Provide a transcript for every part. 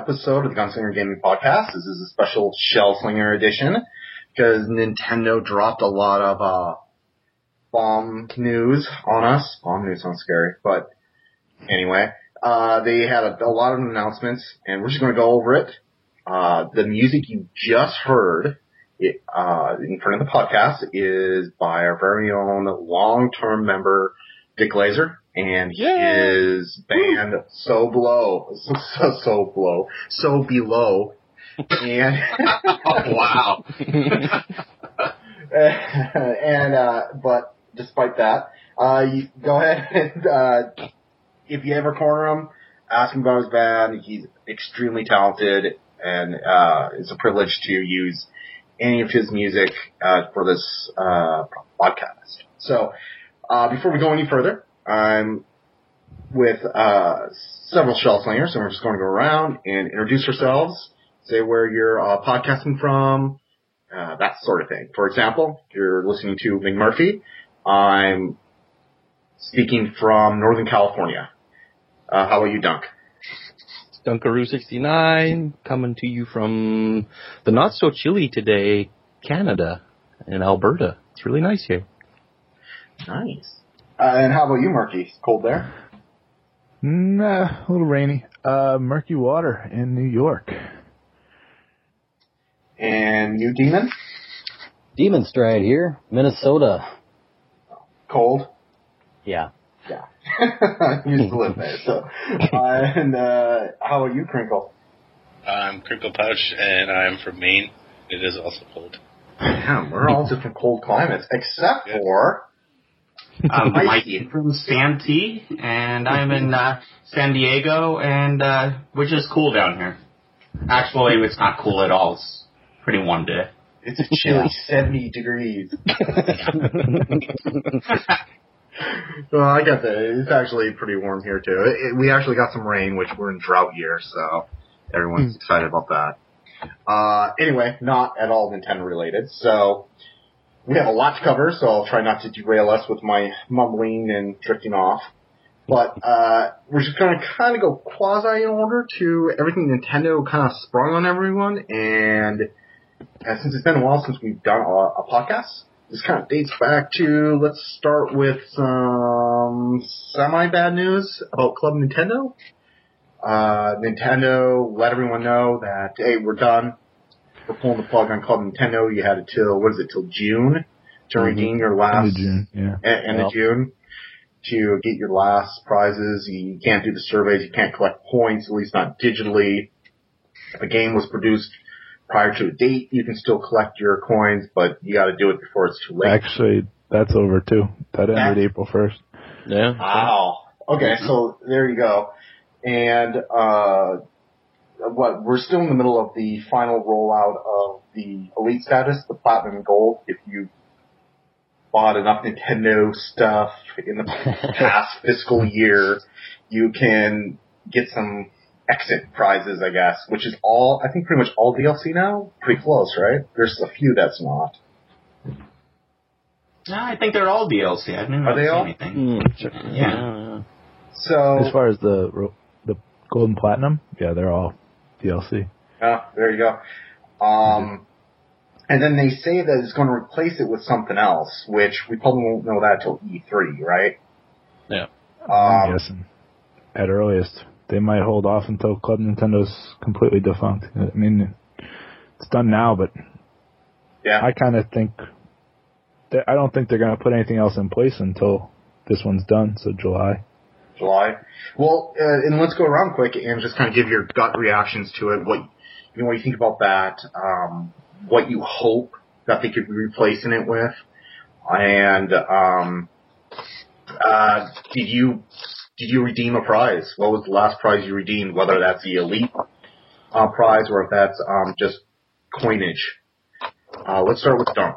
episode of the Gunslinger Gaming Podcast. This is a special Shellslinger edition because Nintendo dropped a lot of uh, bomb news on us. Bomb news sounds scary, but anyway, uh, they had a, a lot of announcements, and we're just going to go over it. Uh, the music you just heard it, uh, in front of the podcast is by our very own long-term member, Dick Glazer, and Yay! his band So Below, so, so, so Below, So Below, and wow. and uh, but despite that, uh, you go ahead and uh, if you ever corner him, ask him about his band. He's extremely talented, and uh, it's a privilege to use any of his music uh, for this uh, podcast. So, uh, before we go any further, I'm with uh, several shell slingers, and we're just going to go around and introduce ourselves, say where you're uh, podcasting from, uh, that sort of thing. For example, if you're listening to McMurphy, I'm speaking from Northern California. Uh, how about you, Dunk? Dunkaroo69 coming to you from the not so chilly today, Canada and Alberta. It's really nice here. Nice. Uh, and how about you, Merky? Cold there? Nah, a little rainy. Uh, Merky Water in New York. And you, Demon? Demonstryde here, Minnesota. Cold? Yeah. Yeah. I used to live there, so. Uh, and, uh, how about you, Crinkle? I'm Crinklepouch, and I'm from Maine. It is also cold. Damn, we're all different cold climates, except Yeah. for, Um, Icy. Mikey from Santee, and I'm in uh, San Diego, and uh, we're just cool down here. Actually, it's not cool at all. It's pretty warm today. it's a chilly 70 degrees. Well, I got that. It's actually pretty warm here too. It, it- we actually got some rain, which we're in drought year, so everyone's excited about that. Uh, anyway, not at all Nintendo related. So we have a lot to cover, so I'll try not to derail us with my mumbling and drifting off. But uh, we're just gonna kind of go quasi in order to everything Nintendo kind of sprung on everyone, and uh, since it's been a while since we've done a, a podcast, this kind of dates back to, let's start with some semi-bad news about Club Nintendo. Uh, Nintendo let everyone know that, hey, we're done. We're pulling the plug on Club Nintendo. You had it till, what is it, till June to Mhm. redeem your End last, of June. Yeah. end of June to get your last prizes. You can't do the surveys. You can't collect points, at least not digitally. If a game was produced prior to a date, you can still collect your coins, but you got to do it before it's too late. Actually, that's over too. That ended That's- April 1st. Yeah. Wow. Okay, so there you go. And uh, what we're still in the middle of the final rollout of the elite status, the platinum and gold. If you bought enough Nintendo stuff in the past fiscal year, you can get some exit prizes, I guess, which is all I think pretty much all DLC now. Pretty close, right? There's a few that's not. No, I think they're all DLC. I didn't Are they all? anything. Mm. Yeah. So As far as the the gold and platinum, yeah, they're all DLC. Yeah, there you go. Um, and then they say that it's going to replace it with something else, which we probably won't know that until E3, right? Yeah. I'm Um, guessing at earliest they might hold off until Club Nintendo's completely defunct. I mean, it's done now, but yeah. I kind of think that I don't think they're going to put anything else in place until this one's done. So July. July. Well, uh, and let's go around quick and just kind of give your gut reactions to it. What you know, what you think about that? Um, what you hope that they could be replacing it with, and um, uh, did you did you redeem a prize? What was the last prize you redeemed? Whether that's the elite uh, prize or if that's um, just coinage. Uh, let's start with Dunk.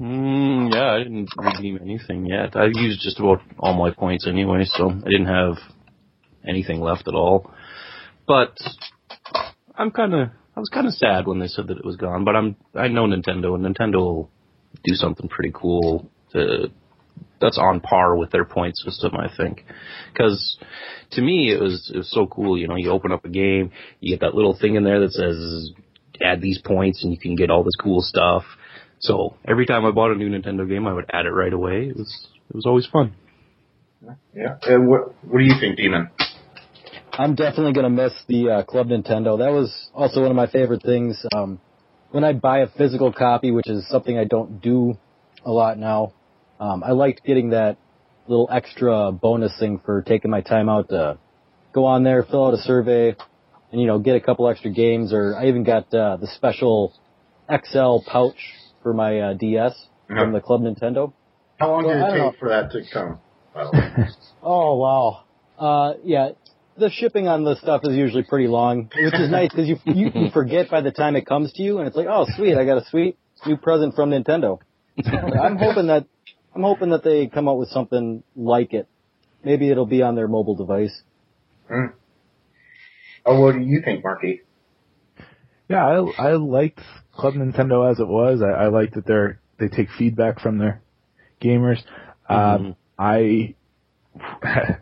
Mm, yeah, I didn't redeem anything yet. I used just about all my points anyway, so I didn't have anything left at all. But I'm kind of, I was kind of sad when they said that it was gone. But I'm, I know Nintendo, and Nintendo will do something pretty cool to that's on par with their point system, I think. Because to me, it was it was so cool. You know, you open up a game, you get that little thing in there that says add these points, and you can get all this cool stuff. So every time I bought a new Nintendo game, I would add it right away. It was it was always fun. Yeah. And what What do you think, Demon? I'm definitely gonna miss the uh, Club Nintendo. That was also one of my favorite things. Um, when I buy a physical copy, which is something I don't do a lot now, um, I liked getting that little extra bonus thing for taking my time out to go on there, fill out a survey, and you know get a couple extra games. Or I even got uh, the special XL pouch for my uh, DS Yeah. from the Club Nintendo. How long Well, did it don't take for that to come? By the way? Oh wow. Uh, yeah, the shipping on the stuff is usually pretty long, which is nice because you, you you forget by the time it comes to you, and it's like, oh sweet, I got a sweet new present from Nintendo. I'm hoping that I'm hoping that they come out with something like it. Maybe it'll be on their mobile device. Hmm. Oh, what do you think, Marky? Yeah, I I liked Club Nintendo as it was. I, I like that they're they take feedback from their gamers. Um, I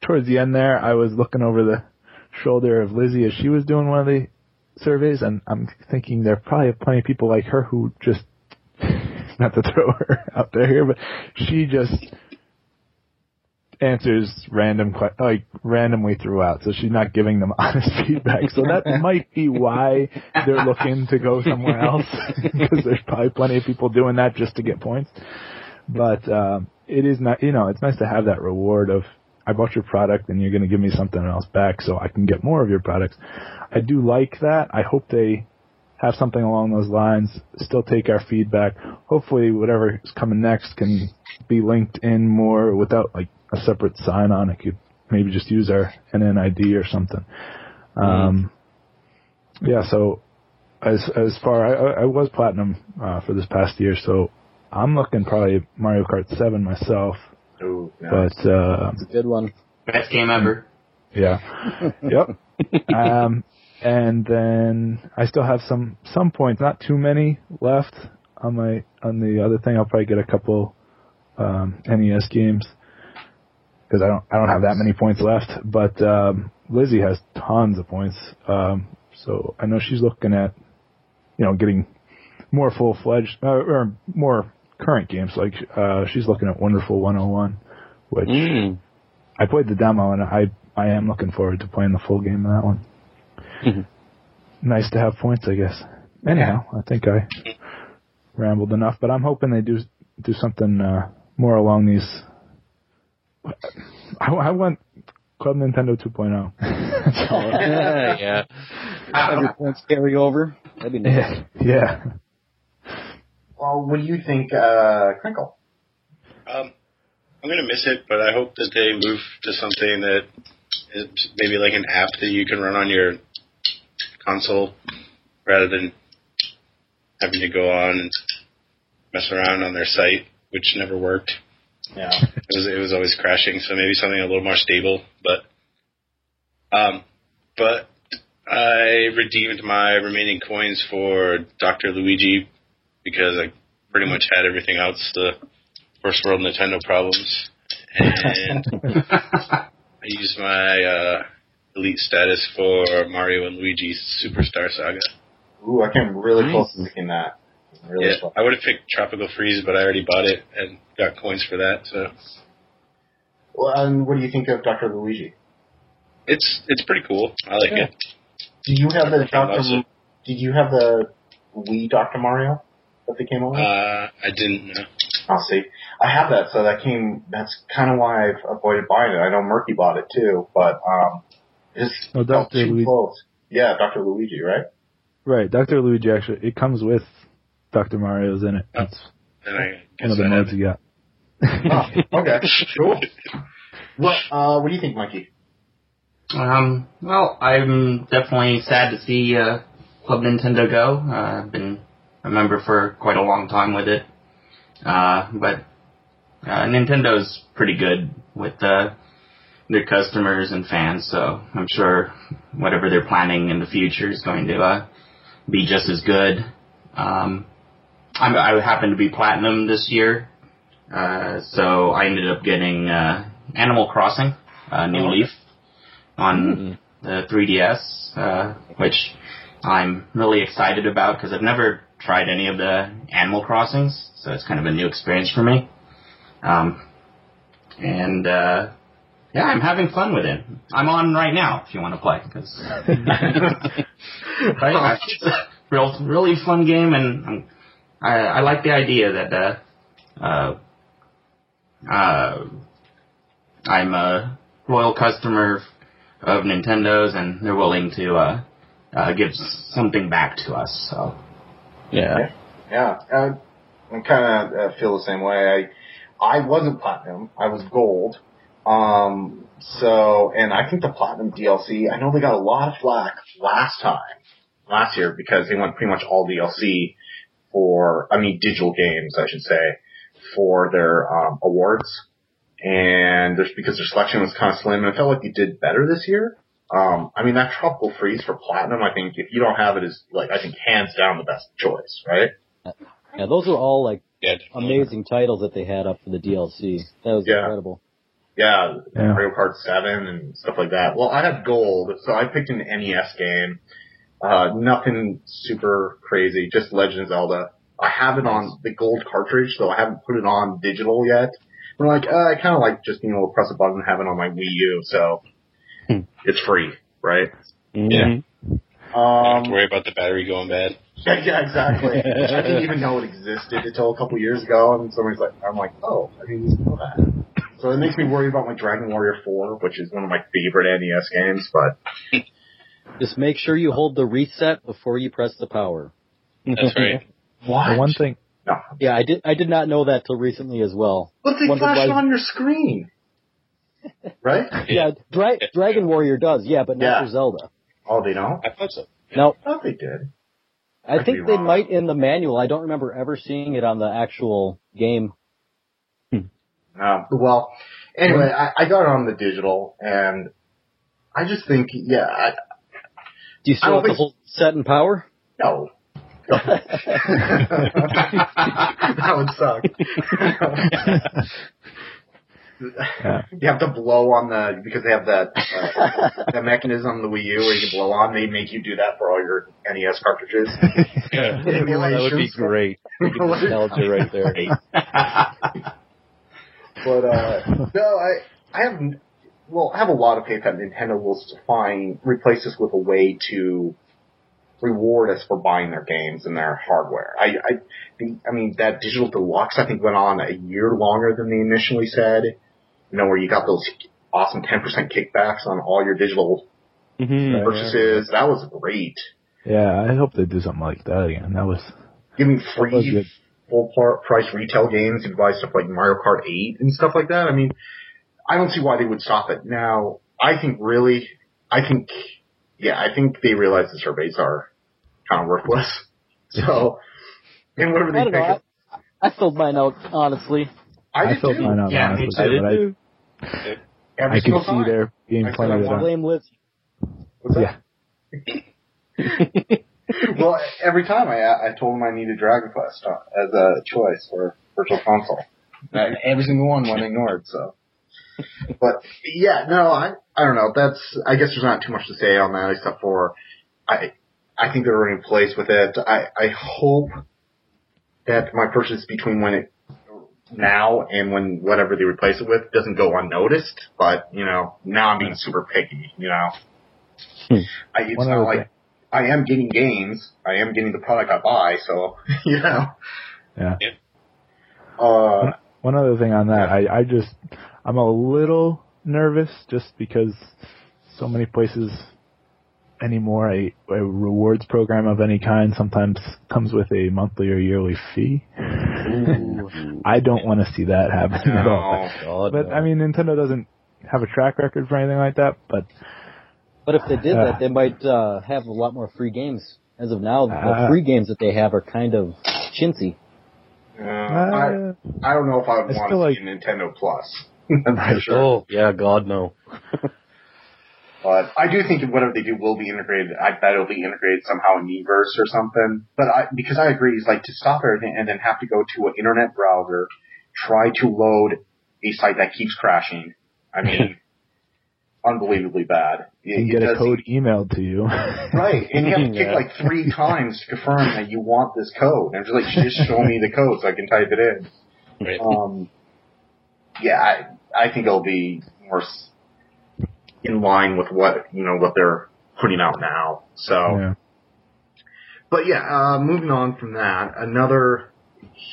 towards the end there, I was looking over the shoulder of Lizzie as she was doing one of the surveys, and I'm thinking there are probably plenty of people like her who just not to throw her out there here, but she just answers random like randomly throughout, so she's not giving them honest feedback. So that might be why they're looking to go somewhere else because there's probably plenty of people doing that just to get points. But um, it is not, you know, it's nice to have that reward of I bought your product and you're going to give me something else back so I can get more of your products. I do like that. I hope they have something along those lines. Still take our feedback. Hopefully, whatever is coming next can be linked in more without like a separate sign on. It could maybe just use our NNID or something. Um, yeah. So as as far I, I was platinum uh, for this past year, so I'm looking probably Mario Kart 7 myself. Oh, nice. But uh, It's a good one. Best game ever. yeah, yep. Um, and then I still have some some points, not too many left on my on the other thing. I'll probably get a couple um, NES games because I don't I don't have that many points left. But um, Lizzie has tons of points, um, so I know she's looking at you know getting more full fledged uh, or more current games. Like uh, she's looking at Wonderful 101, which Mm. I played the demo and I I am looking forward to playing the full game of that one. Mhm. Nice to have points, I guess. Anyhow, I think I rambled enough, but I'm hoping they do do something uh, more along these. I, I want Club Nintendo 2.0. That's all. yeah, yeah. Have your points carry over. That'd be nice. yeah, yeah. Well, what do you think, uh, Crinkle? Um, I'm gonna miss it, but I hope that they move to something that is maybe like an app that you can run on your console rather than having to go on and mess around on their site, which never worked. Yeah. It was it was always crashing, so maybe something a little more stable. But um, but I redeemed my remaining coins for Doctor Luigi because I pretty much had everything else the first world Nintendo problems, and I used my uh, elite status for Mario and Luigi's Superstar Saga. Ooh, I came really close to picking that. Really Yeah, close. I would have picked Tropical Freeze, but I already bought it and got coins for that. So Well, and what do you think of Dr. Luigi? it's it's pretty cool. I like Yeah. it. Do you have the Everything Dr. it. Did you have the Wii Dr. Mario that they came out with? Uh, I didn't know. I'll see. I have that, so that came. That's kind of why I've avoided buying it. I know Merky bought it too, but um, it's Oh, felt Dr. too Luigi. close. Yeah, Dr. Luigi, right? Right, Dr. Luigi actually, it comes with Dr. Mario's in it. Oh. That's And I one guess of the I modes have you got. Oh, okay, cool. What? Uh, what do you think, Mikey? Um, well, I'm definitely sad to see uh, Club Nintendo go. Uh, I've been a member for quite a long time with it. Uh, but uh, Nintendo's pretty good with uh, their customers and fans, so I'm sure whatever they're planning in the future is going to uh, be just as good. Um, I'm, I happen to be platinum this year, Uh, so I ended up getting uh, Animal Crossing, uh, New Leaf, on the 3DS, uh, which I'm really excited about because I've never tried any of the Animal Crossings, so it's kind of a new experience for me. Um, and uh, yeah, I'm having fun with it. I'm on right now if you want to play because it's a real, really fun game, and I'm, I, I like the idea that uh, uh, uh, I'm a loyal customer of Nintendo's, and they're willing to uh, uh, give something back to us. So Yeah. Yeah, uh, I kind of uh, feel the same way. I I wasn't platinum. I was gold. Um, so, and I think the platinum DLC. I know they got a lot of flack last time, last year, because they went pretty much all DLC for. I mean, digital games, I should say, for their um, awards. And there's because their selection was kind of slim, and I felt like they did better this year. Um, I mean, that Tropical Freeze for platinum, I think if you don't have it, is like I think hands down the best choice, right? Yeah, those are all like Yeah. amazing titles that they had up for the DLC. That was Yeah. incredible. Yeah, Yeah. Mario Kart 7 and stuff like that. Well, I had gold, so I picked an NES game. Uh, nothing super crazy, just Legend of Zelda. I have it on the gold cartridge, so I haven't put it on digital yet. We're like, uh, I kind of like just being able to press a button and have it on my Wii U, so Hmm. it's free, right? Mhm. Yeah. Don't have to Um, worry about the battery going bad. yeah, yeah, exactly. I didn't even know it existed until a couple years ago, and somebody's like, I'm like, oh, I didn't even know that. So it makes me worry about my Dragon Warrior 4, which is one of my favorite NES games, but Just make sure you hold the reset before you press the power. That's right. what? The one thing, No. Yeah, I did. I did not know that till recently as well. But they Wondered flash it why- on your screen. Right? Yeah, Dra- Dragon Warrior does. Yeah, but not Yeah. for Zelda. Oh, they don't? I thought so. No, I thought they did. I could think they wrong. might in the manual. I don't remember ever seeing it on the actual game. Um, well, anyway, I, I got it on the digital, and I just think, yeah, I, Do you I still don't have to think- hold set and power? no. that would suck. Yeah. You have to blow on the because they have that uh, that mechanism on the Wii U where you blow on. They make you do that for all your NES cartridges. Yeah. That would be great. Nostalgia right there. But uh, no, I I have well, I have a lot of faith that Nintendo will find replace this with a way to reward us for buying their games and their hardware. I I the, I mean that digital deluxe I think went on a year longer than they initially said. You know where you got those awesome ten percent kickbacks on all your digital Mhm. purchases. That was great. yeah, I hope they do something like that again. That was, Giving that was free full par- price retail games. You can buy stuff like Mario Kart 8 and stuff like that. I mean, I don't see why they would stop it. Now, I think really, I think, yeah, I think they realize the surveys are kind of worthless. So, and whatever I they don't think, I, I filled mine out honestly. I, I did felt too. mine out Yeah, me honestly, too. but too. Every I, I single see time. there being I said plenty I of wanted- them. Blame Liz. What's that? Yeah. well, every time I, I told them I needed Dragon Quest uh, as a choice for Virtual Console. Every single one went ignored, so. But, yeah, no, I, I don't know, that's, I guess there's not too much to say on that except for, I, I think they're in place with it. I, I hope that my purchase between when it, now and when whatever they replace it with doesn't go unnoticed, but, you know, now I'm being super picky, you know. Hmm. I, it's One not like, thing. I am getting games. I am getting the product I buy, so you know. Yeah. Uh, One other thing on that, I, I just, I'm a little nervous just because so many places anymore, a, a rewards program of any kind sometimes comes with a monthly or yearly fee. I don't want to see that happen at all. God, But no. I mean, Nintendo doesn't have a track record for anything like that. But But if they did Uh. that, they might uh, have a lot more free games. As of now, the Uh. free games that they have are kind of chintzy. Uh, I, I don't know if I would I want to like- see Nintendo Plus. That's for sure. Oh, yeah, God, no. But I do think whatever they do will be integrated. I bet it'll be integrated somehow in Miiverse or something. But I, because I agree, it's like to stop everything and then have to go to an internet browser try to load a site that keeps crashing. I mean, unbelievably bad. It- and get a does- code emailed to you. Right, and you have to kick Yeah. like three times to confirm that you want this code. And it's like, just show me the code so I can type it in. Right. Um, yeah, I, I think it'll be more in line with what you know what they're putting out now. So, Yeah. but yeah, uh, moving on from that, another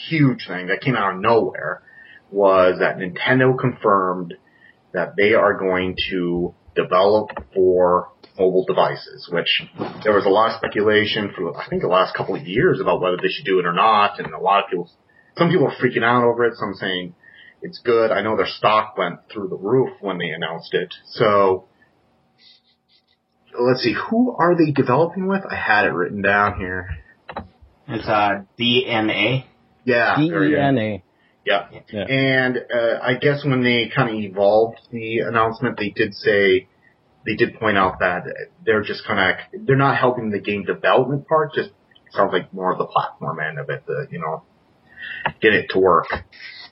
huge thing that came out of nowhere was that Nintendo confirmed that they are going to develop for mobile devices, which there was a lot of speculation for I think the last couple of years about whether they should do it or not, and a lot of people, some people are freaking out over it, some saying it's good. I know their stock went through the roof when they announced it. So let's see, who are they developing with? I had it written down here. It's uh, DeNA. Yeah, DeNA. very good. N A. Yeah. Yeah. And uh, I guess when they kind of evolved the announcement, they did say they did point out that they're just kind of they're not helping the game development part. Just sounds like more of the platform end of it, the you know, get it to work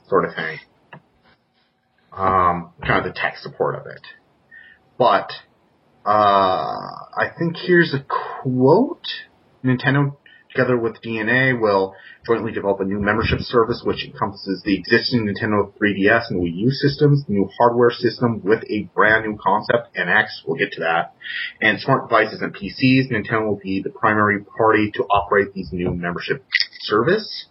sort of thing. Um, kind of the tech support of it. But uh, I think here's a quote. Nintendo, together with DeNA, will jointly develop a new membership service which encompasses the existing Nintendo 3DS and Wii U systems, new hardware system with a brand new concept, NX, we'll get to that, and smart devices and PCs. Nintendo will be the primary party to operate these new membership service.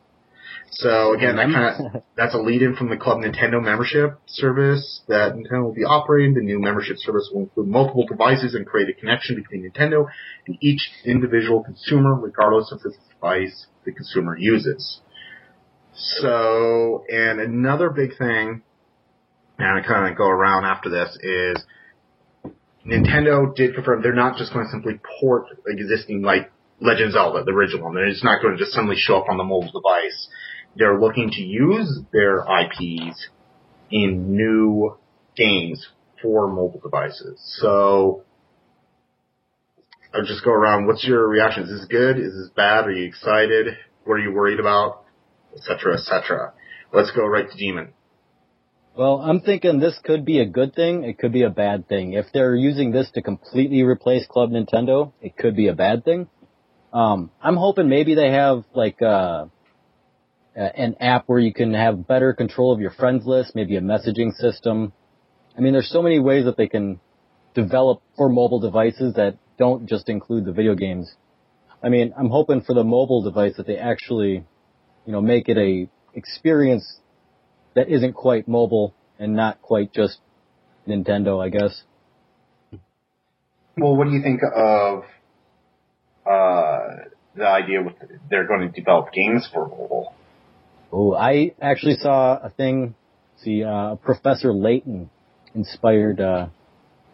So again, that mm-hmm. kind of that's a lead in from the Club Nintendo membership service that Nintendo will be operating. The new membership service will include multiple devices and create a connection between Nintendo and each individual consumer, regardless of the device the consumer uses. So, and another big thing, and I kind of go around after this is Nintendo did confirm they're not just going to simply port existing like Legend of Zelda, the original one. They're just not going to just suddenly show up on the mobile device. They're looking to use their IPs in new games for mobile devices. So I'll just go around. What's your reaction? Is this good? Is this bad? Are you excited? What are you worried about? Etc. Etc. Let's go right to Demon. Well, I'm thinking this could be a good thing. It could be a bad thing. If they're using this to completely replace Club Nintendo, it could be a bad thing. Um, I'm hoping maybe they have like uh, an app where you can have better control of your friends list, maybe a messaging system. I mean, there's so many ways that they can develop for mobile devices that don't just include the video games. I mean, I'm hoping for the mobile device that they actually, you know, make it a experience that isn't quite mobile and not quite just Nintendo, I guess. Well, what do you think of uh, the idea with they're going to develop games for mobile? Oh, I actually saw a thing, see, uh, Professor Layton inspired, uh,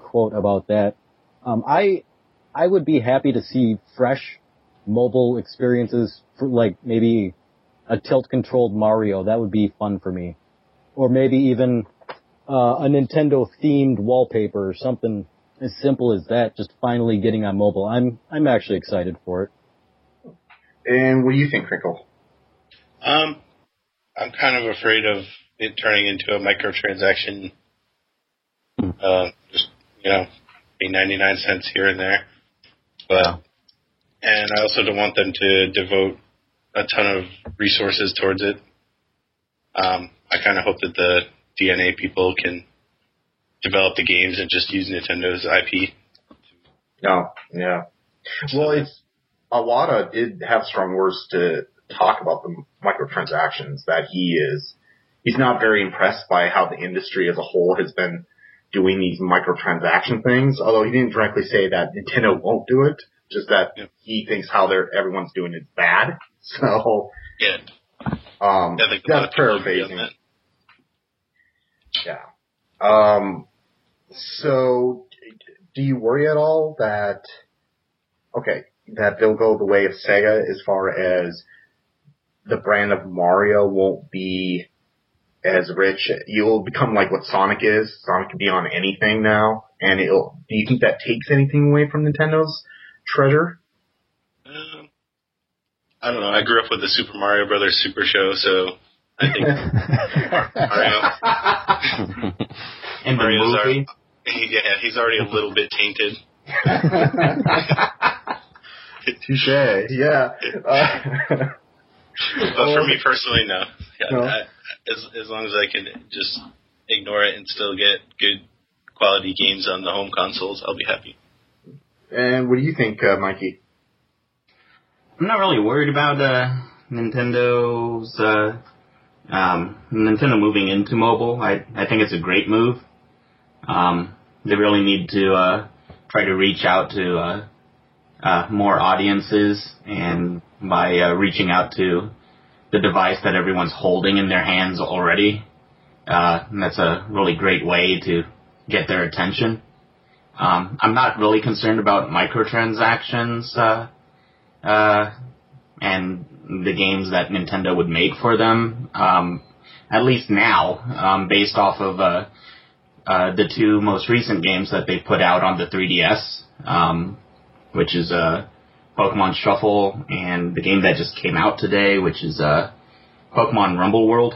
quote about that. Um, I, I would be happy to see fresh mobile experiences for like maybe a tilt controlled Mario. That would be fun for me. Or maybe even, uh, a Nintendo themed wallpaper or something as simple as that, just finally getting on mobile. I'm, I'm actually excited for it. And what do you think, Crinkle? Um, I'm kind of afraid of it turning into a microtransaction. Uh, just you know, be 99 cents here and there. But and I also don't want them to devote a ton of resources towards it. Um, I kind of hope that the DeNA people can develop the games and just use Nintendo's IP. No, yeah. Well, it's Iwata did have strong words to talk about the microtransactions. That he is, he's not very impressed by how the industry as a whole has been doing these microtransaction things. Although he didn't directly say that Nintendo won't do it, just that Yeah. he thinks how they're everyone's doing is bad. So, Yeah, um, I think a lot that's paraphrasing. that. Yeah. Um, so, do you worry at all that, okay, that they'll go the way of Sega as far as the brand of Mario won't be as rich? You'll become like what Sonic is. Sonic can be on anything now. And it'll, do you think that takes anything away from Nintendo's treasure? Um, I don't know. I grew up with the Super Mario Brothers Super Show, so I think Mario, In the movie, already, yeah, he's already a little bit tainted. Touche. Yeah. Uh, But for me personally, no. Yeah, No. I, as as long as I can just ignore it and still get good quality games on the home consoles, I'll be happy. and what do you think, uh, Mikey? I'm not really worried about uh, Nintendo's uh, um, Nintendo moving into mobile. I I think it's a great move. Um, they really need to uh, try to reach out to uh, uh, more audiences, and by uh, reaching out to the device that everyone's holding in their hands already, uh, and that's a really great way to get their attention. Um, I'm not really concerned about microtransactions. Uh, uh, and the games that Nintendo would make for them. Um, at least now, um, based off of uh, uh, the two most recent games that they put out on the 3DS, um, which is uh, Pokemon Shuffle, and the game that just came out today, which is uh, Pokemon Rumble World.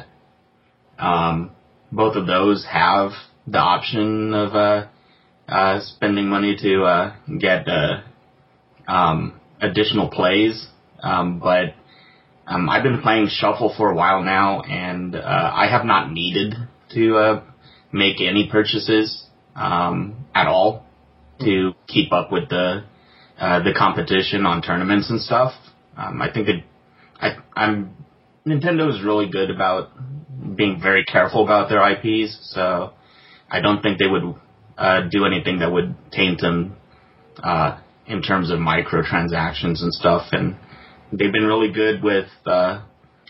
Um, both of those have the option of uh, uh, spending money to uh, get uh, um, additional plays, um, but um, I've been playing Shuffle for a while now, and uh, I have not needed to uh, make any purchases um, at all to keep up with the uh, the competition on tournaments and stuff. Um, I think I, I'm Nintendo is really good about being very careful about their IPs, so I don't think they would uh, do anything that would taint them uh, in terms of microtransactions and stuff. And they've been really good with uh,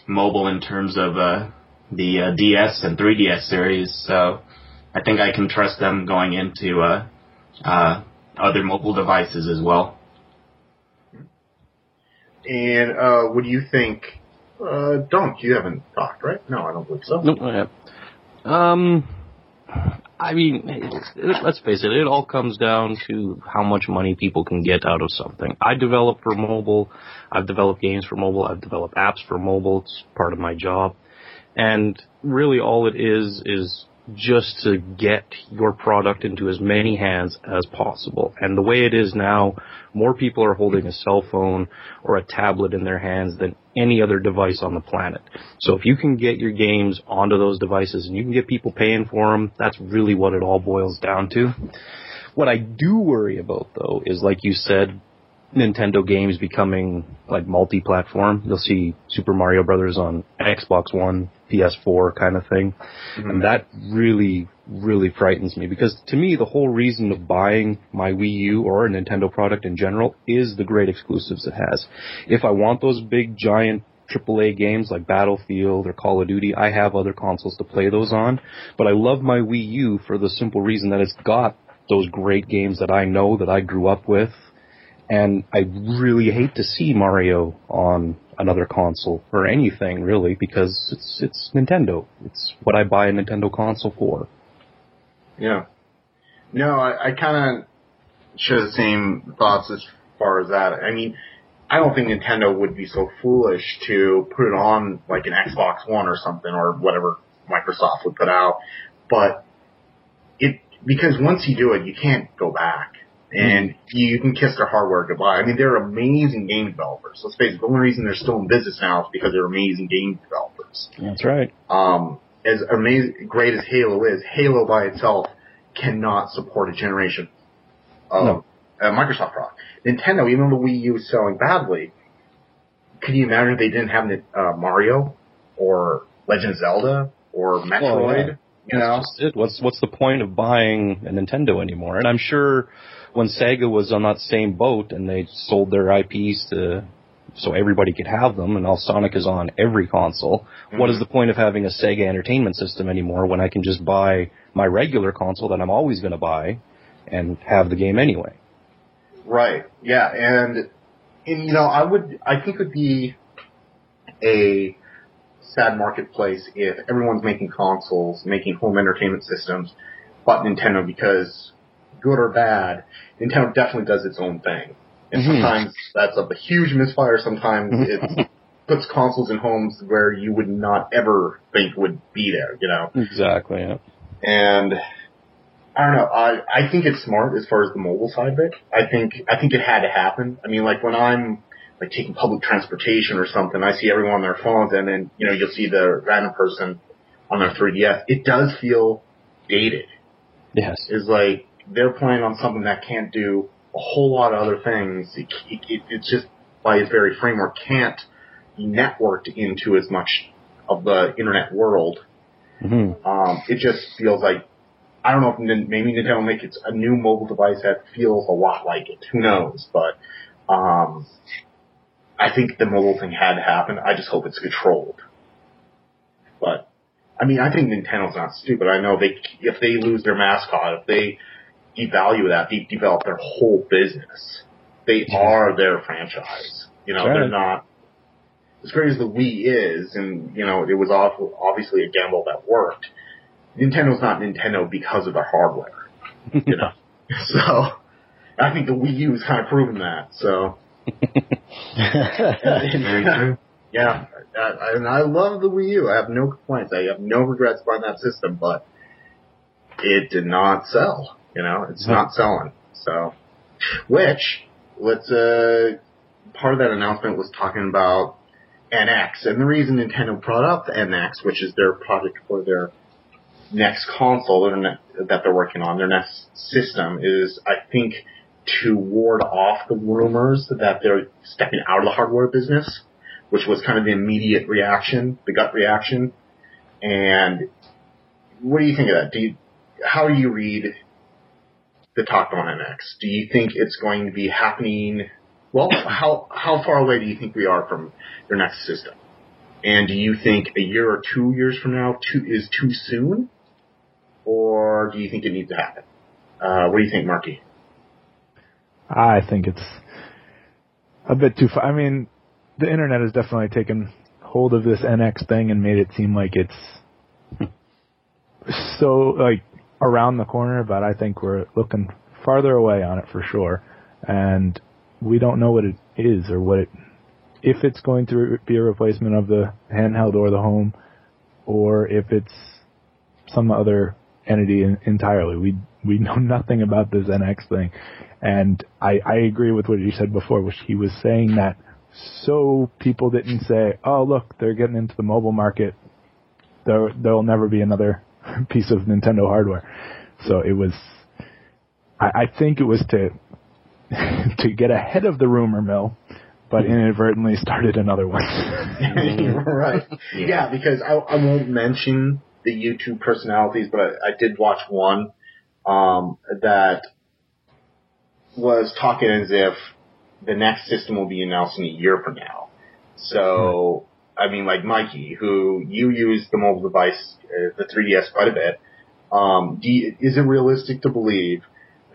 mobile in terms of uh, the uh, DS and 3DS series. So I think I can trust them going into uh, uh, other mobile devices as well. And uh, what do you think? Uh, don't you haven't talked, right? No, I don't believe so. Nope, not yet. Um, I mean, it- let's face it, it all comes down to how much money people can get out of something. I develop for mobile, I've developed games for mobile, I've developed apps for mobile, it's part of my job. And really all it is, is just to get your product into as many hands as possible. And the way it is now, more people are holding a cell phone or a tablet in their hands than any other device on the planet. So if you can get your games onto those devices and you can get people paying for them, that's really what it all boils down to. What I do worry about though is like you said, Nintendo games becoming like multi-platform. You'll see Super Mario Brothers on Xbox One, PS4 kind of thing. Mm-hmm. And that really, really frightens me because to me, the whole reason of buying my Wii U or a Nintendo product in general is the great exclusives it has. If I want those big, giant AAA games like Battlefield or Call of Duty, I have other consoles to play those on. But I love my Wii U for the simple reason that it's got those great games that I know that I grew up with. And I really hate to see Mario on another console or anything really because it's it's Nintendo. It's what I buy a Nintendo console for. Yeah. No, I, I kind of share the same thoughts as far as that. I mean, I don't think Nintendo would be so foolish to put it on like an Xbox One or something or whatever Microsoft would put out. But it, because once you do it, you can't go back. And you can kiss their hardware goodbye. I mean, they're amazing game developers. Let's face it, the only reason they're still in business now is because they're amazing game developers That's right. um, as amazing, great as Halo is, Halo by itself cannot support a generation of No. a Microsoft product. Nintendo, even though the Wii U is selling badly, could you imagine if they didn't have uh, Mario or Legend of Zelda or Metroid? yeah. You know, That's just it. What's what's the point of buying a Nintendo anymore? And I'm sure when Sega was on that same boat and they sold their IPs to so everybody could have them, and now Sonic is on every console. What is mm-hmm. the point of having a Sega Entertainment System anymore when I can just buy my regular console that I'm always going to buy and have the game anyway? Right. Yeah, and and you know, I would I think it would be a sad marketplace if everyone's making consoles, making home entertainment systems, but Nintendo because good or bad, Nintendo definitely does its own thing. And Mhm. sometimes that's a huge misfire, sometimes it's puts consoles in homes where you would not ever think would be there, you know. Exactly. Yeah. And I don't know. I I think it's smart as far as the mobile side of it. I think I think it had to happen. I mean, like when I'm like taking public transportation or something, I see everyone on their phones, and then you know you'll see the random person on their 3ds. It does feel dated. Yes. Is like they're playing on something that can't do a whole lot of other things. It, it, it's just by its very framework can't be networked into as much of the internet world. Mm-hmm. Um, it just feels like I don't know if maybe Nintendo will make it a new mobile device that feels a lot like it. Who knows? But um, I think the mobile thing had to happen. I just hope it's controlled. But I mean, I think Nintendo's not stupid. I know they if they lose their mascot, if they devalue that, they develop their whole business. They are their franchise. You know, they're not as great as the Wii is, and you know, it was awful, obviously a gamble that worked. Nintendo's not Nintendo because of their hardware. You know, so I think the Wii U has kind of proven that. So Very true. yeah, I, and I love the Wii U. I have no complaints. I have no regrets buying that system, but it did not sell. You know, it's not selling. So, which let's uh, part of that announcement was talking about NX, and the reason Nintendo brought up the NX, which is their project for their next console that they're working on, their next system, is I think to ward off the rumors that they're stepping out of the hardware business, which was kind of the immediate reaction, the gut reaction. And what do you think of that? Do you, how do you read the talk on NX? Do you think it's going to be happening? Well, how how far away do you think we are from their next system? And do you think a year or two years from now too, is too soon, or do you think it needs to happen? Uh, what do you think, Marky? I think it's a bit too far. I mean, the internet has definitely taken hold of this NX thing and made it seem like it's so like around the corner, but I think we're looking farther away on it for sure. And we don't know what it is or what it, if it's going to be a replacement of the handheld or the home, or if it's some other entity in, entirely. We we know nothing about this NX thing, and I I agree with what you said before, which he was saying that so people didn't say, oh look, they're getting into the mobile market. There there'll never be another piece of Nintendo hardware. So it was, I, I think it was to to get ahead of the rumor mill, but inadvertently started another one. right. Yeah. because I, I won't mention the YouTube personalities, but I, I did watch one um, that was talking as if the next system will be announced in a year from now. So, I mean, like Mikey, who you use the mobile device, uh, the 3DS quite a bit. Um, do you, is it realistic to believe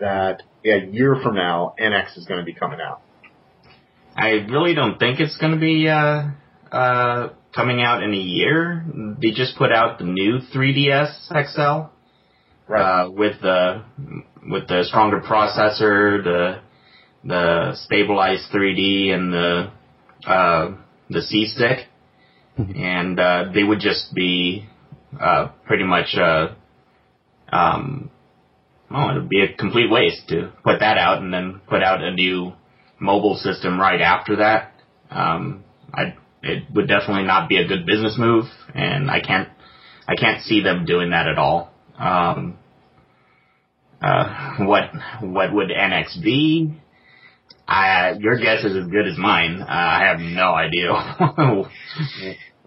that a year from now, NX is going to be coming out? I really don't think it's going to be uh, uh, coming out in a year. They just put out the new 3DS XL uh, with the with the stronger processor, the the stabilized 3D, and the uh, the C stick, and uh, they would just be uh, pretty much. Uh, um, oh, it would be a complete waste to put that out and then put out a new mobile system right after that. Um, I it would definitely not be a good business move, and I can't I can't see them doing that at all. Um, uh, what what would NX be? I, your guess is as good as mine. Uh, I have no idea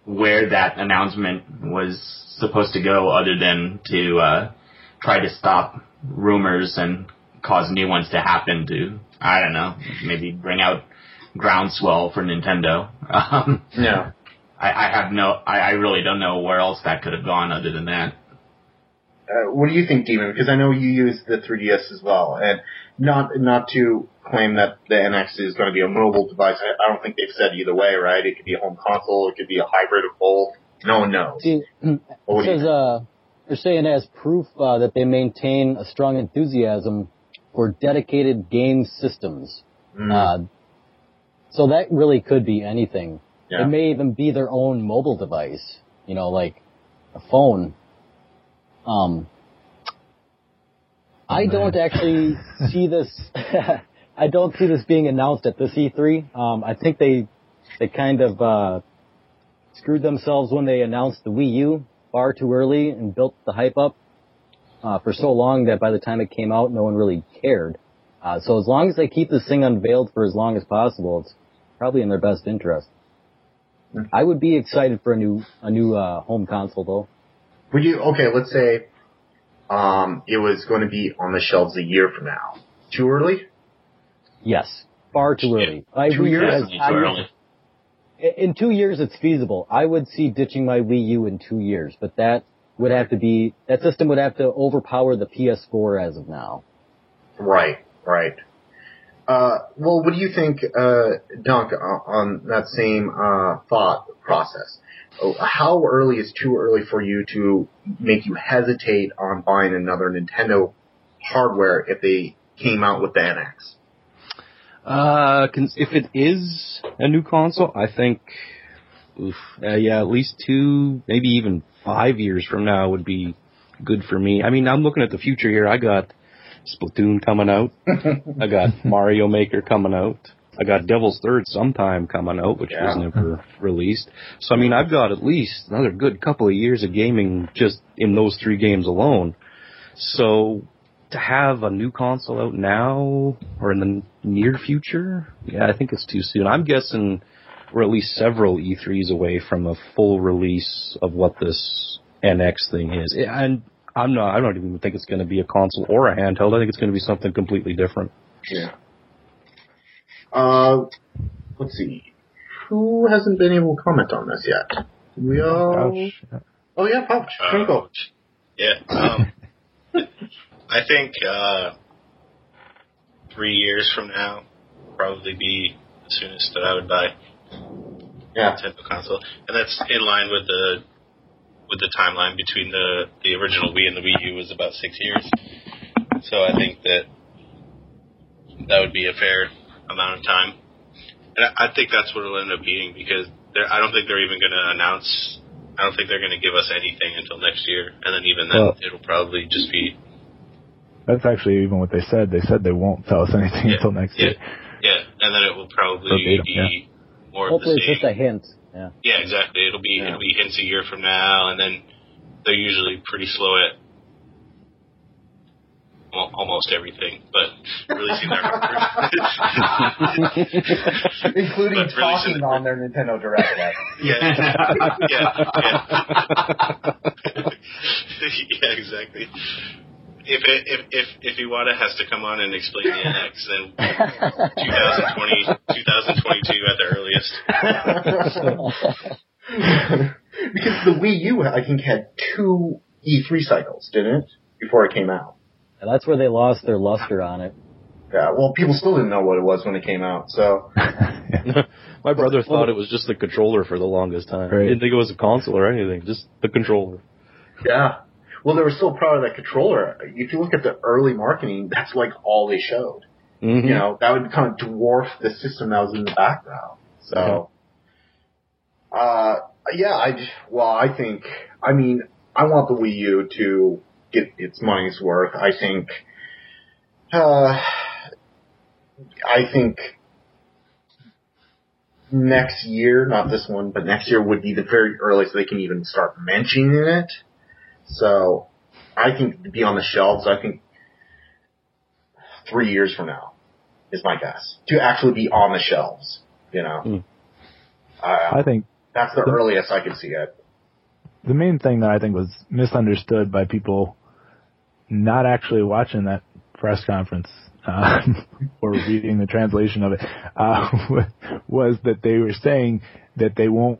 where that announcement was supposed to go, other than to uh, try to stop rumors and cause new ones to happen. To I don't know, maybe bring out groundswell for Nintendo. Um, Yeah. I, I have no, I, I really don't know where else that could have gone other than that. Uh, what do you think, Demon? Because I know you use the 3DS as well, and not not to claim that the NX is going to be a mobile device. I, don't think they've said either way, right? It could be a home console, it could be a hybrid of both. No one knows. See, it says uh, they're saying as proof uh, that they maintain a strong enthusiasm for dedicated game systems. Mm. Uh, so that really could be anything. Yeah. It may even be their own mobile device, you know, like a phone. Um, I don't actually see this. I don't see this being announced at this E3. Um, I think they they kind of uh, screwed themselves when they announced the Wii U far too early and built the hype up uh, for so long that by the time it came out, no one really cared. Uh, so as long as they keep this thing unveiled for as long as possible, it's probably in their best interest. I would be excited for a new a new uh, home console though. Would you? Okay, let's say um, it was going to be on the shelves a year from now. Too early? Yes, far too early. I Two years? I- I would- in two years, it's feasible. I would see ditching my Wii U in two years, but that would have to be that system would have to overpower the PS4 as of now. Right, right. Uh, well, what do you think, uh, Dunk, on, on that same uh, thought process? Oh, How early is too early for you to make you hesitate on buying another Nintendo hardware if they came out with the NX? Uh, if it is a new console, I think, oof, uh, yeah, at least two, maybe even five years from now would be good for me. I mean, I'm looking at the future here. I got Splatoon coming out. I got Mario Maker coming out. I got Devil's Third sometime coming out, which was never released. So I mean, I've got at least another good couple of years of gaming just in those three games alone. So to have a new console out now or in the near future, yeah, I think it's too soon. I'm guessing we're at least several E3s away from a full release of what this NX thing is. And I'm not, I don't even think it's going to be a console or a handheld. I think it's going to be something completely different. Yeah. Uh, let's see. Who hasn't been able to comment on this yet? We all. Ouch. Oh yeah, Pouch. Uh, Twinkle. Yeah. Um, I think uh, three years from now probably be the soonest that I would buy Yeah. Nintendo console, and that's in line with the with the timeline between the the original Wii and the Wii U was about six years. So I think that that would be a fair amount of time, and I, I think that's what it'll end up being because they're, I don't think they're even going to announce. I don't think they're going to give us anything until next year, and then even then, Well- it'll probably just be That's actually even what they said. They said they won't tell us anything Yeah, until next yeah. year. Yeah, and then it will probably Verbatim, be yeah. more Hopefully, of it's the just a hint. Yeah. yeah, exactly. It'll be Yeah. it'll be hints a year from now, and then they're usually pretty slow at well, almost everything, but releasing their Including But talking the- on their Nintendo Direct. yeah, yeah, yeah. yeah, exactly. If it, if if if Iwata has to come on and explain the NX, then 2020, 2022 at the earliest. because the Wii U, I think, had two E3 cycles, didn't it? Before it came out. And that's where they lost their luster on it. Yeah, well, people still didn't know what it was when it came out, so. My brother thought it was just the controller for the longest time. Right. He didn't think it was a console or anything, just the controller. Yeah. Well, they were still proud of that controller. If you look at the early marketing, that's like all they showed. Mm-hmm. You know, that would kind of dwarf the system that was in the background. So, uh, yeah, I, well, I think, I mean, I want the Wii U to get its money's worth. I think, uh, I think next year, not this one, but next year would be the very earliest they can even start mentioning it. So, I think to be on the shelves, I think three years from now is my guess to actually be on the shelves. You know, uh, I think that's the earliest I could see it. the main thing that I think was misunderstood by people not actually watching that press conference um, or reading the translation of it uh, was that they were saying that they won't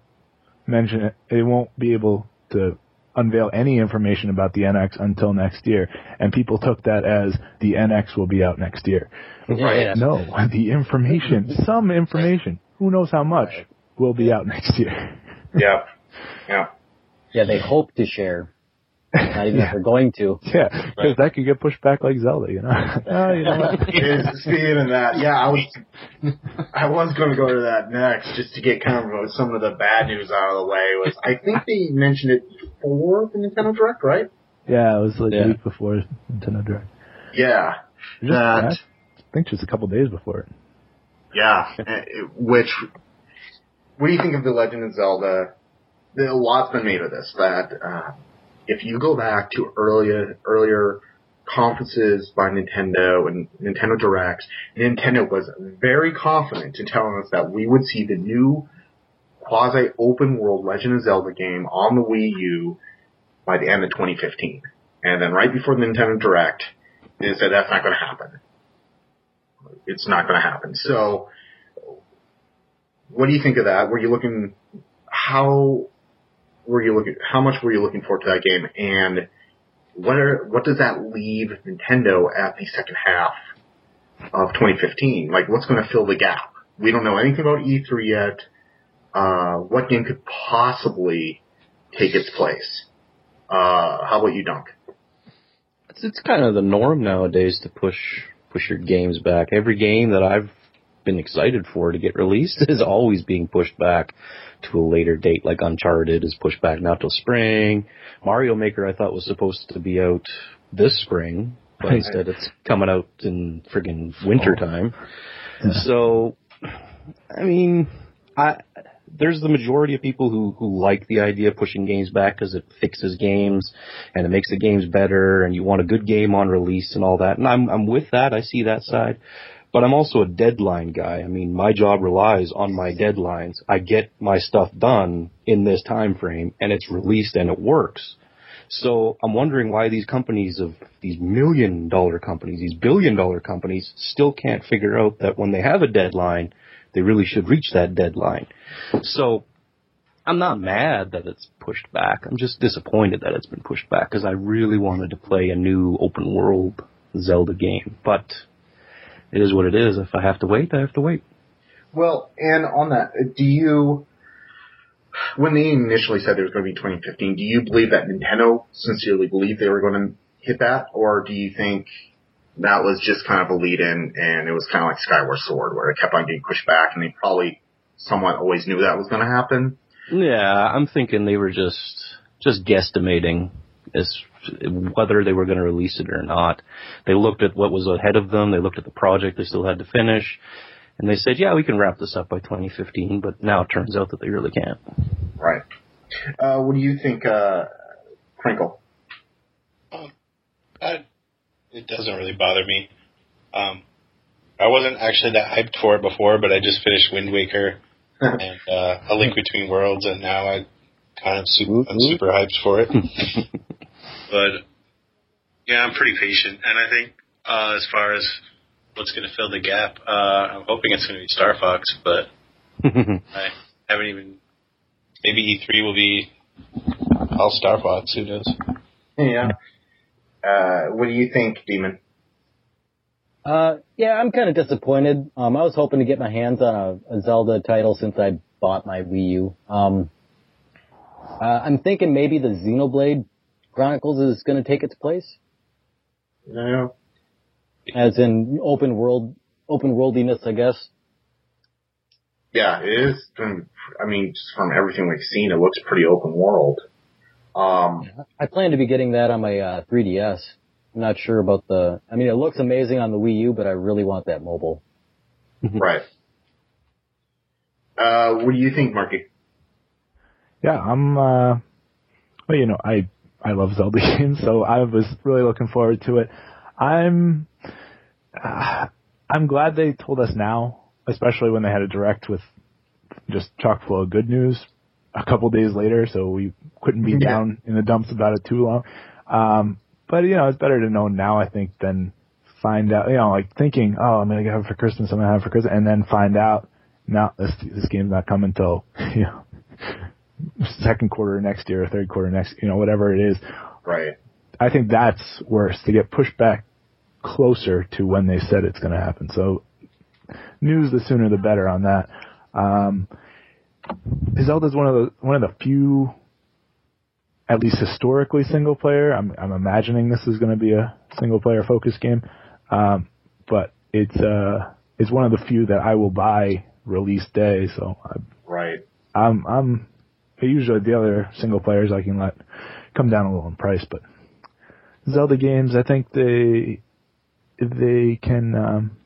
mention it, they won't be able to unveil any information about the NX until next year, and people took that as the NX will be out next year. Yeah. No, the information, some information, who knows how much, will be out next year. Yeah, yeah. Yeah, they hope to share. Not even if they're going to. Yeah, because that could get pushed back like Zelda, you know. oh, you know what? Is- Speaking of that, yeah, I was I was going to go to that next just to get kind of some of the bad news out of the way. Was I think they mentioned it before the Nintendo Direct, right? Yeah, it was like Yeah. a week before Nintendo Direct. Yeah, Just, that I think just a couple days before it. yeah, eh, which what do you think of the Legend of Zelda? There, a lot's been made of this. That uh, if you go back to earlier earlier conferences by Nintendo and Nintendo Directs, Nintendo was very confident in telling us that we would see the new quasi open world Legend of Zelda game on the Wii U by the end of 2015. And then right before the Nintendo Direct, they said that's not going to happen. It's not going to happen. So, what do you think of that? Were you looking? How were you looking? How much were you looking forward to that game? And what are what does that leave Nintendo at the second half of 2015? Like, what's going to fill the gap? We don't know anything about E3 yet. Uh, what game could possibly take its place? Uh, how about you, Dunk? It's, it's kind of the norm nowadays to push push your games back. Every game that I've been excited for to get released is always being pushed back to a later date. Like Uncharted is pushed back now till spring. Mario Maker I thought was supposed to be out this spring, but instead it's coming out in friggin' winter time. So, I mean, I there's the majority of people who who like the idea of pushing games back because it fixes games and it makes the games better, and you want a good game on release and all that. And I'm I'm with that. I see that side. But I'm also a deadline guy. I mean, my job relies on my deadlines. I get my stuff done in this time frame and it's released and it works. So I'm wondering why these companies of these million dollar companies, these billion dollar companies still can't figure out that when they have a deadline, they really should reach that deadline. So I'm not mad that it's pushed back. I'm just disappointed that it's been pushed back because I really wanted to play a new open world Zelda game. But it is what it is. If I have to wait, I have to wait. Well, and on that, do you, when they initially said it was going to be 2015, do you believe that Nintendo sincerely believed they were going to hit that, or do you think that was just kind of a lead-in and it was kind of like Skyward Sword, where it kept on getting pushed back, and they probably somewhat always knew that was going to happen? Yeah, I'm thinking they were just just guesstimating as whether they were going to release it or not. They looked at what was ahead of them. They looked at the project they still had to finish, and they said, "Yeah, we can wrap this up by 2015." But now it turns out that they really can't. Right. Uh, what do you think, uh, Crinkle? I, it doesn't really bother me. Um, I wasn't actually that hyped for it before, but I just finished Wind Waker and uh, A Link Between Worlds, and now I kind of super, I'm super hyped for it. but yeah, I'm pretty patient, and I think uh, as far as what's going to fill the gap, uh, I'm hoping it's going to be Star Fox, but I haven't even. Maybe E3 will be all Star Fox. Who knows? Yeah. Uh, what do you think, Demon? Uh, yeah, I'm kind of disappointed. Um, I was hoping to get my hands on a, a Zelda title since I bought my Wii U. Um, uh, I'm thinking maybe the Xenoblade Chronicles is going to take its place, No. as in open world, open worldiness, I guess. Yeah, it is. From, I mean, just from everything we've seen, it looks pretty open world. Um, I plan to be getting that on my uh, 3DS. I'm not sure about the. I mean, it looks amazing on the Wii U, but I really want that mobile. right. Uh, what do you think, Merky? Yeah, I'm. uh Well, you know, I I love Zelda games, so I was really looking forward to it. I'm. Uh, I'm glad they told us now, especially when they had a direct with just chock full of good news a couple days later, so we couldn't be Yeah. down in the dumps about it too long. Um, but you know, it's better to know now, I think, than find out. You know, like thinking, oh, I'm gonna have it for Christmas, I'm gonna have it for Christmas, and then find out, no, this this game's not coming till you know second quarter next year or third quarter next, you know, whatever it is. Right. I think that's worse to get pushed back closer to when they said it's going to happen. So news the sooner the better on that. Um, Zelda's one of the one of the few at least historically single player. I'm I'm imagining this is going to be a single player focused game, um, but it's uh it's one of the few that I will buy release day. So I'm, Right. I'm I'm usually the other single players I can let come down a little in price, but Zelda games I think they they can um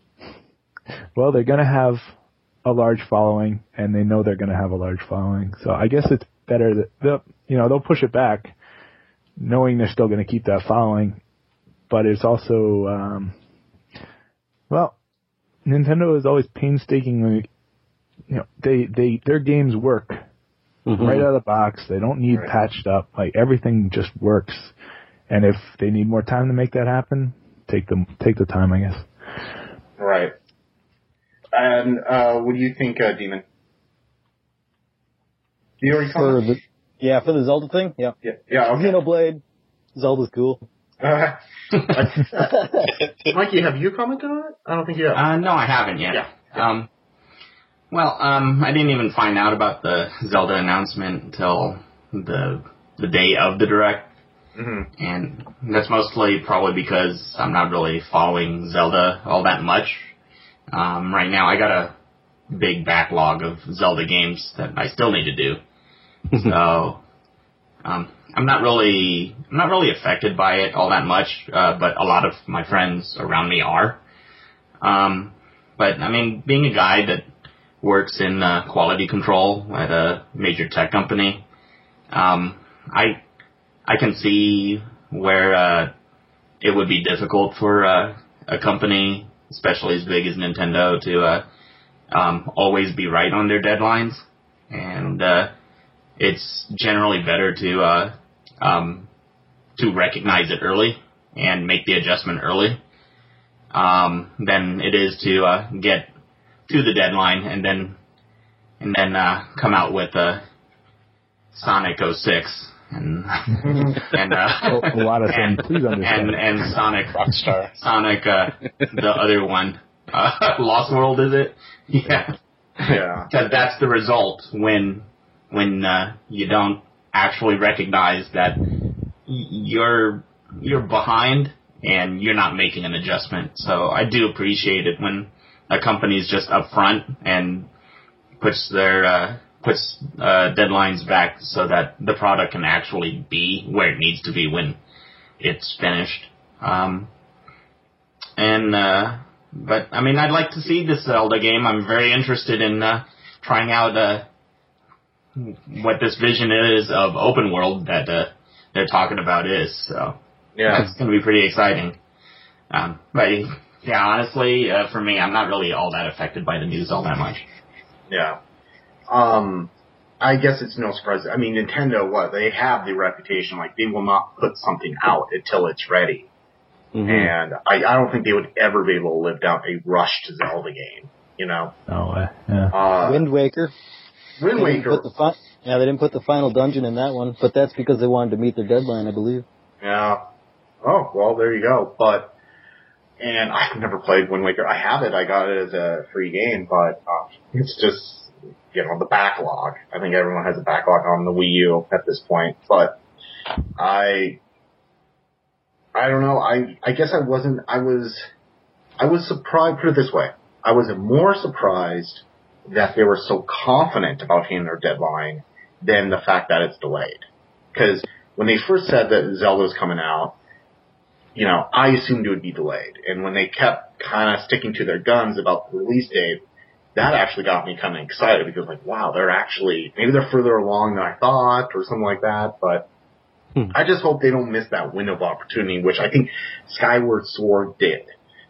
well they're gonna have a large following and they know they're gonna have a large following. So I guess it's better that they'll you know, they'll push it back knowing they're still gonna keep that following. But it's also um well Nintendo is always painstakingly you know, they, they, their games work Mhm. right out of the box. They don't need Right. patched up. Like everything just works. And if they need more time to make that happen, take them, take the time, I guess. Right. And uh, what do you think, uh, Demon? Do you already For the, yeah, for the Zelda thing, yeah. Yeah. Yeah. Okay. Xenoblade, Zelda's cool. Uh, Mikey, have you commented on it? I don't think you have. Uh, no, I haven't yet. Yeah. Um, well, um, I didn't even find out about the Zelda announcement until the the day of the direct, hmm and that's mostly probably because I'm not really following Zelda all that much. Um, right now, I got a big backlog of Zelda games that I still need to do. so, um, I'm not really I'm not really affected by it all that much, uh, but a lot of my friends around me are. Um, but I mean, being a guy that works in uh, quality control at a major tech company, um, I I can see where uh, it would be difficult for uh, a company, especially as big as Nintendo, to uh, um, always be right on their deadlines, and uh, it's generally better to uh, um, to recognize it early and make the adjustment early um, than it is to uh, get to the deadline and then and then uh, come out with uh, Sonic 06 and and uh, A lot of and, things. Please understand. and and Sonic Rockstar. Sonic uh, the other one uh, Lost World is it? Yeah, Yeah. because that's the result when when uh, you don't actually recognize that you're you're behind and you're not making an adjustment. So I do appreciate it when a company is just upfront and puts their uh, puts uh, deadlines back so that the product can actually be where it needs to be when it's finished. Um, and uh, but I mean, I'd like to see this Zelda game. I'm very interested in uh, trying out uh, what this vision is of open world that uh, they're talking about is. So Yeah. that's going to be pretty exciting. Um, but yeah, honestly, uh, for me, I'm not really all that affected by the news all that much. Yeah. Um, I guess it's no surprise. I mean, Nintendo, what they have the reputation like they will not put something out until it's ready, Mhm. and I, I don't think they would ever be able to live down a rushed Zelda game. You know, No way. Yeah. uh, Wind Waker. Wind They Waker. put the fi- yeah, they didn't put the final dungeon in that one, but that's because they wanted to meet their deadline, I believe. Yeah. Oh well, there you go. But and I've never played Wind Waker. I have it. I got it as a free game, but uh, it's just you know the backlog. I think everyone has a backlog on the Wii U at this point. But I I don't know. I I guess I wasn't. I was I was surprised. Put it this way. I was more surprised that they were so confident about hitting their deadline than the fact that it's delayed. Because when they first said that Zelda was coming out, you know, I assumed it would be delayed. And when they kept kind of sticking to their guns about the release date, that actually got me kind of excited because like, wow, they're actually, maybe they're further along than I thought or something like that, but Hmm. I just hope they don't miss that window of opportunity, which I think Skyward Sword did.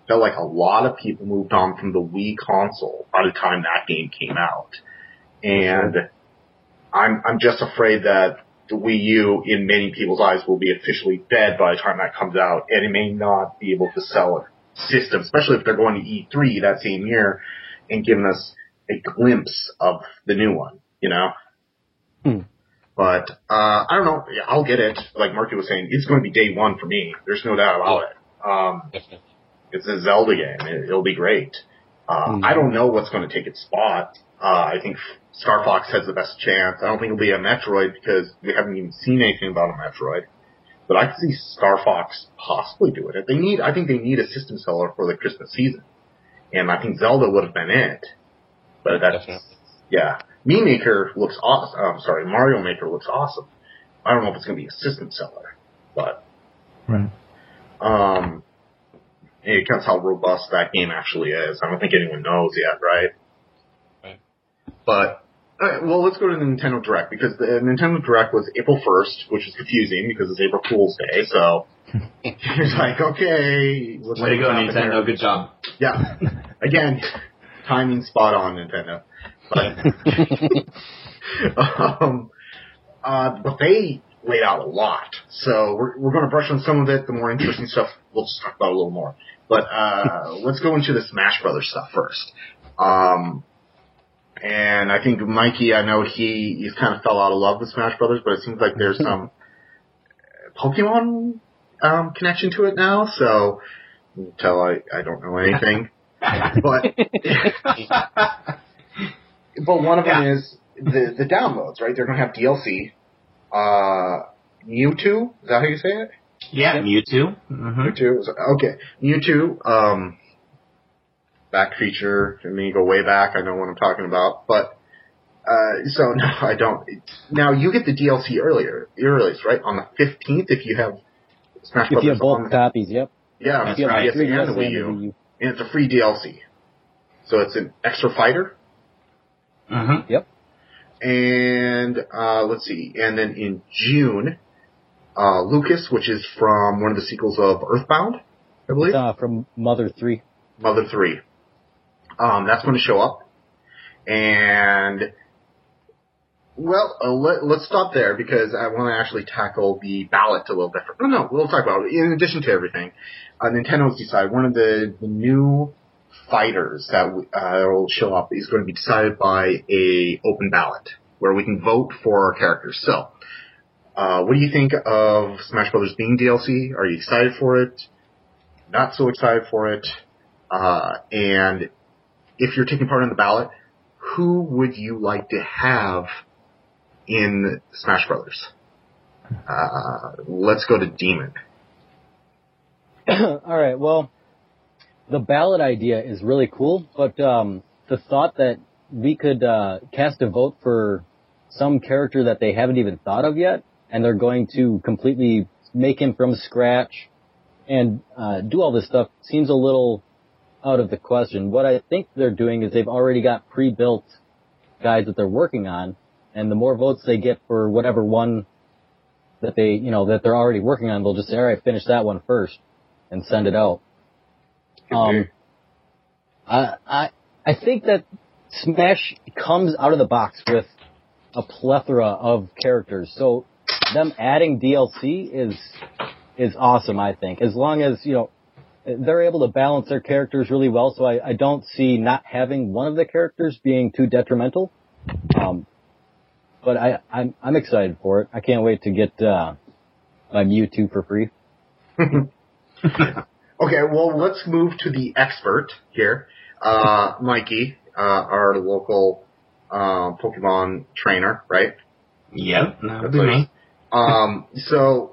Felt like a lot of people moved on from the Wii console by the time that game came out. And I'm, I'm just afraid that the Wii U, in many people's eyes, will be officially dead by the time that comes out, and it may not be able to sell a system, especially if they're going to E3 that same year and giving us a glimpse of the new one, you know? Hmm. But, uh, I don't know. Yeah, I'll get it. Like Merky was saying, it's going to be day one for me. There's no doubt about it. Um, it's a Zelda game. It, it'll be great. Uh, Hmm. I don't know what's going to take its spot. Uh, I think Star Fox has the best chance. I don't think it'll be a Metroid because we haven't even seen anything about a Metroid. But I can see Star Fox possibly doing it. They need, I think they need a system seller for the Christmas season. And I think Zelda would have been it. But that's, Definitely. yeah. Me Maker looks awesome. I'm sorry, Mario Maker looks awesome. I don't know if it's going to be a system seller, but Right. um, it counts how robust that game actually is. I don't think anyone knows yet, right? Right. But uh, well, let's go to the Nintendo Direct because the Nintendo Direct was April 1st, which is confusing because it's April Fool's Day. So it's like, okay, what's Way to go, Nintendo. Good job. Yeah, again, timing spot on, Nintendo. But um, uh, but they laid out a lot. So we're we're going to brush on some of it. The more interesting stuff, we'll just talk about a little more. But uh, let's go into the Smash Brothers stuff first. Um, and I think Mikey, I know he he's kind of fell out of love with Smash Brothers, but it seems like there's some Pokemon um, connection to it now. So you can tell I I don't know anything, but but one of them is the the downloads, right? They're going to have DLC. Uh, Mewtwo, is that how you say it? Yeah, Mewtwo. hmm Mewtwo. Okay, Mewtwo. Um, back feature. I mean, you go way back. I know what I'm talking about, but. Uh, so no, I don't. Now you get the DLC earlier, earliest, right? On the 15th, if you have Smash If you Brothers have both copies, yep. yeah, That's If you have right. the 3DS and the Wii U, and it's a free DLC. So it's an extra fighter, hmm Yep. and uh, let's see, and then in June, uh, Lucas, which is from one of the sequels of Earthbound, I believe, Uh, from Mother 3. Mother Three. Um, that's going to show up, and well, uh, let, let's stop there because I want to actually tackle the ballot a little different. No, no, we'll talk about it. In addition to everything, uh, Nintendo's decided one of the, the new fighters that uh, will show up is going to be decided by a open ballot where we can vote for our characters. So, uh, what do you think of Smash Brothers being DLC? Are you excited for it? Not so excited for it? Uh, and if you're taking part in the ballot, who would you like to have in Smash Brothers? Uh, let's go to Demon. All right. Well, the ballot idea is really cool, but um, the thought that we could uh, cast a vote for some character that they haven't even thought of yet, and they're going to completely make him from scratch and uh, do all this stuff seems a little out of the question. What I think they're doing is they've already got pre-built guys that they're working on, and the more votes they get for whatever one that they, you know, that they're already working on, they'll just say, all right, finish that one first and send it out. Um, I, I, I think that Smash comes out of the box with a plethora of characters. So them adding DLC is, is awesome, I think. As long as, you know, they're able to balance their characters really well, so I, I don't see not having one of the characters being too detrimental. Um, but I, I'm, I'm excited for it. I can't wait to get, uh, my Mewtwo for free. Okay, well, let's move to the expert here, uh, Mikey, uh, our local uh, Pokemon trainer, right? Yep, that would be me. Um, so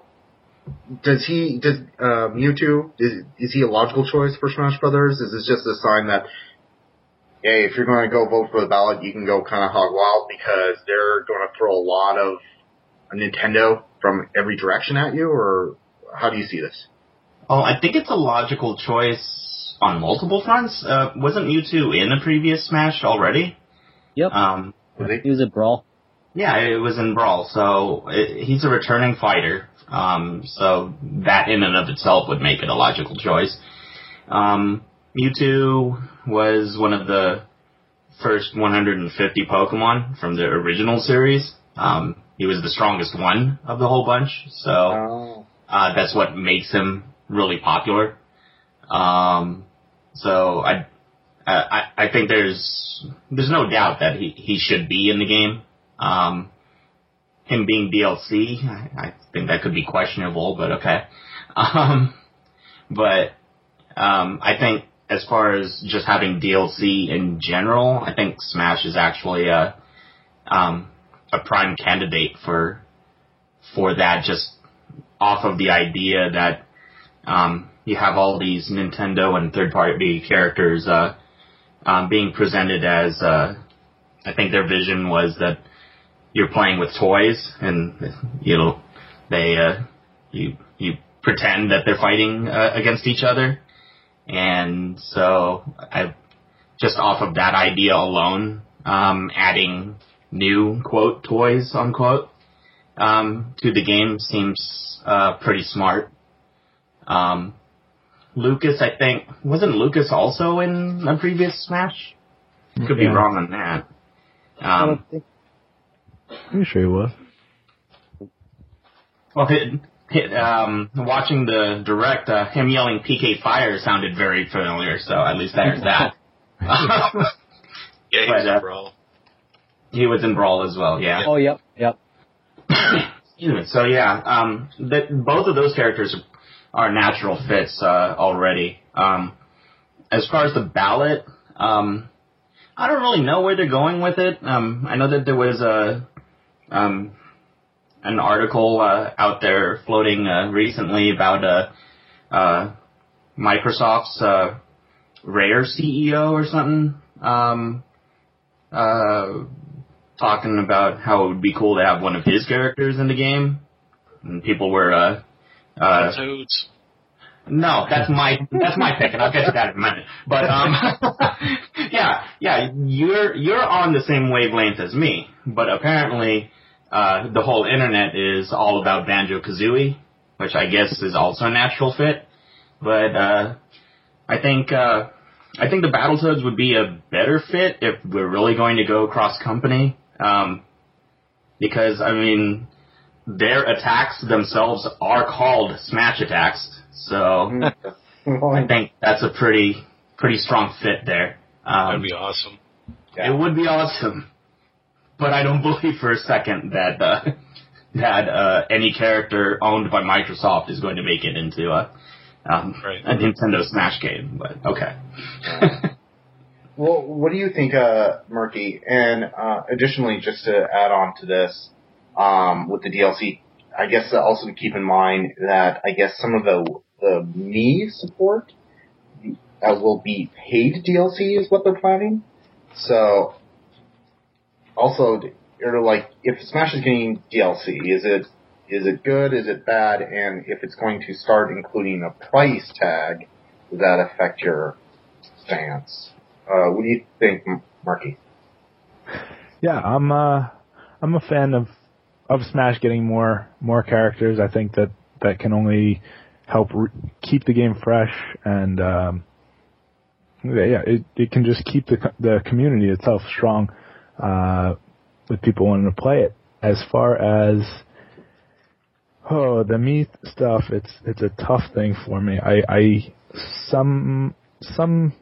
does he does uh, Mewtwo is, is he a logical choice for Smash Brothers? Is this just a sign that hey, if you're going to go vote for the ballot, you can go kind of hog wild because they're going to throw a lot of Nintendo from every direction at you, or how do you see this? Oh, I think it's a logical choice on multiple fronts. Uh, wasn't Mewtwo in a previous Smash already? Yep. Um, Was he? He was at Brawl. Yeah, it was in Brawl, so it, he's a returning fighter. Um, so that in and of itself would make it a logical choice. Um, Mewtwo was one of the first 150 Pokemon from the original series. Um, he was the strongest one of the whole bunch, so Oh. uh, that's what makes him really popular. Um, so I, I, I think there's there's no doubt that he, he should be in the game. Um, him being DLC, I, I think that could be questionable, but okay. Um, but um, I think as far as just having DLC in general, I think Smash is actually a um, a prime candidate for for that. Just off of the idea that um, you have all these Nintendo and third party characters uh, um, being presented as. Uh, I think their vision was that you're playing with toys, and you know they uh, you you pretend that they're fighting uh, against each other, and so I just off of that idea alone, um, adding new quote toys unquote um, to the game seems uh, pretty smart. Um, Lucas, I think, wasn't Lucas also in a previous Smash? Could be wrong on that. I Um, don't think I'm sure he was. Well, hit, hit, um, watching the direct, uh, him yelling PK Fire sounded very familiar, so at least there's that. Yeah, he But, was uh, brawl. he was in Brawl as well, yeah. Oh, yep, yep. Excuse me. So yeah, um, that both of those characters are natural fits uh, already. Um, as far as the ballot, um, I don't really know where they're going with it. Um, I know that there was a um, an article uh, out there floating uh, recently about uh, uh, Microsoft's uh, Rare CEO or something. Um, uh, talking about how it would be cool to have one of his characters in the game, and people were uh, uh, Toads. no, that's my that's my pick, and I'll get to that in a minute. But um, yeah, yeah, you're you're on the same wavelength as me, but apparently, uh, the whole internet is all about Banjo Kazooie, which I guess is also a natural fit. But uh, I think uh, I think the Battletoads would be a better fit if we're really going to go cross company, um, because I mean their attacks themselves are called smash attacks, so I think that's a pretty pretty strong fit there. That'd Um, be awesome. It would be awesome, but I don't believe for a second that uh, that uh, any character owned by Microsoft is going to make it into a um, Right. a Nintendo Smash game. But okay. Well, what do you think, uh, Merky? And uh, additionally, just to add on to this, um, with the DLC, I guess uh, also to keep in mind that I guess some of the the Mii support uh, will be paid DLC, is what they're planning. So, also, or like, if Smash is getting DLC, is it is it good? Is it bad? And if it's going to start including a price tag, does that affect your stance? Uh, what do you think, Merky? Yeah, I'm uh I'm a fan of of Smash getting more more characters. I think that that can only help re- keep the game fresh and um yeah, yeah, it it can just keep the the community itself strong uh with people wanting to play it. As far as oh, the meat stuff, it's it's a tough thing for me. I I some some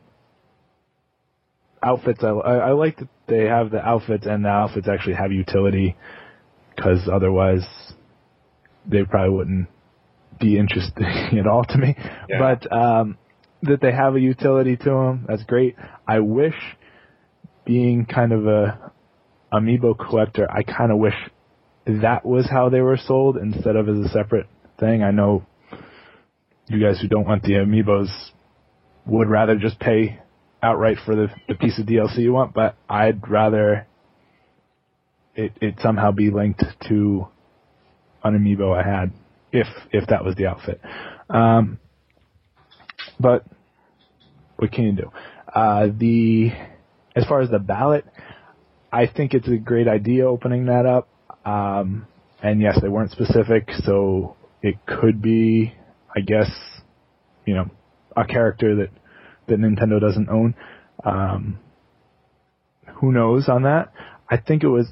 outfits. I, I, I like that they have the outfits and the outfits actually have utility because otherwise they probably wouldn't be interesting at all to me. Yeah. But um, that they have a utility to them, that's great. I wish being kind of a amiibo collector, I kind of wish that was how they were sold instead of as a separate thing. I know you guys who don't want the amiibos would rather just pay outright for the, the piece of DLC you want, but I'd rather it, it somehow be linked to an amiibo I had, if if that was the outfit. Um, but what can you do? Uh, the as far as the ballot, I think it's a great idea opening that up. Um, and yes, they weren't specific, so it could be, I guess, you know, a character that that Nintendo doesn't own. Um, who knows on that? I think it was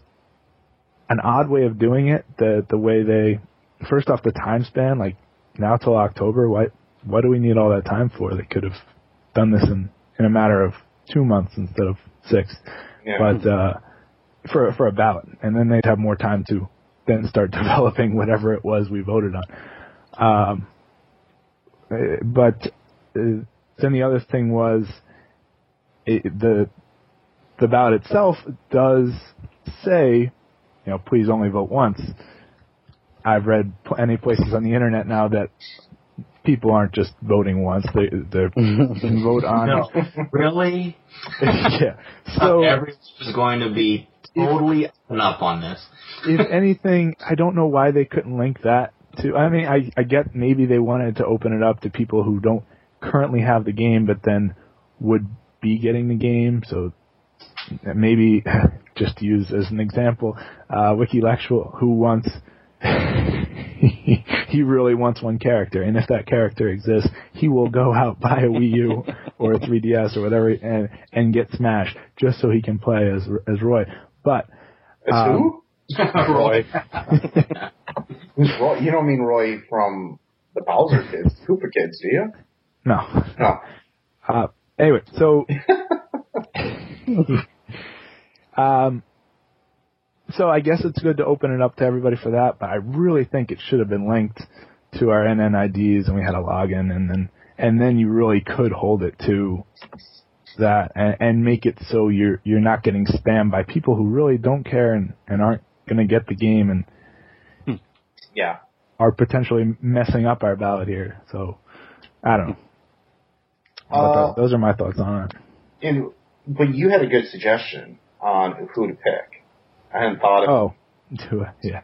an odd way of doing it. The the way they first off the time span, like now till October. What what do we need all that time for? They could have done this in in a matter of two months instead of six. Yeah. But uh, for for a ballot, and then they'd have more time to then start developing whatever it was we voted on. Um, but uh, then the other thing was it, the the ballot itself does say, you know, please only vote once. I've read plenty places on the internet now that people aren't just voting once; they they can vote on. No, really? yeah. So everyone's going to be totally up on this. if anything, I don't know why they couldn't link that to. I mean, I I get maybe they wanted to open it up to people who don't currently have the game, but then would be getting the game. So maybe just to use as an example, uh, Wikilectual, who wants he, he really wants one character, and if that character exists, he will go out buy a Wii U or a 3DS or whatever, and and get Smash just so he can play as as Roy. But It's Um, who? Roy. Who's Roy? You don't mean Roy from the Bowser kids, Koopa kids, do you? no, No. Uh, anyway, so um, so I guess it's good to open it up to everybody for that, but I really think it should have been linked to our NNIDs and we had a login and then and then you really could hold it to that and, and make it so you're you're not getting spammed by people who really don't care and, and aren't going to get the game and Yeah. are potentially messing up our ballot here. So I don't know. Uh, those are my thoughts on it. and, but you had a good suggestion on who to pick. I hadn't thought of Oh, do it. Yeah.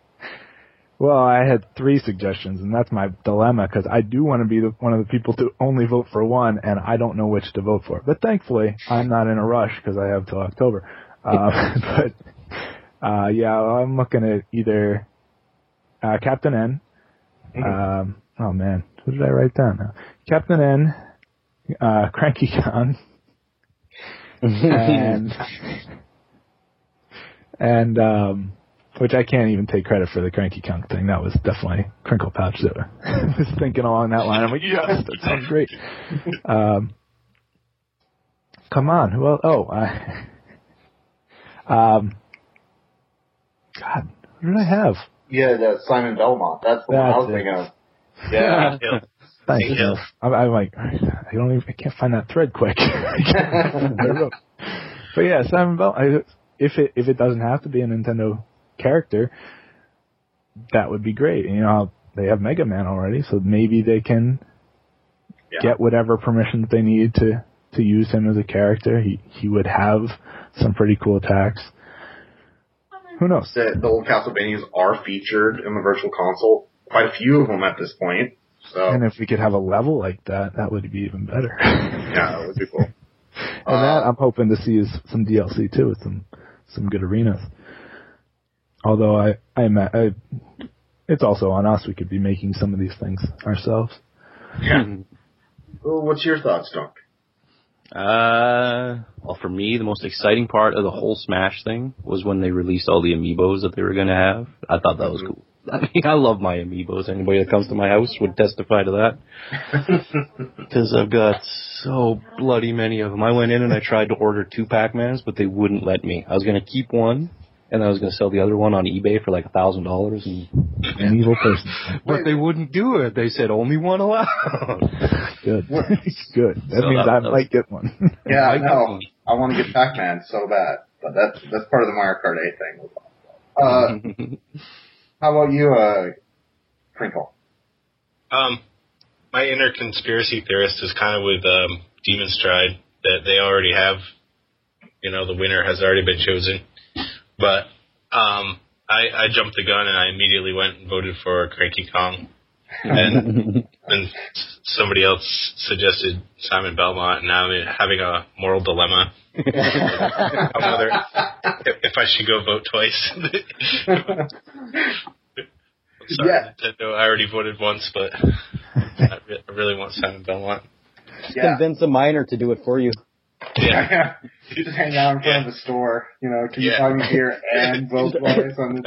Well, I had three suggestions, and that's my dilemma because I do want to be the, one of the people to only vote for one, and I don't know which to vote for. But thankfully, I'm not in a rush because I have till October. Uh, but uh, yeah, I'm looking at either uh, Captain N. Um, oh man, who did I write down? now? Captain N, uh, Cranky Kong, and and um, which I can't even take credit for the Cranky Kong thing. That was definitely Crinklepouch that was thinking along that line. I'm like, yes, that sounds great. Um, come on, who else? Oh, I, um, God, who did I have? Yeah, the Simon Belmont. That's the one I was it. thinking of. Yeah. Yeah. Thanks. Yeah. I'm, I'm like, I don't even, I can't find that thread quick. but yeah, Simon Bell. If it if it doesn't have to be a Nintendo character, that would be great. You know, they have Mega Man already, so maybe they can Yeah. get whatever permissions they need to to use him as a character. He he would have some pretty cool attacks. Who knows? the, the old Castlevanias are featured in the Virtual Console. Quite a few of them at this point. So And if we could have a level like that, that would be even better. yeah, that would be cool. And that uh, I'm hoping to see is some DLC too with some some good arenas. Although I I, ima- I it's also on us. We could be making some of these things ourselves. Yeah. Well, what's your thoughts, Doc? Uh, well, for me, the most exciting part of the whole Smash thing was when they released all the amiibos that they were going to have. I thought that was cool. I mean, I love my amiibos. Anybody that comes to my house would testify to that. Because I've got so bloody many of them. I went in and I tried to order two Pac-Mans, but they wouldn't let me. I was going to keep one, and I was going to sell the other one on eBay for like a thousand dollars, and An evil person. but they wouldn't do it. They said only one allowed. Good. Good. That So means that- I that was- might get one. Yeah, I I know. I want to get Pac-Man so bad, but that's that's part of the Mario Kart 8 thing. Uh, how about you, uh, Crinkle? Um, my inner conspiracy theorist is kind of with um, Demonstryde that they already have, you know, the winner has already been chosen. But um, I, I jumped the gun and I immediately went and voted for Cranky Kong. And then somebody else suggested Simon Belmont, and now I'm having a moral dilemma whether if, if I should go vote twice. Sorry, Yeah. Nintendo. I already voted once, but I, re- I really want Simon Belmont. Yeah. Convince a minor to do it for you. Yeah. you just hang out in front of the store. You know, can you Yeah. buy me beer and vote twice on the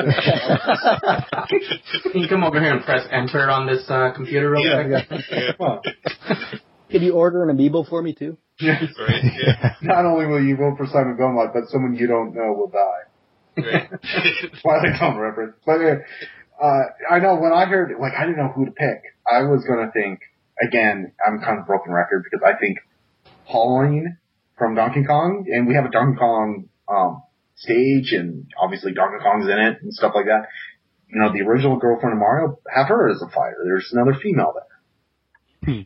Can you come over here and press enter on this uh, computer real Yeah. quick? yeah. Huh. Could you order an amiibo for me too? Right. Yeah. Not only will you vote for Simon Belmont, but someone you don't know will die. Right. Why they come reference? But uh, I know when I heard, like, I didn't know who to pick. I was gonna think again. I'm kind of broken record because I think Pauline from Donkey Kong, and we have a Donkey Kong um, stage, and obviously Donkey Kong's in it and stuff like that. You know, the original girlfriend of Mario, have her as a fighter. There's another female there.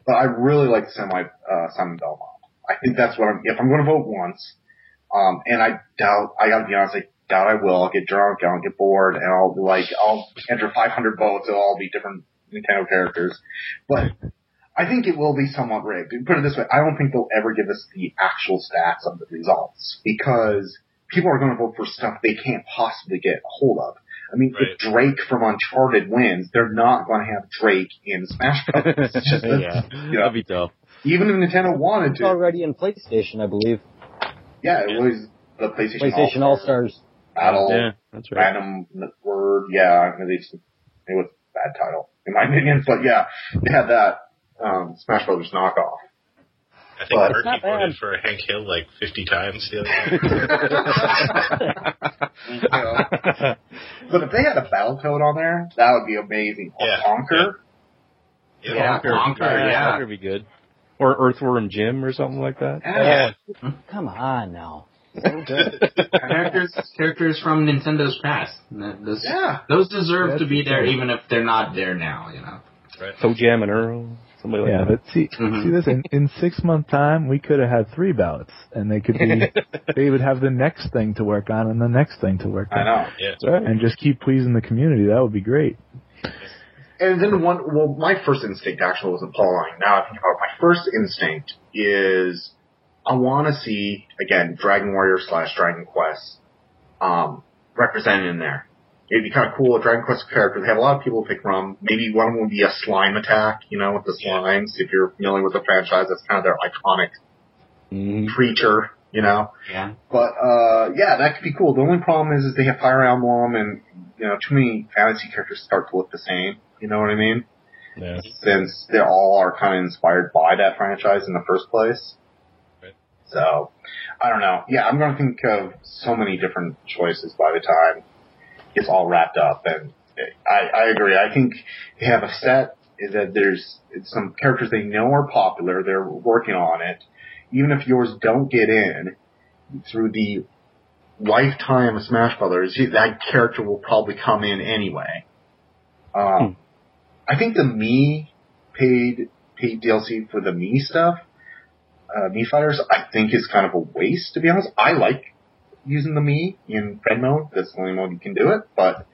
But I really like semi uh, Simon Belmont. I think that's what I'm. If I'm going to vote once, um, and I doubt, I gotta be honest, I doubt I will. I'll get drunk, I'll get bored, and I'll be like, I'll enter 500 votes. It'll all be different Nintendo characters. But I think it will be somewhat rigged. Put it this way, I don't think they'll ever give us the actual stats of the results because people are going to vote for stuff they can't possibly get a hold of. I mean, Right. if Drake from Uncharted wins, they're not going to have Drake in Smash Bros. It's just a- yeah, Yeah. that'd be tough. Even if Nintendo wanted It's to, already in PlayStation, I believe. yeah, it was the PlayStation, PlayStation All Stars. Battle, Yeah, that's right. random word, yeah, they just, it was a bad title, in my opinion, but yeah, they had that, um, Smash Brothers knockoff. I think But- It's Murphy voted for Hank Hill like 50 times the other day. But if they had a Battletoad on there, that would be amazing. Or Yeah, Conker. Yeah, Conker, yeah. Conker would be good. Or Earthworm Jim or something like that. Yeah. Come on now. characters characters from Nintendo's past. Those, Yeah. those deserve That's to be there true. even if they're not there now, you know. ToeJam and Earl, somebody like Yeah, that. but see, Mhm. see this in, in six month time, we could have had three ballots, and they could be, they would have the next thing to work on and the next thing to work on. I know. Yeah. Right. and just keep pleasing the community. That would be great. And then one, well, my first instinct actually wasn't Pauline. Now I think about it, my first instinct is I want to see again Dragon Warrior slash Dragon Quest um, represented in there. It'd be kind of cool. A Dragon Quest character. They have a lot of people pick from. Maybe one of them would be a slime attack. You know, with the slimes. If you're familiar with the franchise, that's kind of their iconic Mhm. creature. You know. Yeah. But uh yeah, that could be cool. The only problem is, is they have Fire Emblem, and you know, too many fantasy characters start to look the same. You know what I mean? Yeah. Since they all are kind of inspired by that franchise in the first place. Right. So, I don't know. Yeah, I'm going to think of so many different choices by the time it's all wrapped up. And I, I agree. I think they have a set that there's some characters they know are popular. They're working on it. Even if yours don't get in through the lifetime of Smash Brothers, that character will probably come in anyway. Um, I think the Mii paid paid DLC for the Mii stuff, uh, Mii fighters, I think is kind of a waste to be honest. I like using the Mii in friend mode. That's the only mode you can do it, but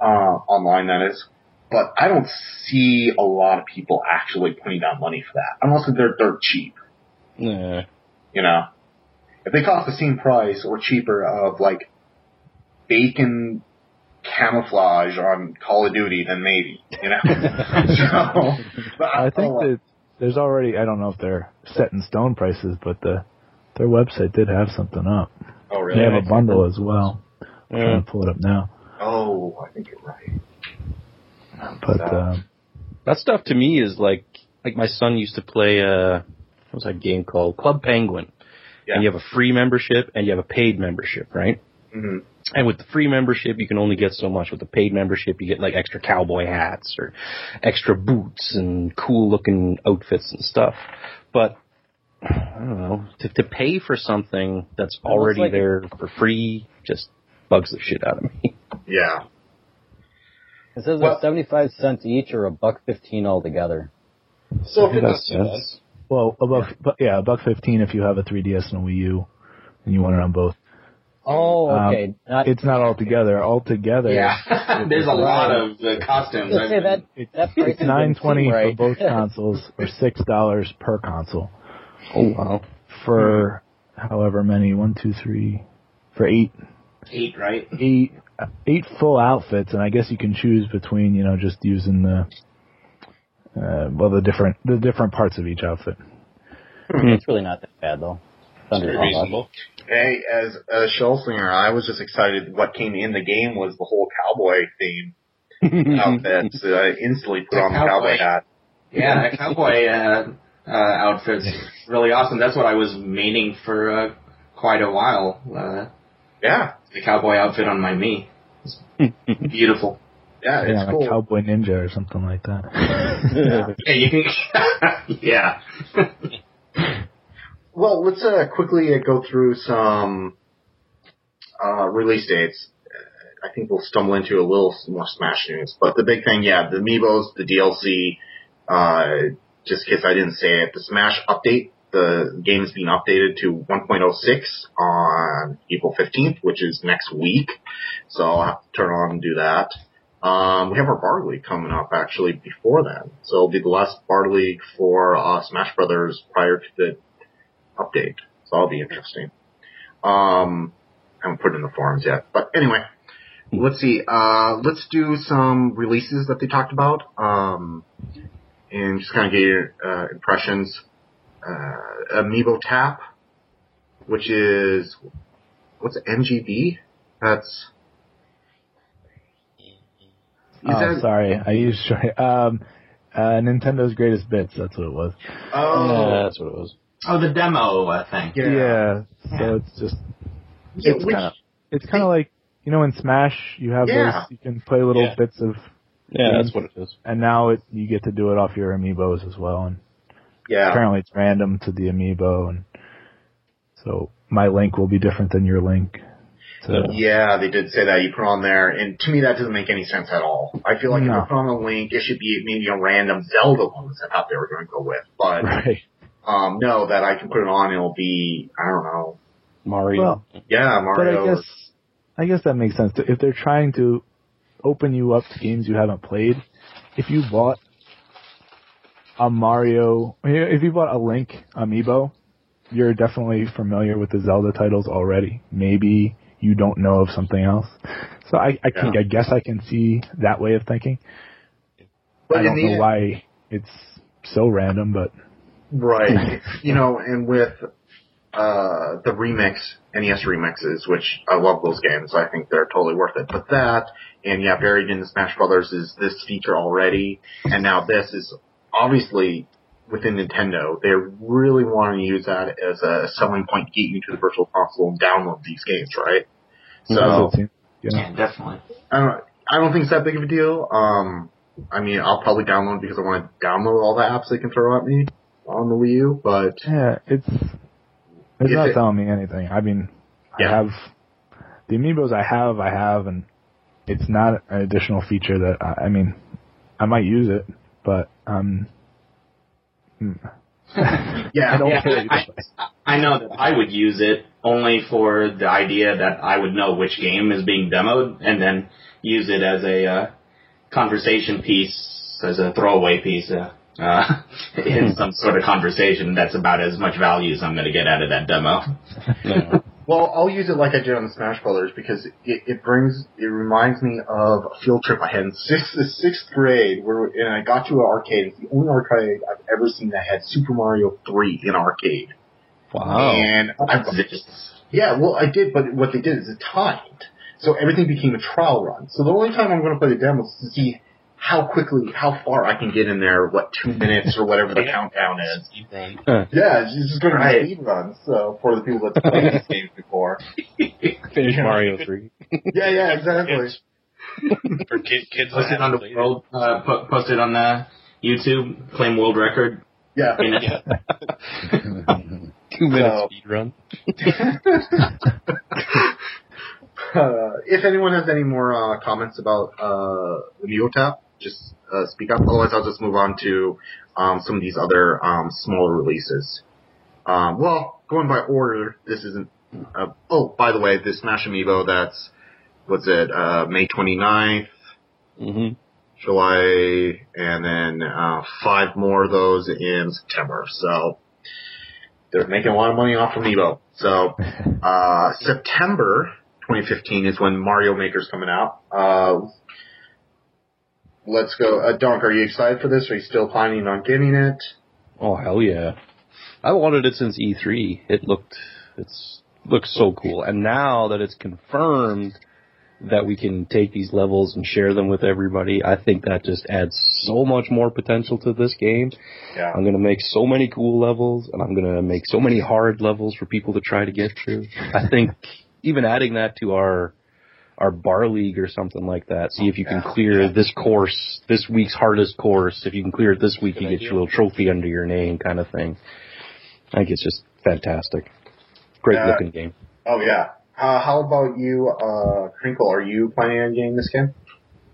uh, online that is. But I don't see a lot of people actually putting down money for that, unless they're dirt cheap. Yeah. You know, if they cost the same price or cheaper of like bacon camouflage on Call of Duty, then maybe, you know. so, but I think oh, that there's already. I don't know if they're set in stone prices, but the their website did have something up. Oh, They have a bundle as well. I'm trying to pull it up now, Oh, I think you're right. but So- um, That stuff to me is like like my son used to play uh what was that game called? Club Penguin. Yeah. And you have a free membership and you have a paid membership, right? hmm And with the free membership, you can only get so much. With the paid membership, you get like extra cowboy hats or extra boots and cool looking outfits and stuff. But I don't know to to pay for something that's Well, already like- there for free just bugs the shit out of me. Yeah. It says Well- 75 cents each or a buck 15 altogether. So if That's- it's, that's- well, a buck, bu- yeah, a buck fifteen if you have a 3DS and a Wii U, and you want it on both. Oh, Um, okay. Not, It's not all together. All together, Yeah. There's a lot of uh, costumes. Just say that, that price it's nine twenty seen for both consoles, or six dollars per console oh wow. for however many. One, two, three, for eight, Eight, right? eight, eight full outfits, and I guess you can choose between you know just using the, uh, well the different the different parts of each outfit. It's really not that bad though. It's under Very reasonable. hey, as a Shellslinger, I was just excited. What came in the game was the whole cowboy theme outfit. So I instantly put on the cowboy Cowboy. hat. Yeah, that cowboy uh, uh, outfit's really awesome. That's what I was meaning for uh, quite a while. Uh, Yeah. the cowboy outfit on my Mii. It's beautiful. Yeah, it's yeah, like cool. Cowboy Ninja or something like that. Yeah, you can. yeah. well, let's uh, quickly uh, go through some uh, release dates. Uh, I think we'll stumble into a little more Smash news, but the big thing, yeah, the amiibos, the DLC. Just in case I didn't say it, the Smash update. The game is being updated to 1.06 on April 15th, which is next week. So I'll have to turn on and do that. Um, we have our Bar League coming up actually before then. So it'll be the last Bar League for uh, Smash Brothers prior to the update. So that'll be interesting. Um, I haven't put it in the forums yet. But anyway, let's see. Uh, let's do some releases that they talked about. Um, and just kind of get your uh, impressions. Uh, Amiibo Tap, which is, what's it, MGB? That's, Oh, that- sorry, I used short. Um, uh, Nintendo's greatest bits. That's what it was. Oh, Yeah, that's what it was. Oh, the demo I think. Yeah. yeah So it's just it's which- kind of it's kind of like you know in Smash you have Yeah. those you can play little Yeah. bits of Yeah, Games. that's what it is. and now it you get to do it off your amiibos as well and yeah. apparently it's random to the amiibo and so my link will be different than your link. So Yeah, they did say that. You put on there, and to me that doesn't make any sense at all. I feel like if No. you put on a link, it should be maybe a random Zelda ones I thought they were going to go with. But right. um, no, that I can put it on, it'll be I don't know. Mario. Well, Yeah, But I guess I guess that makes sense. If they're trying to open you up to games you haven't played, if you bought a Mario, if you bought a Link amiibo, you're definitely familiar with the Zelda titles already. Maybe you don't know of something else. So I, I think Yeah. I guess I can see that way of thinking. but I don't know why it's so random, but Right. you know, and with uh the remix, NES remixes, which I love those games, I think they're totally worth it. But that, and yeah, buried in the Smash Brothers is this feature already, and now this is obviously within Nintendo. They really want to use that as a selling point to get you to the virtual console and download these games, right? So that's what yeah. Yeah, definitely. I don't I don't think it's that big of a deal. Um I mean I'll probably download because I want to download all the apps they can throw at me on the Wii U, but Yeah, it's it's If not it- telling me anything. I mean, Yeah. I have the amiibos. I have, I have, and it's not an additional feature that I, I mean, I might use it, but um, hmm. yeah, I don't Yeah, I. I know that I would use it only for the idea that I would know which game is being demoed and then use it as a uh, conversation piece, as a throwaway piece uh, uh, in some sort of conversation that's about as much value as I'm going to get out of that demo. Yeah. Well, I'll use it like I did on the Smash Brothers because it, it brings, it reminds me of a field trip I had in sixth, sixth grade where, and I got to an arcade. It's the only arcade I've ever seen that had Super Mario 3 in arcade. Wow. And I, yeah, well, I did, but what they did is it timed. So everything became a trial run. So the only time I'm going to play the demo is to see how quickly, how far I can get in there, what, two minutes or whatever the countdown is. Yeah, it's just going to Right. be speed runs, so, for the people that played these games before. Finish Mario 3. Yeah, yeah, exactly. For kid, kids that Post it on the played it. world, uh, po- post it on the YouTube, claim world record. Yeah. In. Yeah. Two minutes So- speed run. Uh, if anyone has any more uh, comments about uh, the Neotap, just uh, speak up. Otherwise, I'll just move on to um, some of these other um, smaller releases. Um, well, going by order, this isn't. Uh, oh, by the way, this Smash Amiibo, that's what's it? Uh, May 29th, hmm July, and then uh, five more of those in September. So they're making a lot of money off Amiibo. So uh, September 2015 is when Mario Maker's coming out. Let's go. Uh, Donk, are you excited for this? Are you still planning on getting it? Oh hell yeah! I wanted it since E3. It looked it's looks so cool, and now that it's confirmed that we can take these levels and share them with everybody, I think that just adds so much more potential to this game. Yeah. I'm gonna make so many cool levels, and I'm gonna make so many hard levels for people to try to get through. I think even adding that to our our bar league or something like that. See if you can Yeah. clear this course, this week's hardest course. If you can clear it this week, Good you get your little trophy under your name, kind of thing. I think it's just fantastic. Great Yeah. looking game. Oh yeah. Uh, how about you, uh, Crinkle? Are you planning on getting this game?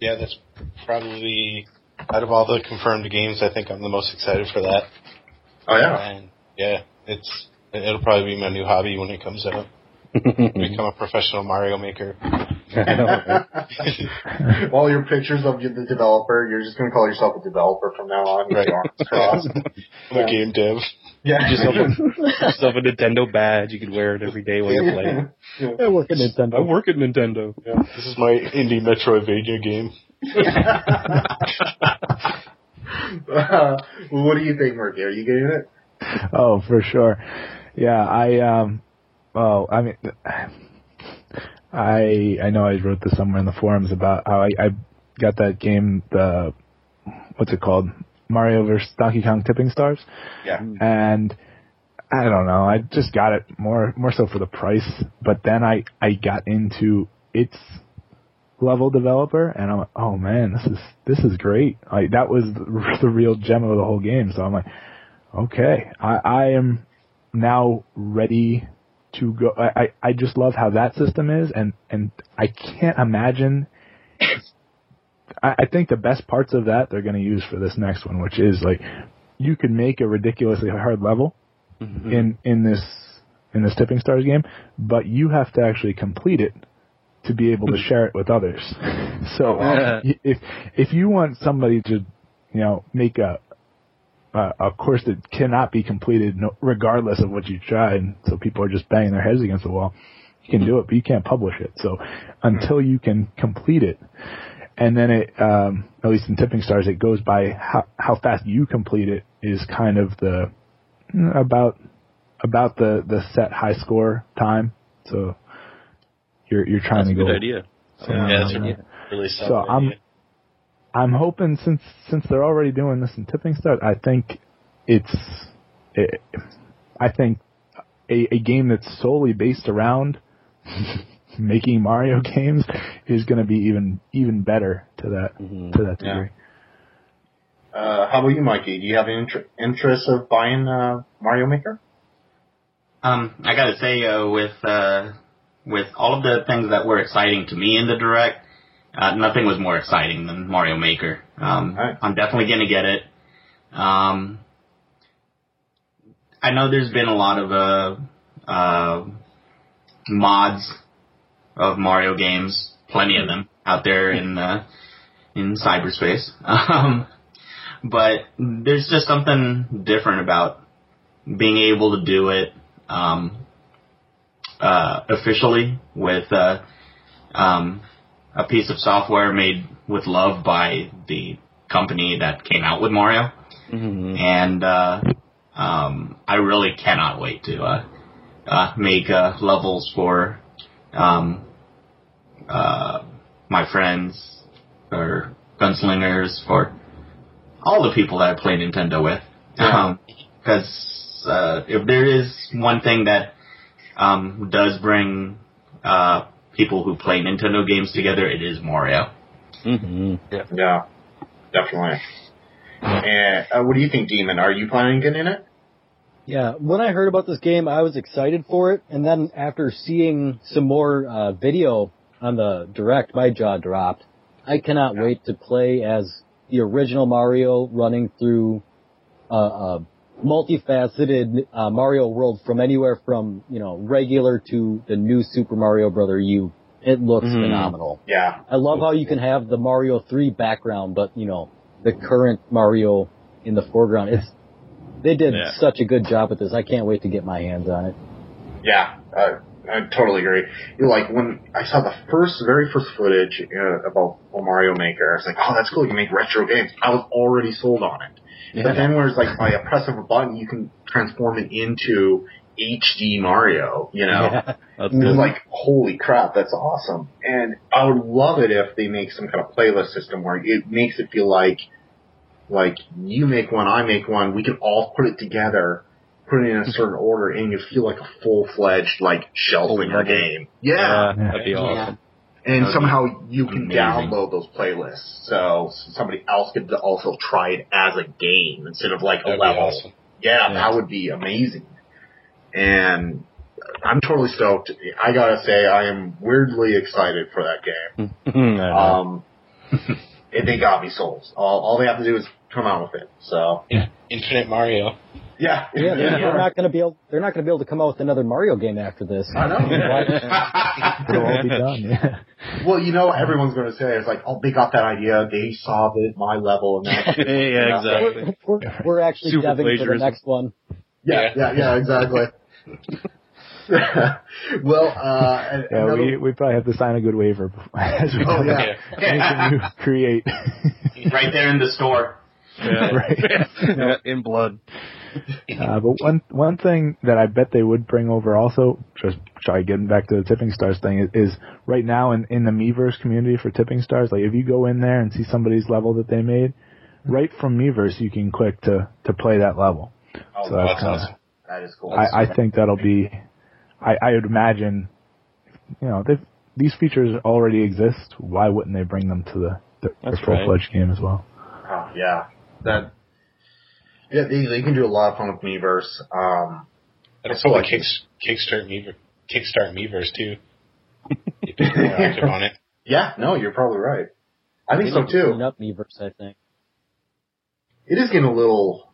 Yeah, that's probably out of all the confirmed games, I think I'm the most excited for that. Oh yeah. And yeah, it's it'll probably be my new hobby when it comes out. Become a professional Mario maker. All your pictures of the developer, you're just gonna call yourself a developer from now on. Right. your arms crossed. I'm a game dev. Yeah. Yourself a, yourself a Nintendo badge. You could wear it every day while you're playing. I work at Nintendo. I work at Nintendo. Yeah, this is my indie Metroidvania game. uh, what do you think, Merky? Are you getting it? Oh, for sure. Yeah, I um well, I mean I I know I wrote this somewhere in the forums about how I, I got that game the what's it called? Mario vs. Donkey Kong Tipping Stars. Yeah. And I don't know, I just got it more more so for the price, but then I I got into its level developer and I'm like, "Oh man, this is this is great." Like that was the, the real gem of the whole game. So I'm like, okay, I, I am now ready to go. I, I, I just love how that system is, and, and I can't imagine. I, I think the best parts of that they're going to use for this next one, which is like you could make a ridiculously hard level mm-hmm. in in this in this Tipping Stars game, but you have to actually complete it to be able to share it with others. so if if you want somebody to you know make a uh, a course that cannot be completed no, regardless of what you try, and so people are just banging their heads against the wall. You can do it, but you can't publish it. So until you can complete it, and then it, um, at least in Tipping Stars, it goes by how how fast you complete it is kind of the about about the the set high score time. So you're you're trying That's a to go. good idea. somewhere Yeah, that's around a there. really solid So I'm idea. I'm hoping since since they're already doing this in Tipping Stars, I think it's it, I think a, a game that's solely based around making Mario games is going to be even even better to that Mhm. to that Yeah. degree. Uh, how about you, Mikey? Do you have an inter- interest of buying uh, Mario Maker? Um, I gotta say, uh, with, uh, with all of the things that were exciting to me in the direct, uh, nothing was more exciting than Mario Maker. Um, Alright. I'm definitely gonna get it. Um, I know there's been a lot of, uh, uh, mods of Mario games, plenty of them out there in, uh, in cyberspace. Um, but there's just something different about being able to do it um, uh, officially with uh, um, a piece of software made with love by the company that came out with Mario, Mhm. and uh, um, I really cannot wait to uh, uh, make uh, levels for um, uh, my friends or gunslingers for all the people that I play Nintendo with. Yeah. Because uh, if there is one thing that um, does bring uh, people who play Nintendo games together, it is Mario. Mhm. Yeah, definitely. And uh, what do you think, Demon? Are you planning on getting in it? Yeah, when I heard about this game, I was excited for it, and then after seeing some more uh, video on the direct, my jaw dropped. I cannot Yeah. wait to play as the original Mario running through uh, a multifaceted uh, Mario world from anywhere from you know regular to the new Super Mario Brother U. It looks Mhm. phenomenal. Yeah, I love how you can have the Mario 3 background, but you know, the current Mario in the foreground. It's, they did Yeah. such a good job with this. I can't wait to get my hands on it. yeah, uh, I totally agree. You know, like when I saw the first, very first footage uh, about Mario Maker, I was like, "Oh, that's cool! You can make retro games." I was already sold on it. But then, whereas like by a press of a button, you can transform it into HD Mario. You know, Yeah. That's And good. it's like, holy crap, that's awesome. And I would love it if they make some kind of playlist system where it makes it feel like, like you make one, I make one, we can all put it together, put it in a certain order, and you feel like a full fledged like Shellslinger level. game. Yeah. Yeah, that'd be Yeah. awesome. And somehow you can amazing. download those playlists, so somebody else could also try it as a game instead of like a That'd be level. awesome. Yeah, Yeah. that would be amazing. and I'm totally stoked. I gotta say, I am weirdly excited for that game. Um, they got me sold. All, all they have to do is come out with it. So Yeah. Infinite Mario. Yeah, Yeah, they're, they're not going to be able. They're not going to be able to come out with another Mario game after this. I know. It'll all be done. Yeah. well, you know, everyone's going to say it's like, oh, they got that idea. They saw the, my level and that. yeah, exactly. We're, we're, we're actually Super deving for the next one. Yeah, yeah, yeah, exactly. well, uh, and Yeah, another- we we probably have to sign a good waiver as we Oh, yeah. anything you create. right there in the store. right. in blood. Uh, but one one thing that I bet they would bring over also, just sorry, getting back to the tipping stars thing, is, is right now in, in the Miiverse community for tipping stars, like if you go in there and see somebody's level that they made, right from Miiverse you can click to to play that level. oh, so that's that's kinda, awesome. that is cool. I, I think that'll be, I, I would imagine, you know, they've, these features already exist. Why wouldn't they bring them to the, the their That's full right. fledged game as well? Oh, yeah, that. Yeah, they, they can do a lot of fun with Miiverse. Um, And it's probably kicks, kickstart Meaver, kickstart Miiverse too. If people are active on it. yeah, no, you're probably right. I think They so need clean too. up Miiverse, I think. It is getting a little,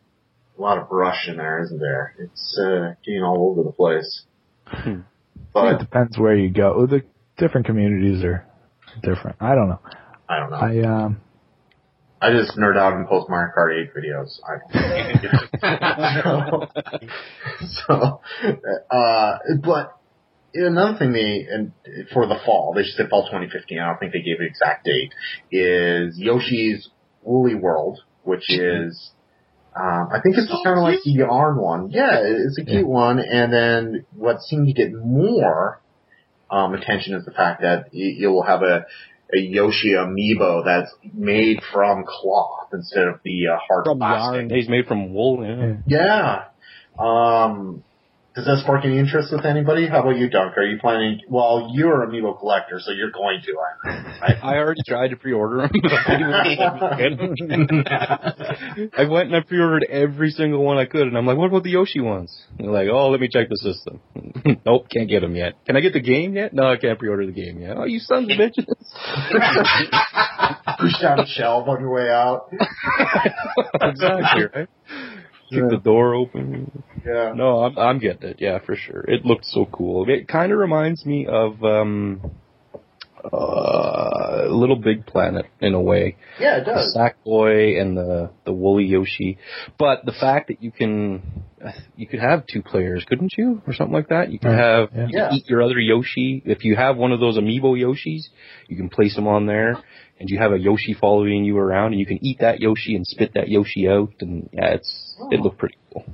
a lot of brush in there, isn't there? It's uh, getting all over the place. but it depends where you go. The different communities are different. I don't know. I don't know. I um I just nerd out and post Mario Kart 8 videos. I don't. so, uh, but another thing they, and for the fall, they should say fall 2015, I don't think they gave an exact date, is Yoshi's Woolly World, which is, um, I think it's kind of like the yarn one. Yeah, it's a cute one. And then what seemed to get more, um, attention is the fact that y- you'll have a, a Yoshi amiibo that's made from cloth instead of the uh, hard From plastic. yarn. He's made from wool. Yeah. Yeah. Um, does that spark any interest with anybody? How about you, Dunk? Are you planning? Well, you're an amiibo collector, so you're going to. I, I already tried to pre-order them. I went and I pre-ordered every single one I could, and I'm like, "What about the Yoshi ones?" And they're like, "Oh, let me check the system." nope, can't get them yet. Can I get the game yet? No, I can't pre-order the game yet. Oh, you sons of bitches! push down a shelf on your way out. exactly right. Keep the door open. Yeah. No, I'm I'm getting it. Yeah, for sure. It looked so cool. It kind of reminds me of um, uh, LittleBigPlanet in a way. Yeah, it the does. Sackboy and the the woolly Yoshi. But the fact that you can you could have two players, couldn't you, or something like that? You could Yeah. have Yeah. you Yeah. eat your other Yoshi. If you have one of those amiibo Yoshis, you can place them on there, and you have a Yoshi following you around, and you can eat that Yoshi and spit that Yoshi out. And yeah, it's it looked pretty cool.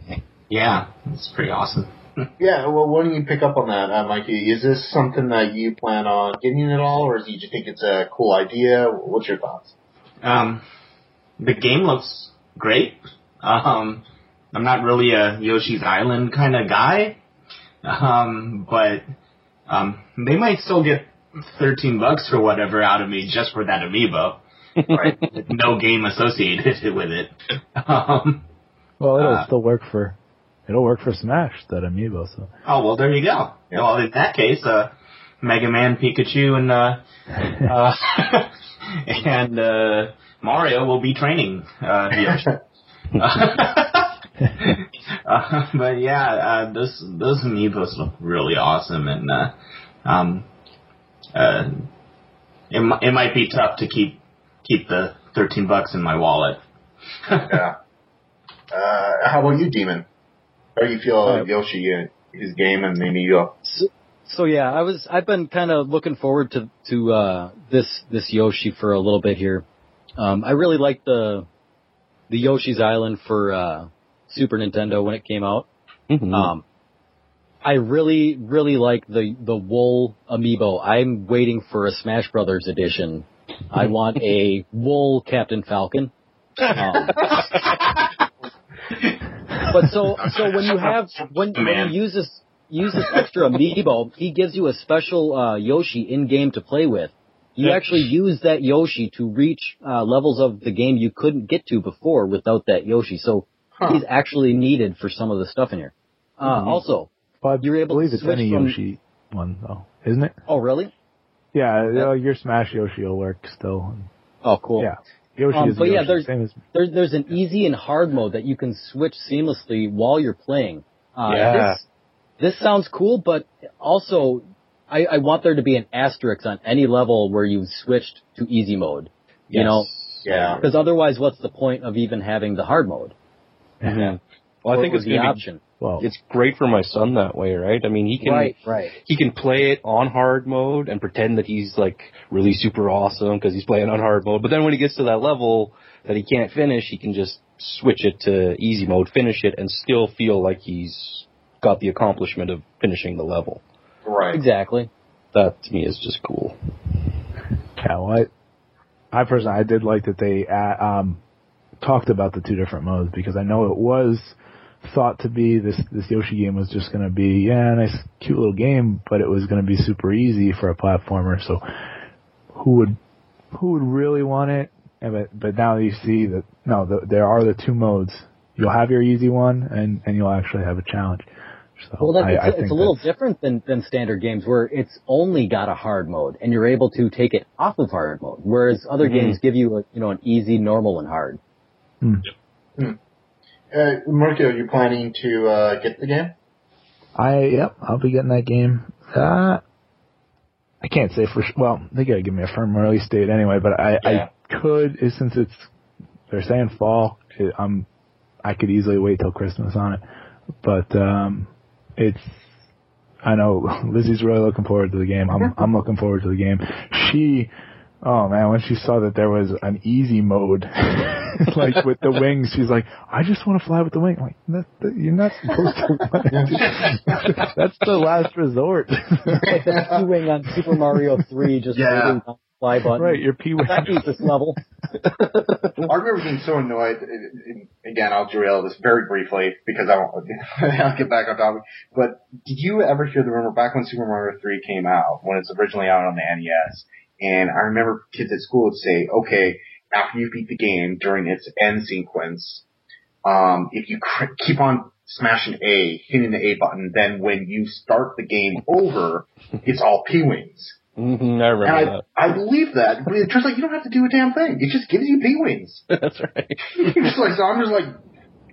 Yeah, it's pretty awesome. Yeah. Well, why don't you pick up on that, uh, Mikey? Is this something that you plan on getting at all, or do you just think it's a cool idea? What's your thoughts? Um, the game looks great. Um, I'm not really a Yoshi's Island kind of guy, um, but um, they might still get 13 bucks or whatever out of me just for that amiibo, right? With no game associated with it. Um, well it'll Uh, still work for it'll work for Smash that amiibo. So oh well, there you go. Well, in that case, uh, Mega Man, Pikachu, and uh, uh, and uh, Mario will be training uh, Yoshi. uh, but yeah, uh, this those amiibos look really awesome, and uh, um, uh, it it might be tough to keep keep the thirteen bucks in my wallet. yeah. Uh, how about you, Demon? How do you feel Uh, Yoshi, uh, his game, and the amiibo? So, so yeah, I was I've been kind of looking forward to to uh, this this Yoshi for a little bit here. Um, I really liked the the Yoshi's Island for uh, Super Nintendo when it came out. Mhm. Um, I really really like the the wool amiibo. I'm waiting for a Smash Brothers edition. I want a wool Captain Falcon. Um, but so so when you have when, when you use this use this extra amiibo, he gives you a special uh, Yoshi in game to play with. You Yeah. actually use that Yoshi to reach uh, levels of the game you couldn't get to before without that Yoshi. So Huh. he's actually needed for some of the stuff in here. Uh, Mhm. Also, Well, I You're able to believe it's switch any from- Yoshi one though, isn't it? Oh, really? Yeah, Yeah. uh, your Smash Yoshi will work still. Oh, cool. Yeah, Yoshi Um, is but yeah, there's- same as There, there's an easy and hard mode that you can switch seamlessly while you're playing. Uh, Yeah. This, this sounds cool, but also I, I want there to be an asterisk on any level where you've switched to easy mode. You Yes. know, Yeah. because otherwise, what's the point of even having the hard mode? Mhm. Well, I think it's the gonna option. Well. it's great for my son that way, right? I mean, he can Right, right. he can play it on hard mode and pretend that he's like really super awesome because he's playing on hard mode. But then when he gets to that level that he can't finish, he can just switch it to easy mode, finish it, and still feel like he's got the accomplishment of finishing the level. Right. Exactly. That to me is just cool. Yeah, well, I, I personally, I did like that they uh, um, talked about the two different modes because I know it was thought to be this this Yoshi game was just going to be yeah, nice, cute little game, but it was going to be super easy for a platformer. So who would who would really want it? And but but now you see that no, the, there are the two modes. You'll have your easy one, and and you'll actually have a challenge. So Well, that's, I, it's, I it's a little that's- different than, than standard games where it's only got a hard mode and you're able to take it off of hard mode, whereas other Mhm. games give you a, you know, an easy, normal, and hard. Uh, Marco, are you planning to uh, get the game? I yep, I'll be getting that game. Uh, I can't say for sure. Well, they gotta give me a firm release date anyway, but I Yeah. I could eh, since it's they're saying fall. It, I'm I could easily wait till Christmas on it, but um, it's. I know Lizzie's really looking forward to the game. I'm I'm looking forward to the game. She, oh man, when she saw that there was an easy mode, like with the wings, she's like, I just want to fly with the wing. I'm like that, that, you're not supposed to. That's the last resort. Like the P-Wing on Super Mario 3 just Yeah. waiting on the fly button. right, your P wing. That beats this level. I remember being so annoyed. and- and Again, I'll derail this very briefly because I won't. I'll get back on topic. But did you ever hear the rumor back when Super Mario 3 came out, when it's originally out on the NES? And I remember kids at school would say, "Okay, after you beat the game during its end sequence, um, if you cr- keep on smashing A, hitting the A button, then when you start the game over, it's all P wings." hmm I remember And I, I believe that, but it turns out you don't have to do a damn thing. It just gives you P wings. That's right. just like so, I'm just like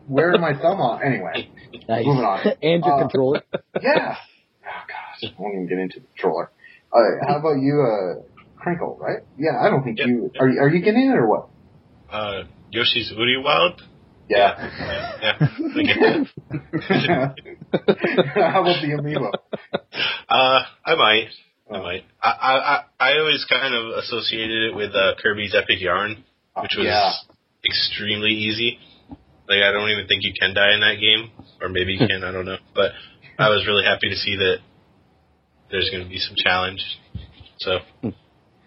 wearing my thumb off. Anyway, Nice. Moving on. and your Uh, controller. yeah. Oh gosh, I won't even get into the controller. Uh, how about you, uh, Crinkle? Right? Yeah, I don't think Yeah. you are. Are you getting it or what? Uh, Yoshi's Woody Wild? Yeah. Yeah, I get that. how about the amiibo? Uh, I might. I might. I, I, I I always kind of associated it with uh, Kirby's Epic Yarn, which was yeah. extremely easy. Like I don't even think you can die in that game, or maybe you can. I don't know. But I was really happy to see that there's going to be some challenge. So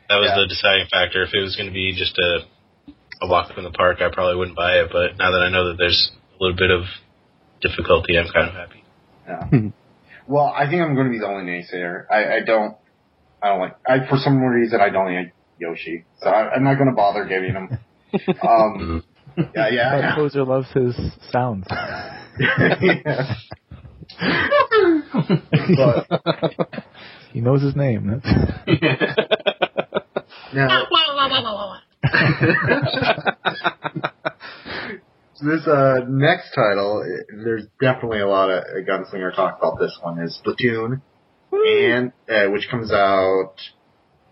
that was Yeah. the deciding factor. If it was going to be just a a walk in the park, I probably wouldn't buy it. But now that I know that there's a little bit of difficulty, I'm kind of happy. Yeah. well, I think I'm going to be the only naysayer. I, I don't. I don't like. I for some reason I don't like Yoshi, so I, I'm not going to bother giving him. Um. Yeah, yeah. But Poser loves his sounds. yeah. but he knows his name. Now, so this uh, next title, there's definitely a lot of uh, gunslinger talk about this one. Is Splatoon, and uh, which comes out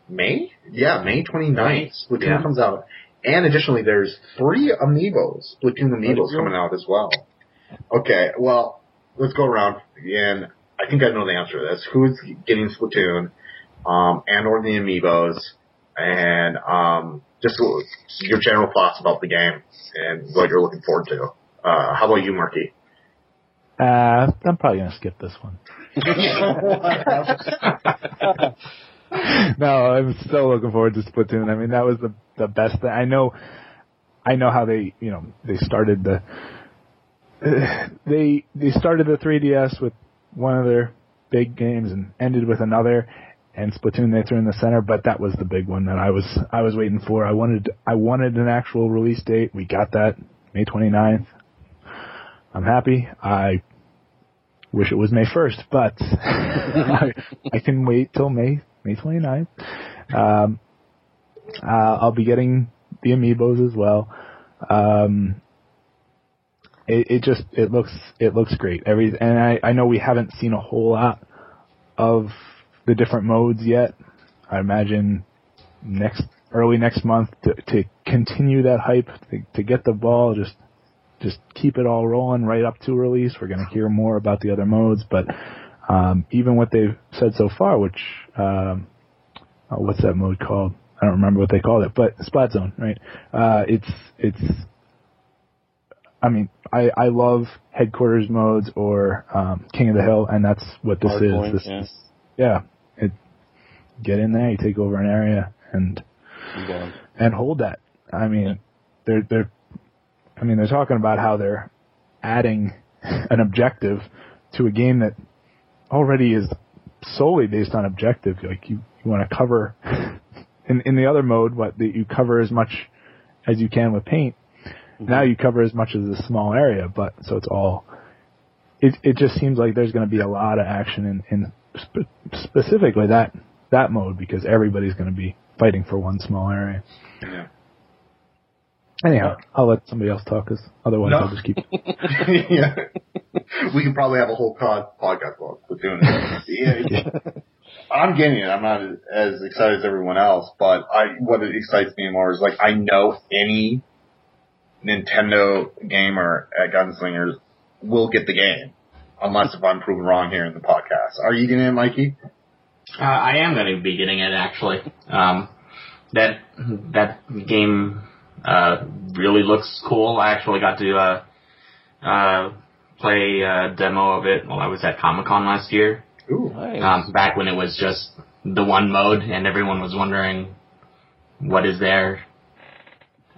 May? Yeah, May 29th. Splatoon Yeah. comes out, and additionally, there's three amiibos, Splatoon amiibos coming out as well. Okay, well, let's go around and I think I know the answer to this. Who's getting Splatoon, um, and or the amiibos, and um, just your general thoughts about the game and what you're looking forward to. Uh, how about you, Merky? uh, I'm probably gonna skip this one. no, I'm still looking forward to Splatoon. I mean, that was the the best thing. I know, I know how they, you know, they started the, they they started the 3DS with one of their big games and ended with another, and Splatoon they threw in the center. But that was the big one that I was I was waiting for. I wanted I wanted an actual release date. We got that May 29th. I'm happy. I wish it was May 1st, but I, I can wait till May May 29th. Um, uh, I'll be getting the amiibos as well. Um, it, it just it looks it looks great. Every and I I know we haven't seen a whole lot of the different modes yet. I imagine next early next month to to continue that hype to, to get the ball just just keep it all rolling right up to release. We're going to hear more about the other modes, but um, even what they've said so far, which um, oh, what's that mode called? I don't remember what they called it, but Splat Zone, right? Uh, it's it's. I mean, I I love headquarters modes or um, King of the Hill, and that's what this Hardpoint, is. This, yeah. yeah, get in there, you take over an area, and and hold that. I mean, they're they're, I mean, they're talking about how they're adding an objective to a game that already is solely based on objective. Like you, you want to cover in in the other mode, what that you cover as much as you can with paint. Mm-hmm. Now you cover as much as a small area, but so it's all. It it just seems like there's going to be a lot of action in in spe- specifically that that mode because everybody's going to be fighting for one small area. Yeah. Anyhow, I'll let somebody else talk, because otherwise No. I'll just keep. yeah. We can probably have a whole pod, podcast about doing it. Yeah, I'm getting it. I'm not as excited as everyone else, but I what excites me more is like I know any Nintendo gamer at uh, Gunslingers will get the game, unless if I'm proven wrong here in the podcast. Are you getting it, Mikey? Uh, I am going to be getting it actually. Um, that that game uh, really looks cool. I actually got to uh, uh, play a demo of it while I was at Comic Con last year. Ooh. Nice. Um, back when it was just the one mode, and everyone was wondering what is there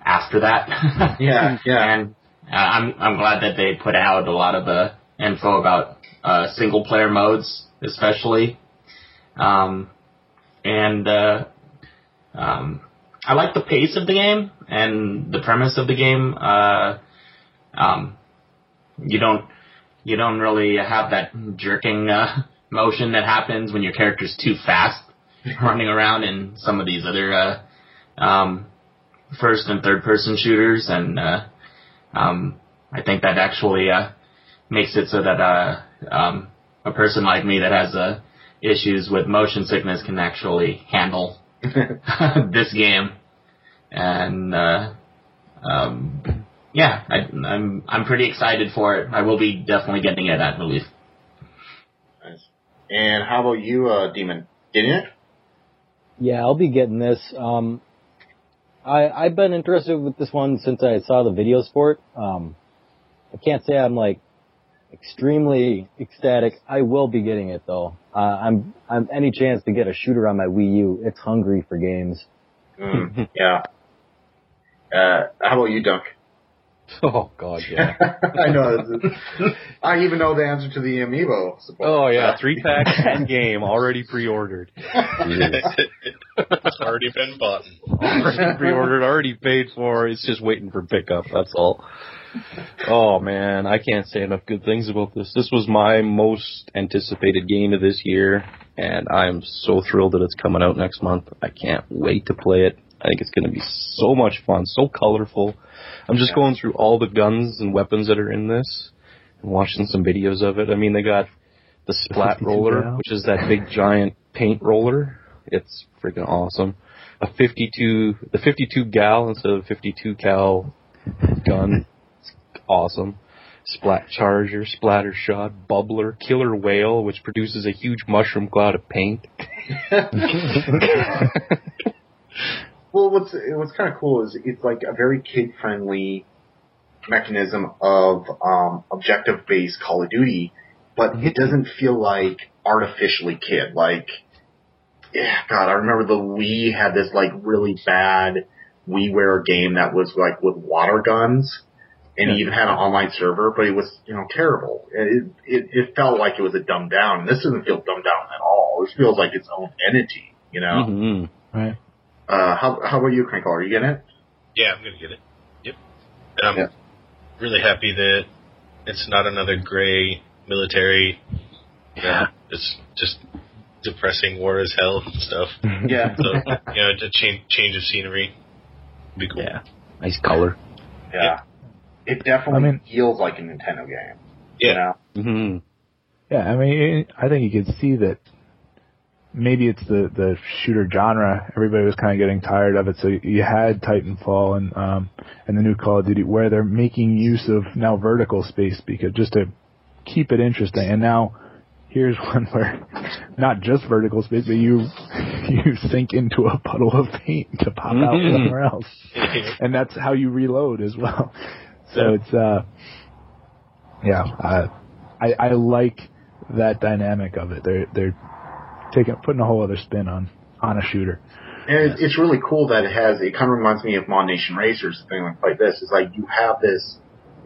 after that. Yeah, yeah. And uh, I'm I'm glad that they put out a lot of the info about uh, single player modes, especially. Um, and uh, um, I like the pace of the game and the premise of the game. Uh, um, you don't you don't really have that jerking uh, motion that happens when your character's too fast running around in some of these other uh, um, first and third person shooters, and uh, um, I think that actually uh, makes it so that uh, um, a person like me that has uh, issues with motion sickness can actually handle this game, and uh, um, yeah, I, I'm I'm pretty excited for it. I will be definitely getting it at release. Nice. And how about you, uh, Demon? Getting it? Yeah, I'll be getting this. Um, I I've been interested with this one since I saw the videos for it. Um, I can't say I'm like extremely ecstatic. I will be getting it though. Uh, I'm I'm any chance to get a shooter on my Wii U. It's hungry for games. Mm, yeah. Uh, how about you, Dunk? Oh God, yeah. I know. it's- I even know the answer to the amiibo. suppose. oh yeah, three packs in game already pre-ordered. it's already been bought. already pre-ordered, already paid for. It's just waiting for pickup. That's all. Oh man, I can't say enough good things about this. This was my most anticipated game of this year, and I'm so thrilled that it's coming out next month. I can't wait to play it. I think it's going to be so much fun, so colorful. I'm just going through all the guns and weapons that are in this and watching some videos of it. I mean, they got the splat roller, which is that big giant paint roller. It's freaking awesome. A 52, the 52 gal instead of 52 cal gun. Awesome. Splat charger, Splattershot, bubbler, Killer Wail, which produces a huge mushroom cloud of paint. Well, what's what's kind of cool is it's like a very kid friendly mechanism of um, objective based Call of Duty, but it doesn't feel like artificially kid. Like, yeah, God, I remember the Wii had this like really bad WiiWare game that was like with water guns. And he even had an online server, but it was, you know, terrible. It, it, it felt like it was a dumbed down. And this doesn't feel dumbed down at all. This feels like its own entity, you know? hmm Right. Uh, how, how about you, Crinkle? Are you getting it? Yeah, I'm gonna get it. Yep. And I'm Yeah. really happy that it's not another gray military. Yeah. It's just depressing war as hell stuff. Yeah. So you know, a change change of scenery would be cool. Yeah. Nice color. Yeah. It definitely I mean- feels like a Nintendo game. Yeah. You know? hmm Yeah, I mean, I think you could see that maybe it's the the shooter genre. Everybody was kind of getting tired of it, so you had Titanfall and um and the new Call of Duty where they're making use of now vertical space because just to keep it interesting. And now here's one where not just vertical space, but you you sink into a puddle of paint to pop out Mhm. somewhere else, and that's how you reload as well. So it's uh yeah, uh, I I like that dynamic of it. They're they're taking putting a whole other spin on on a shooter. And it's, it's really cool that it has, it kind of reminds me of ModNation Racers, thing like this. It's like you have this,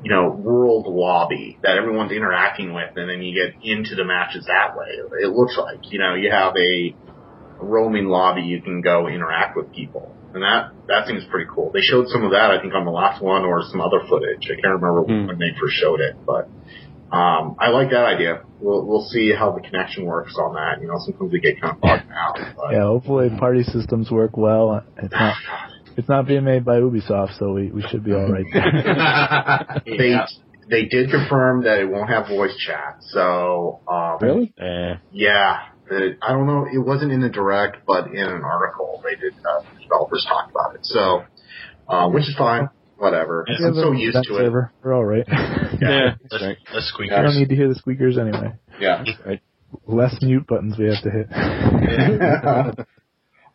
you know, world lobby that everyone's interacting with, and then you get into the matches that way. It looks like, you know, you have a roaming lobby you can go interact with people. And that, that seems pretty cool. They showed some of that, I think, on the last one or some other footage. I can't remember Hmm. when they first showed it, but, um, I like that idea. We'll, we'll see how the connection works on that. You know, sometimes we get kind of bogged out. But, Yeah, hopefully party systems work well. It's not it's not being made by Ubisoft, so we we should be all right. they Yeah. they did confirm that it won't have voice chat. So um, Really? Eh. yeah, the, I don't know. It wasn't in the direct, but in an article they did. Uh, developers talked about it. So uh, which is fine. Whatever. I'm so used that to it. We're all right. Yeah. Less, Right. less I don't need to hear the squeakers anyway. Yeah. Less mute buttons we have to hit.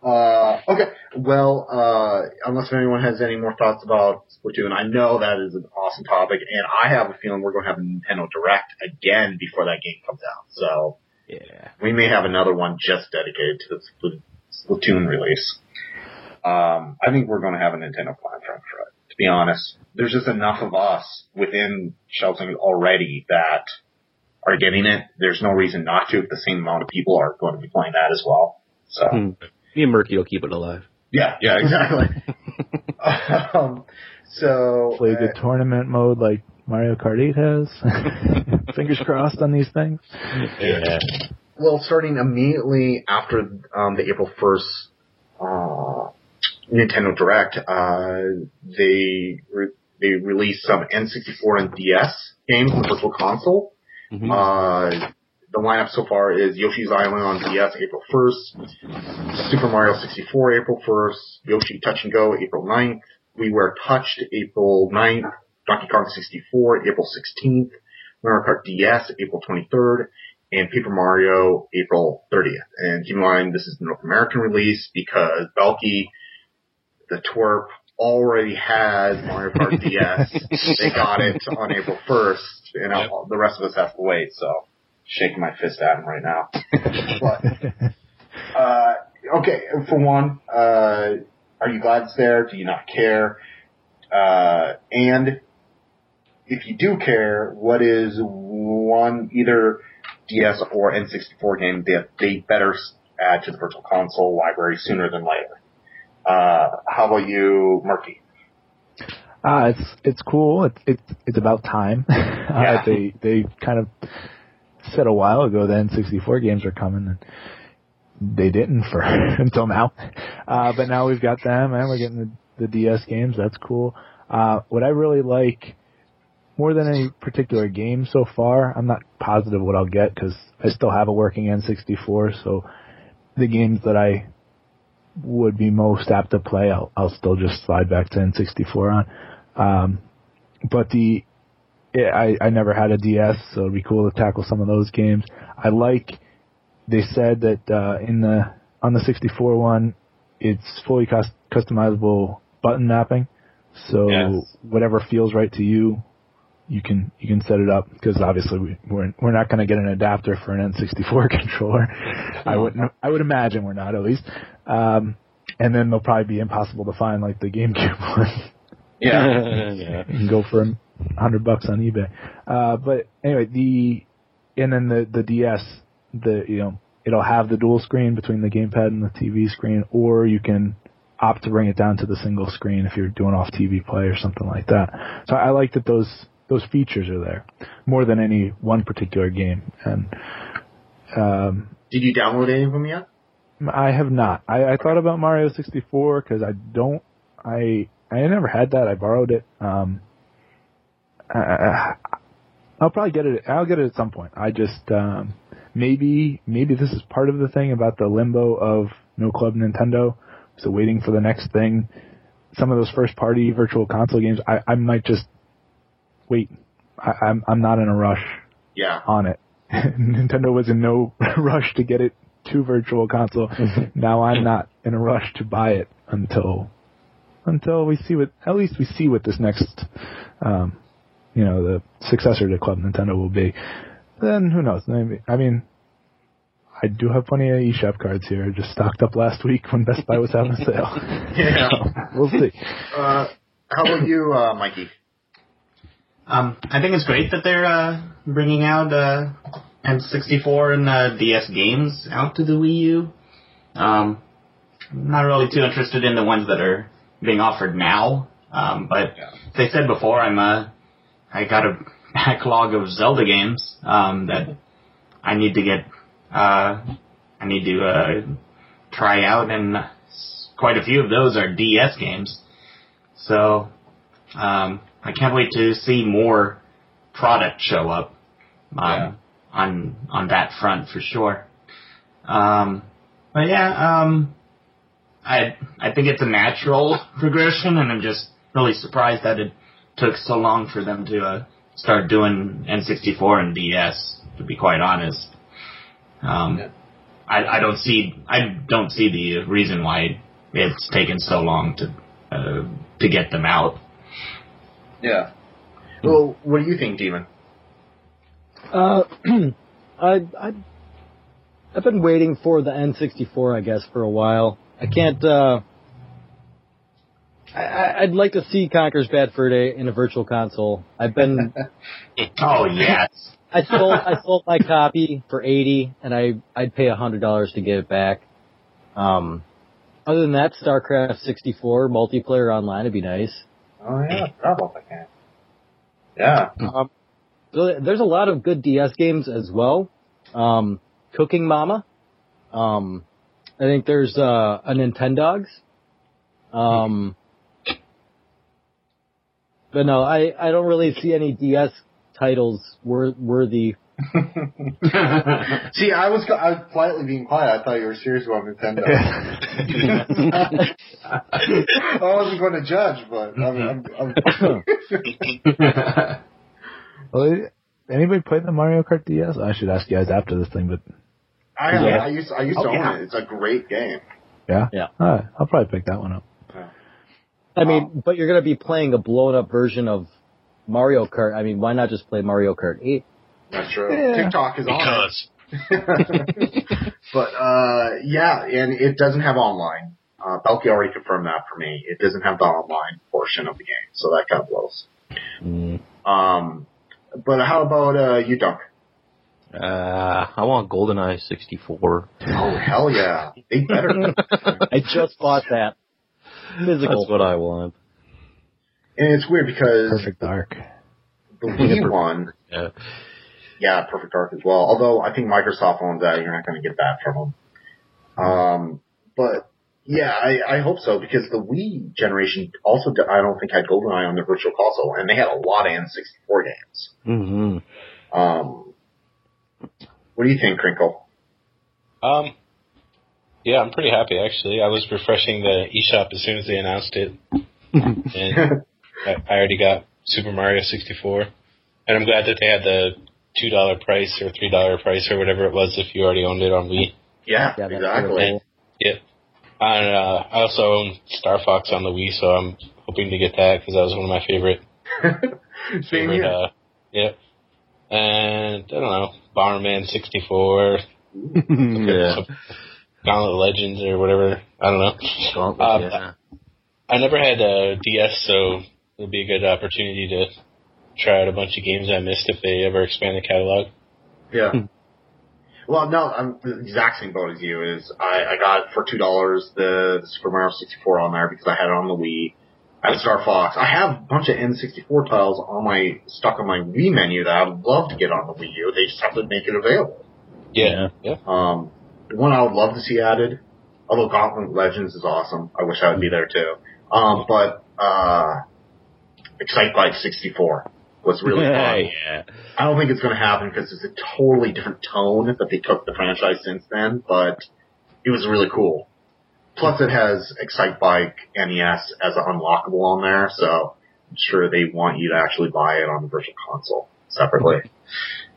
uh, okay. Well, uh, unless anyone has any more thoughts about Splatoon, I know that is an awesome topic, and I have a feeling we're going to have a Nintendo Direct again before that game comes out. So Yeah. we may have another one just dedicated to the Splatoon release. Um, I think we're going to have a Nintendo plan for it. To be honest, there's just enough of us within Shelton already that are getting it. There's no reason not to if the same amount of people are going to be playing that as well. So Hmm. Me and Merky will keep it alive. yeah, yeah, exactly. um, so Play uh, tournament mode like Mario Kart 8 has. Fingers crossed on these things. Yeah. Well, starting immediately after um, the April 1st uh, Nintendo Direct, uh, they re- they released some N64 and DS games on the Virtual Console. Mhm. Uh, the lineup so far is Yoshi's Island on DS April 1st, Super Mario 64 April 1st, Yoshi Touch and Go April 9th, WarioWare Touched April 9th, Donkey Kong 64 April 16th, Mario Kart DS April 23rd, and Paper Mario April 30th. And keep in mind, this is the North American release because Belky, the twerp, already has Mario Kart DS. they got it on April 1st, and Yep. the rest of us have to wait, so shaking my fist at him right now. but, uh, okay, for one, uh, are you glad it's there? Do you not care? Uh, and if you do care, what is one, either DS or N64 game that they better add to the Virtual Console library sooner than later? Uh, how about you, Murphy? Ah, it's it's cool. It's it's it's about time. Yeah. uh, they they kind of said a while ago that N64 games are coming, and they didn't for until now. Uh, but now we've got them, and we're getting the, the DS games. That's cool. Uh, what I really like more than any particular game so far, I'm not positive what I'll get because I still have a working N64. So the games that I would be most apt to play, I'll, I'll still just slide back to N64 on. Um, but the, yeah, I, I never had a DS, so it'd be cool to tackle some of those games. I like, they said that, uh, in the, on the 64 one, it's fully cus- customizable button mapping. So Yes. whatever feels right to you, you can, you can set it up because obviously we, we're, we're not going to get an adapter for an N64 controller. I wouldn't, I would imagine we're not at least. Um, and then they'll probably be impossible to find like the GameCube one. Yeah. yeah. You can go for a hundred bucks on eBay. Uh, but anyway, the and then the the DS, the you know it'll have the dual screen between the gamepad and the TV screen, or you can opt to bring it down to the single screen if you're doing off TV play or something like that. So I like that those those features are there more than any one particular game. And um, Did you download any of them yet? I have not. I, I thought about Mario 64 because I don't. I I never had that. I borrowed it. Um, I, I'll probably get it. I'll get it at some point. I just um, maybe maybe this is part of the thing about the limbo of no club Nintendo. So waiting for the next thing. Some of those first party virtual console games, I, I might just wait. I, I'm I'm not in a rush Yeah. on it. Nintendo was in no rush to get it to virtual console. now I'm not in a rush to buy it until until we see what at least we see what this next um you know the successor to Club Nintendo will be. Then who knows? Maybe I mean I do have plenty of eShop cards here. I Just stocked up last week when Best Buy was having a sale. Yeah. So, we'll see. Uh, how about you, uh, Mikey? Um, I think it's great that they're uh, bringing out uh, N64 and uh, DS games out to the Wii U. Um, I'm not really too interested in the ones that are being offered now, um, but Yeah. as I said before, I'm uh, I got a backlog of Zelda games um, that I need to get. Uh, I need to uh, try out, and quite a few of those are DS games. So um, I can't wait to see more product show up um, Yeah. on on that front for sure. Um, but yeah, um, I I think it's a natural progression, and I'm just really surprised that it took so long for them to uh, start doing N64 and DS. To be quite honest, um, Yeah. I, I don't see I don't see the reason why it's taken so long to uh, to get them out. Yeah. Well, what do you think, Demon? Uh, I, I, I've been waiting for the N64, I guess, for a while. I can't, uh, I- I, I'd like to see Conker's Bad Fur Day in a virtual console. I've been, Oh yes, I sold, I sold my copy for 80 and I, I'd pay a $100 to get it back. Um, other than that, StarCraft 64 multiplayer online would be nice. Oh yeah, forgot about that game. Yeah. Um, so there's a lot of good DS games as well. Um, Cooking Mama. Um, I think there's uh, a Nintendogs. Um, but no, I, I don't really see any DS titles wor- worthy. See, I was I was politely being quiet. I thought you were serious about Nintendo. I wasn't going to judge, but I'm, I'm, I'm Well, anybody played the Mario Kart DS? I should ask you guys after this thing, but I, Yeah. I used I used to Oh, own yeah. it. It's a great game. yeah, Yeah. All right, I'll probably pick that one up. I mean, but you're going to be playing a blown up version of Mario Kart. I mean, why not just play Mario Kart 8? That's true. Yeah. TikTok is on Because it. but uh, yeah, and it doesn't have online. Uh, Belky already confirmed that for me. It doesn't have the online portion of the game, so that kind of blows. Um, but how about uh, you, Dunk? Uh, I want GoldenEye 64. Oh hell yeah, they better. I just bought that. Physical. That's what I want. and it's weird because Perfect Dark. the Wii one, Yeah. Yeah, Perfect Dark as well. Although I think Microsoft owns that, you're not going to get that from them. Um, but yeah, I, I hope so because the Wii generation also I don't think had GoldenEye on their Virtual Console, and they had a lot of N64 games. hmm Um, what do you think, Crinkle? Um, yeah, I'm pretty happy actually. I was refreshing the eShop as soon as they announced it, and I, I already got Super Mario 64, and I'm glad that they had the two dollar price or three dollar price or whatever it was if you already owned it on Wii. yeah, Yeah, exactly. really Yep. And uh, I also own Star Fox on the Wii, so I'm hoping to get that because that was one of my favorite Same favorite. here. Uh, yep. And I don't know, Bomberman 64, yeah. some Gauntlet Legends or whatever. I don't know. Gauntlet, Um, yeah. I never had a DS, so it'll be a good opportunity to try out a bunch of games I missed if they ever expand the catalog. Yeah. Well, no, I'm the exact same boat as you. Is I, I got for two dollars the, the Super Mario 64 on there because I had it on the Wii. I have Star Fox. I have a bunch of N64 titles on my stuck on my Wii menu that I'd love to get on the Wii U. They just have to make it available. Yeah. Yeah. Um, the one I would love to see added, although Gauntlet Legends is awesome. I wish I would be there too. Um, but uh, Excitebike 64 was really fun. yeah. I don't think it's going to happen because it's a totally different tone that they took the franchise since then, but it was really cool. Plus, it has Excitebike NES as an unlockable on there, so I'm sure they want you to actually buy it on the virtual console separately.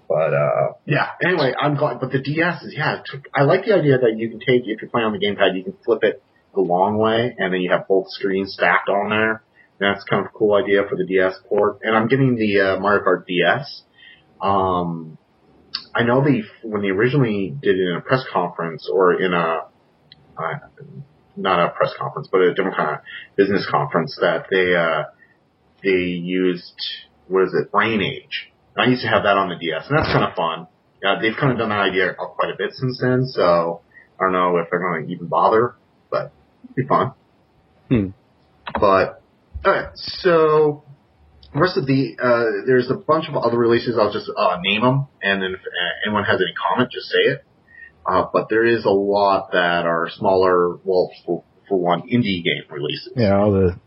But uh yeah. Anyway, I'm glad. But the DS is yeah. Took, I like the idea that you can take if you're playing on the gamepad, you can flip it the long way, and then you have both screens stacked on there. That's kind of a cool idea for the DS port. And I'm getting the uh, Mario Kart DS. Um, I know they when they originally did it in a press conference or in a uh, not a press conference, but a different kind of business conference that they uh, they used what is it, Brain Age. And I used to have that on the DS, and that's kind of fun. Yeah, they've kind of done that idea quite a bit since then, so I don't know if they're going to even bother, but it'd be fun. Hmm. But okay, so rest of the uh, there's a bunch of other releases. I'll just uh, name them, and then if uh, anyone has any comment, just say it. Uh, but there is a lot that are smaller. Well, for, for one, indie game releases. Yeah, all the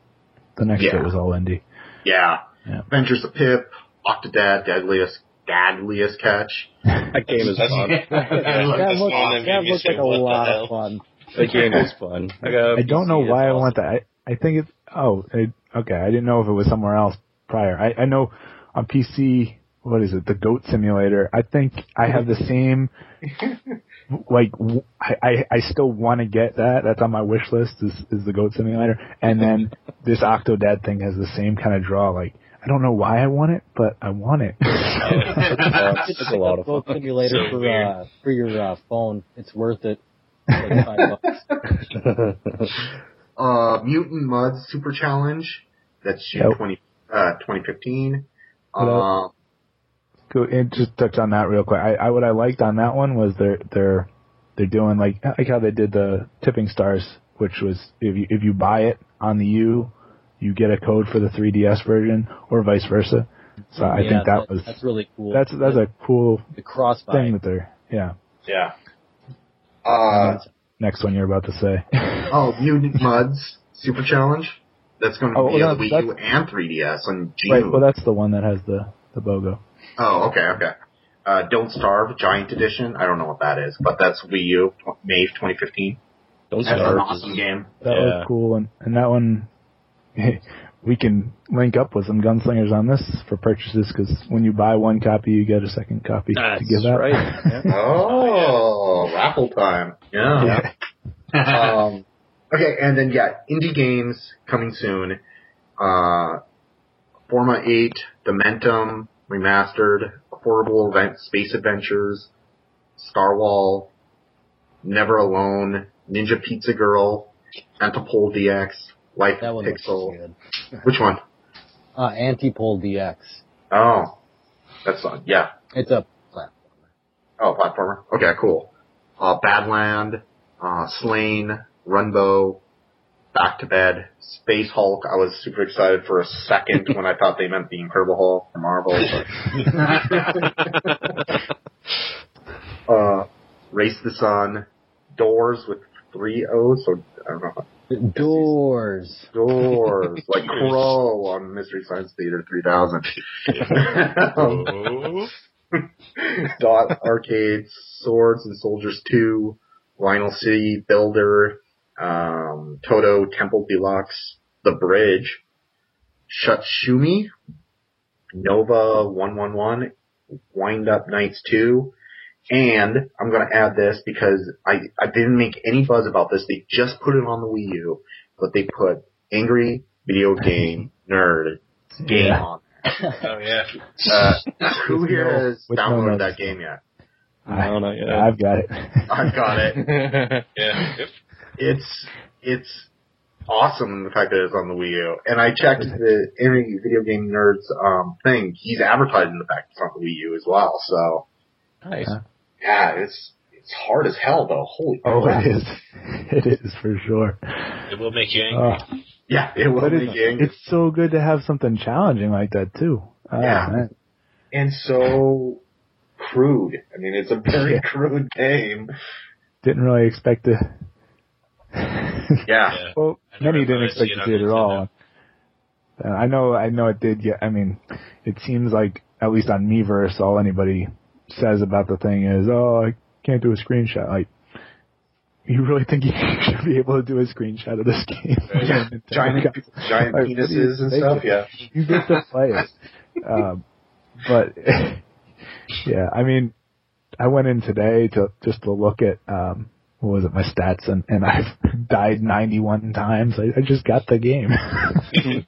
the next Yeah. bit was all indie. Yeah. Yeah. Adventures of Pip, Octodad, Deadliest, Deadliest Catch. That game is fun. I That looked at looks, Spawn that looks like a lot of fun. That game is fun. I, got a I don't know why I want that. I, I think it's oh I, okay. I didn't know if it was somewhere else prior. I, I know on PC. What is it? The Goat Simulator. I think I have the same. like w- I I, I still want to get that. That's on my wish list. Is is the Goat Simulator? And then this Octodad thing has the same kind of draw. Like I don't know why I want it, but I want it. awesome. It's a lot of Boat fun. simulator So for uh, for your uh, phone. It's worth it. It's like five bucks. Uh, Mutant Mudds Super Challenge. That's June Yep. 20, uh, 2015. Hello. Um, Go and just touch on that real quick. I, I what I liked on that one was they're they're they're doing like like how they did the tipping stars, which was if you if you buy it on the U, you get a code for the 3DS version, or vice versa. So I Yeah, think that, was that's really cool. that's that's a cool the cross thing that they're yeah. yeah. Uh, Next one you're about to say. oh, Mutant Mudds Super Challenge. That's going to Oh, be well, on the Wii U and 3DS on June. right. Well, that's the one that has the the BOGO. Oh, okay, okay. Uh, Don't Starve Giant Edition. I don't know what that is, but that's Wii U, May of 2015. Don't That's an awesome game. That Yeah. was cool, and and that one. We can link up with some gunslingers on this for purchases because when you buy one copy, you get a second copy That's to give out. right. Yeah. Oh, raffle time. Yeah. um, okay, and then yeah, indie games coming soon. Uh, Forma 8, Dementium, Remastered, Affordable Event Space Adventures, Starwhal, Never Alone, Ninja Pizza Girl, Antipole DX, Life That one Pixel. good. Which one? Uh, Antipole DX. Oh, that's on. Yeah. It's a platform. Oh, platformer. Okay, cool. Uh, Badland, uh, Slain, Runbow, Back to Bed, Space Hulk. I was super excited for a second when I thought they meant the Incredible Hulk from Marvel. But, uh, Race the Sun, Doors with three O's, so I don't know. Doors. Doors, like Crow on Mystery Science Theater 3000. Oh. Dot Arcades, Swords and Soldiers 2, Lionel City Builder, um, Toto Temple Deluxe, The Bridge, Shutshimi, Nova 111, Wind Up Nights 2, and I'm gonna add this because I, I didn't make any buzz about this. They just put it on the Wii U, but they put Angry Video Game Nerd game Yeah. on. oh yeah. Uh, who With here no- has with no downloaded that game yet? I don't know. yet. I've got it. I've got it. Yeah. Yep. It's it's awesome the fact that it's on the Wii U. And I checked the Angry Video Game Nerds um thing. He's advertising the fact it's on the Wii U as well. So Nice. Yeah, it's it's hard as hell though. Holy oh, crap. it is. It is for sure. It will make you angry. Uh, Yeah, it will But be. it's, it's so good to have something challenging like that too. Oh, Yeah. man. and so crude. I mean, it's a very Yeah. crude game. Didn't really expect to. Yeah. Yeah. Well, I never many didn't expect to on see it at all. Uh, I know, I know it did. Yeah, I mean, it seems like at least on Miiverse, all anybody says about the thing is, "Oh, I can't do a screenshot." Like, you really think you should be able to do a screenshot of this game? Yeah. Giant, giant Like, what do you penises and stuff. Yeah. You get to play it. Um, but yeah, I mean, I went in today to just to look at um, what was it, my stats, and and I've died 91 times. I, I just got the game.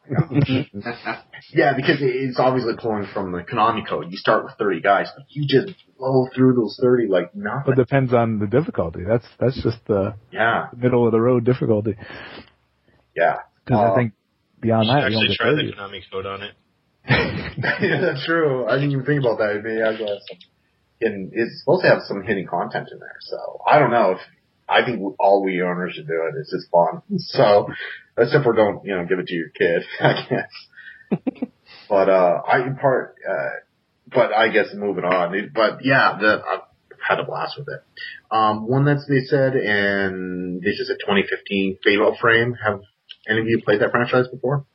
Yeah, because it's obviously pulling from the Konami code. You start with 30 guys, but you just blow through those 30 like nothing. but it depends on the difficulty. That's that's just the yeah, middle of the road difficulty. yeah. Because Uh, I think beyond You should that, you actually get try the Konami code on it. yeah, that's true. I didn't even think about that. It may actually have some hidden, it's supposed to have some hidden content in there. So I don't know if, I think all Wii owners should do it. It's just fun. So, except for don't, you know, give it to your kid, I guess. but, uh, I, part, uh, but I guess moving on. But yeah, the, I've had a blast with it. Um, one that they said, and this is a 2015 Fatal Frame. Have any of you played that franchise before?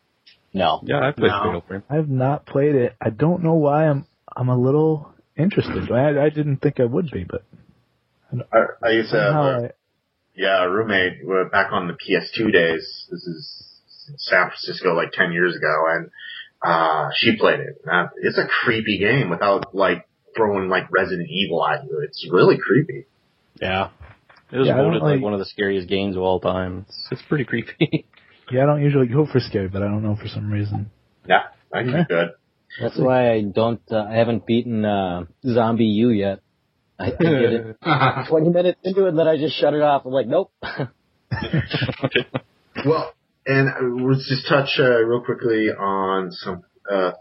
No. Yeah, I played No. Fatal Frame. I've not played it. I don't know why I'm I'm a little interested. I I didn't think I would be, but I, I used to uh, I, Yeah, a roommate back on the PS2 days. This is San Francisco, like ten years ago, and uh she played it. Uh, it's a creepy game without like throwing like Resident Evil at you. It's really creepy. Yeah. It was Yeah, I don't voted like like- one of the scariest games of all time. It's, it's pretty creepy. yeah, I don't usually go for scary, but I don't know for some reason. Yeah, I think it's good. That's why I don't. Uh, I haven't beaten uh, ZombiU yet. I, I did it 20 minutes into it, and then I just shut it off. I'm like, nope. Well, and uh, let's just touch uh, real quickly on some uh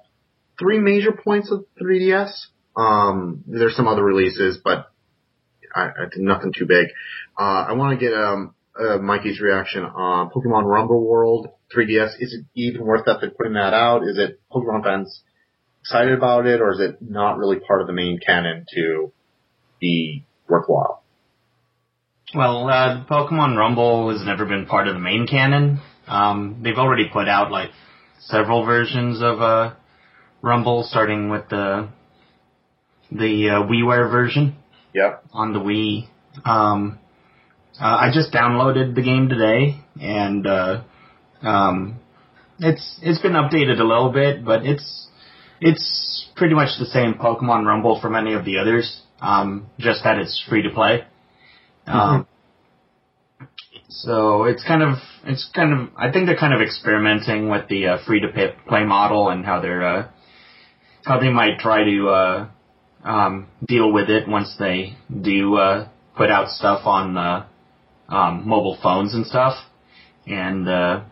three major points of 3DS. Um, there's some other releases, but I, I did nothing too big. Uh, I want to get um uh, Mikey's reaction on Pokemon Rumble World 3DS. Is it even worth that they're putting that out? Is it Pokemon fans excited about it, or is it not really part of the main canon to be worthwhile? Well, uh, Pokemon Rumble has never been part of the main canon. Um, they've already put out like several versions of uh, Rumble, starting with the the uh, WiiWare version Yep. on the Wii. Um, uh, I just downloaded the game today, and uh, um, it's it's been updated a little bit, but it's it's pretty much the same Pokemon Rumble from any of the others. Um, just that it's free to play. Um, so it's kind of it's kind of I think they're kind of experimenting with the uh, free to pay, play model and how they're uh, how they might try to uh, um, deal with it once they do uh, put out stuff on uh, um, mobile phones and stuff. And uh,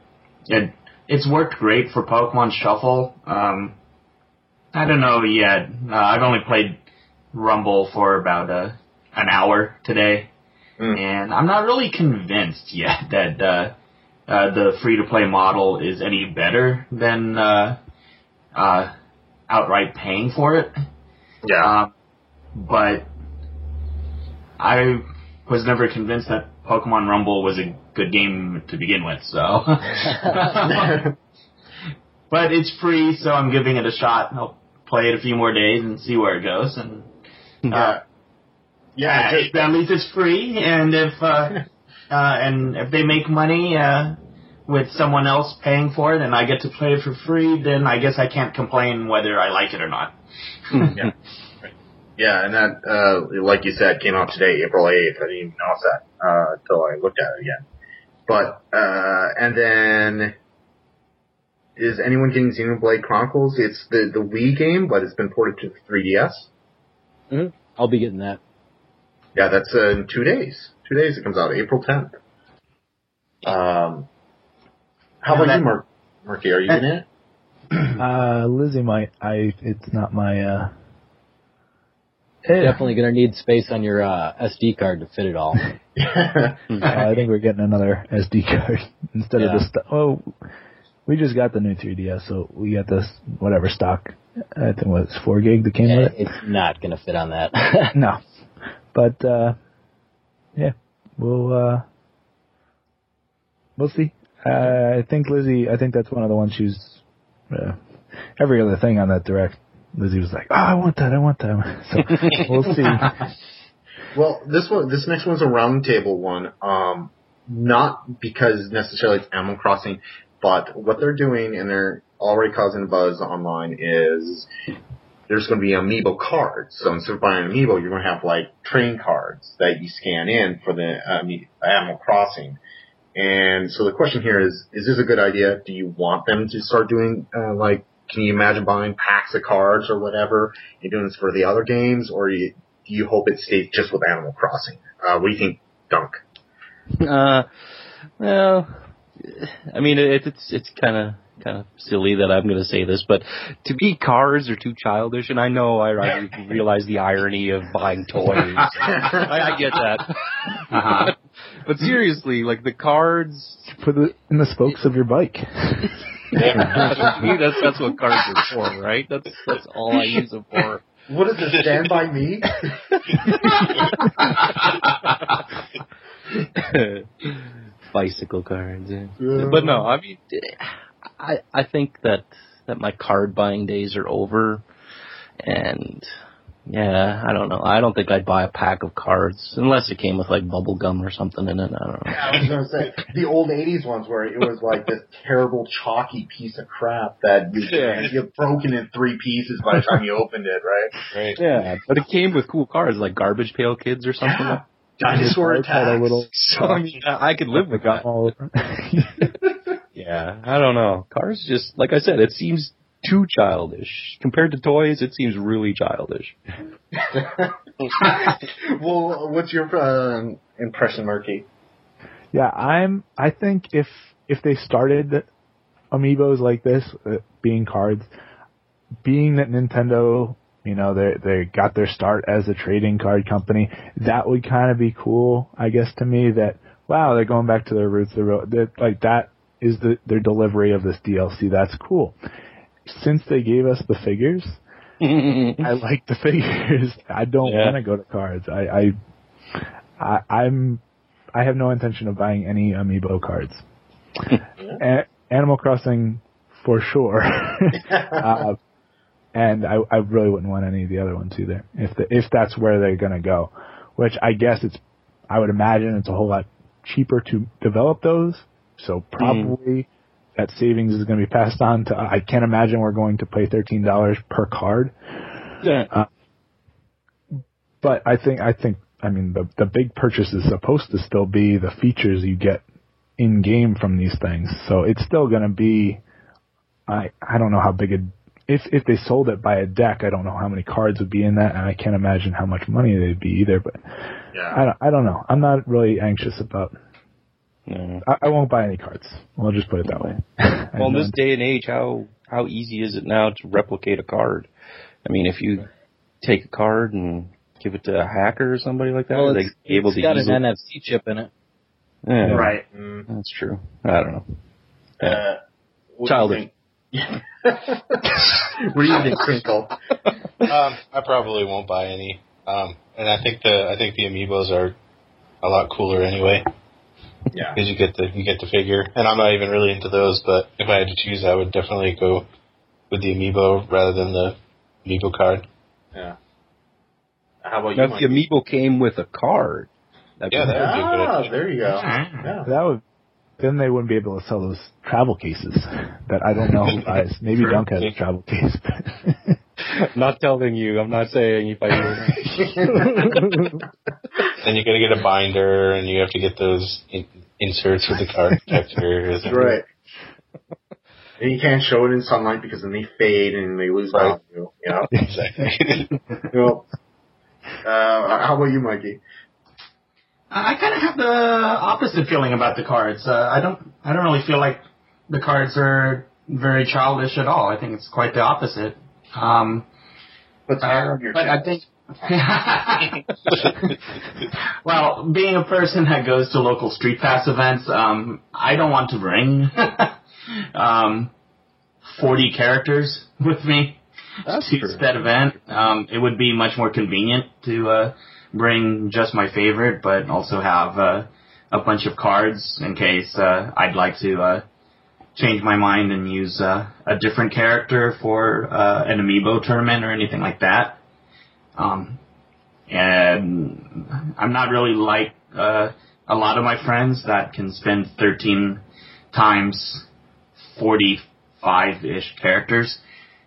it it's worked great for Pokemon Shuffle. Um, I don't know yet. Uh, I've only played Rumble for about uh, an hour today, Mm. and I'm not really convinced yet that uh, uh, the free to play model is any better than uh, uh, outright paying for it. Yeah. Um, but I was never convinced that Pokemon Rumble was a good game to begin with, so. but it's free, so I'm giving it a shot. I'll play it a few more days and see where it goes. And uh, yeah. yeah, just- at least it's free. And if uh, uh, and if they make money uh, with someone else paying for it, and I get to play it for free, then I guess I can't complain whether I like it or not. yeah. Yeah, and that, uh, like you said, came out today, April 8th. I didn't even know that, uh, until I looked at it again. But, uh, and then, is anyone getting Xenoblade Chronicles? It's the, the Wii game, but it's been ported to 3DS. I'll be getting that. Yeah, that's, uh, in two days. Two days it comes out, April 10th. Um, how about that- you, Mark? Marky, are you in it? Uh, Lizzie might. I. It's not my. uh Definitely gonna need space on your uh, SD card to fit it all. Uh, I think we're getting another SD card instead Yeah. of the st- oh, we just got the new 3DS, so we got this whatever stock. I think it was four gig that came with it. it's not gonna fit on that. No, but uh, yeah, we'll uh, we'll see. Uh, I think Lizzie. I think that's one of the ones she's uh, every other thing on that direct. Lizzie was like, "Oh, I want that. I want that." So we'll see. Well, this one, this next one's a roundtable one. Um, not because necessarily it's Animal Crossing, but what they're doing, and they're already causing a buzz online, is there's going to be amiibo cards. So instead of buying an amiibo, you're going to have like train cards that you scan in for the um, Animal Crossing. And so the question here is: Is this a good idea? Do you want them to start doing uh, like? Can you imagine buying packs of cards or whatever and doing this for the other games, or you, do you hope it stays just with Animal Crossing? Uh, what do you think, Dunk? Uh, well, I mean, it, it's it's kind of kind of silly that I'm going to say this, but to be cars are too childish, and I know I, I realize the irony of buying toys. I, I get that, Uh-huh. but seriously, like the cards, Put it in the spokes of your bike. to me, that's that's what cards are for, right? That's that's all I use them for. What is it? Stand by me? Bicycle cards, yeah. But no, I mean, I I think that that my card buying days are over, and yeah, I don't know. I don't think I'd buy a pack of cards unless it came with like bubble gum or something in it. I don't know. I was gonna say the old '80s ones where it was like this terrible chalky piece of crap that you Yeah. you broken in three pieces by the time you opened it, right? Right. Yeah, but it came with cool cards like Garbage Pail Kids or something. Yeah. Dinosaur Cards had a little So I mean, I I could live with that. all over. Yeah, I don't know. Cars just like I said, it seems too childish compared to toys. It seems really childish. well, what's your uh, impression, Merky? Yeah, I'm. I think if if they started amiibos like this, uh, being cards, being that Nintendo, you know, they they got their start as a trading card company, that would kind of be cool, I guess, to me. That wow, they're going back to their roots. They're real, that like that is the their delivery of this DLC. That's cool. Since they gave us the figures, I like the figures. I don't Yeah. want to go to cards. I, I, I, I'm, I have no intention of buying any amiibo cards. A- Animal Crossing, for sure. uh, and I, I really wouldn't want any of the other ones either. If the, if that's where they're gonna go, which I guess it's, I would imagine it's a whole lot cheaper to develop those. So mm. probably that savings is going to be passed on to. I can't imagine we're going to pay thirteen dollars per card. yeah. Uh, but I think I think I mean the the big purchase is supposed to still be the features you get in game from these things. So it's still going to be. I I don't know how big a if if they sold it by a deck, I don't know how many cards would be in that, and I can't imagine how much money they'd be either. But I don't I don't know. I'm not really anxious about. Yeah. I, I won't buy any cards. I'll just put it that way. I Well, in this day and age, how how easy is it now to replicate a card? I mean, if you take a card and give it to a hacker or somebody like that, well, are they it's, able it's to got easily? an NFC chip in it. Yeah, Right. Mm, That's true. I don't know. uh, what do Childish. Think? what do you think, Crinkle? Um, I probably won't buy any. Um, and I think the I think the amiibos are a lot cooler anyway Yeah. because you get the you get the figure. And I'm not even really into those, but if I had to choose, I would definitely go with the amiibo rather than the amiibo card. Yeah. How about Now, you? if the Mike? amiibo came with a card, that'd Yeah, be that would be a good Ah, idea. there you go. Yeah. That would then they wouldn't be able to sell those travel cases that I don't know who buys. Maybe True. Dunk has a travel case. But not telling you. I'm not saying if I. Then you got to get a binder, and you have to get those in, inserts with the card protectors. Right. And you can't show it in sunlight because then they fade and they lose Right. value. You know. Exactly. well, uh, how about you, Mikey? I kind of have the opposite feeling about the cards. Uh, I don't. I don't really feel like the cards are very childish at all. I think it's quite the opposite. Um, Let's uh, hammer your but I think well, being a person that goes to local street pass events, um, I don't want to bring um, 40 characters with me That's to true. that event. Um, it would be much more convenient to uh, bring just my favorite, but also have uh, a bunch of cards in case uh, I'd like to uh, change my mind and use uh, a different character for uh, an amiibo tournament or anything like that. Um, and I'm not really like uh, a lot of my friends that can spend 13 times 45-ish characters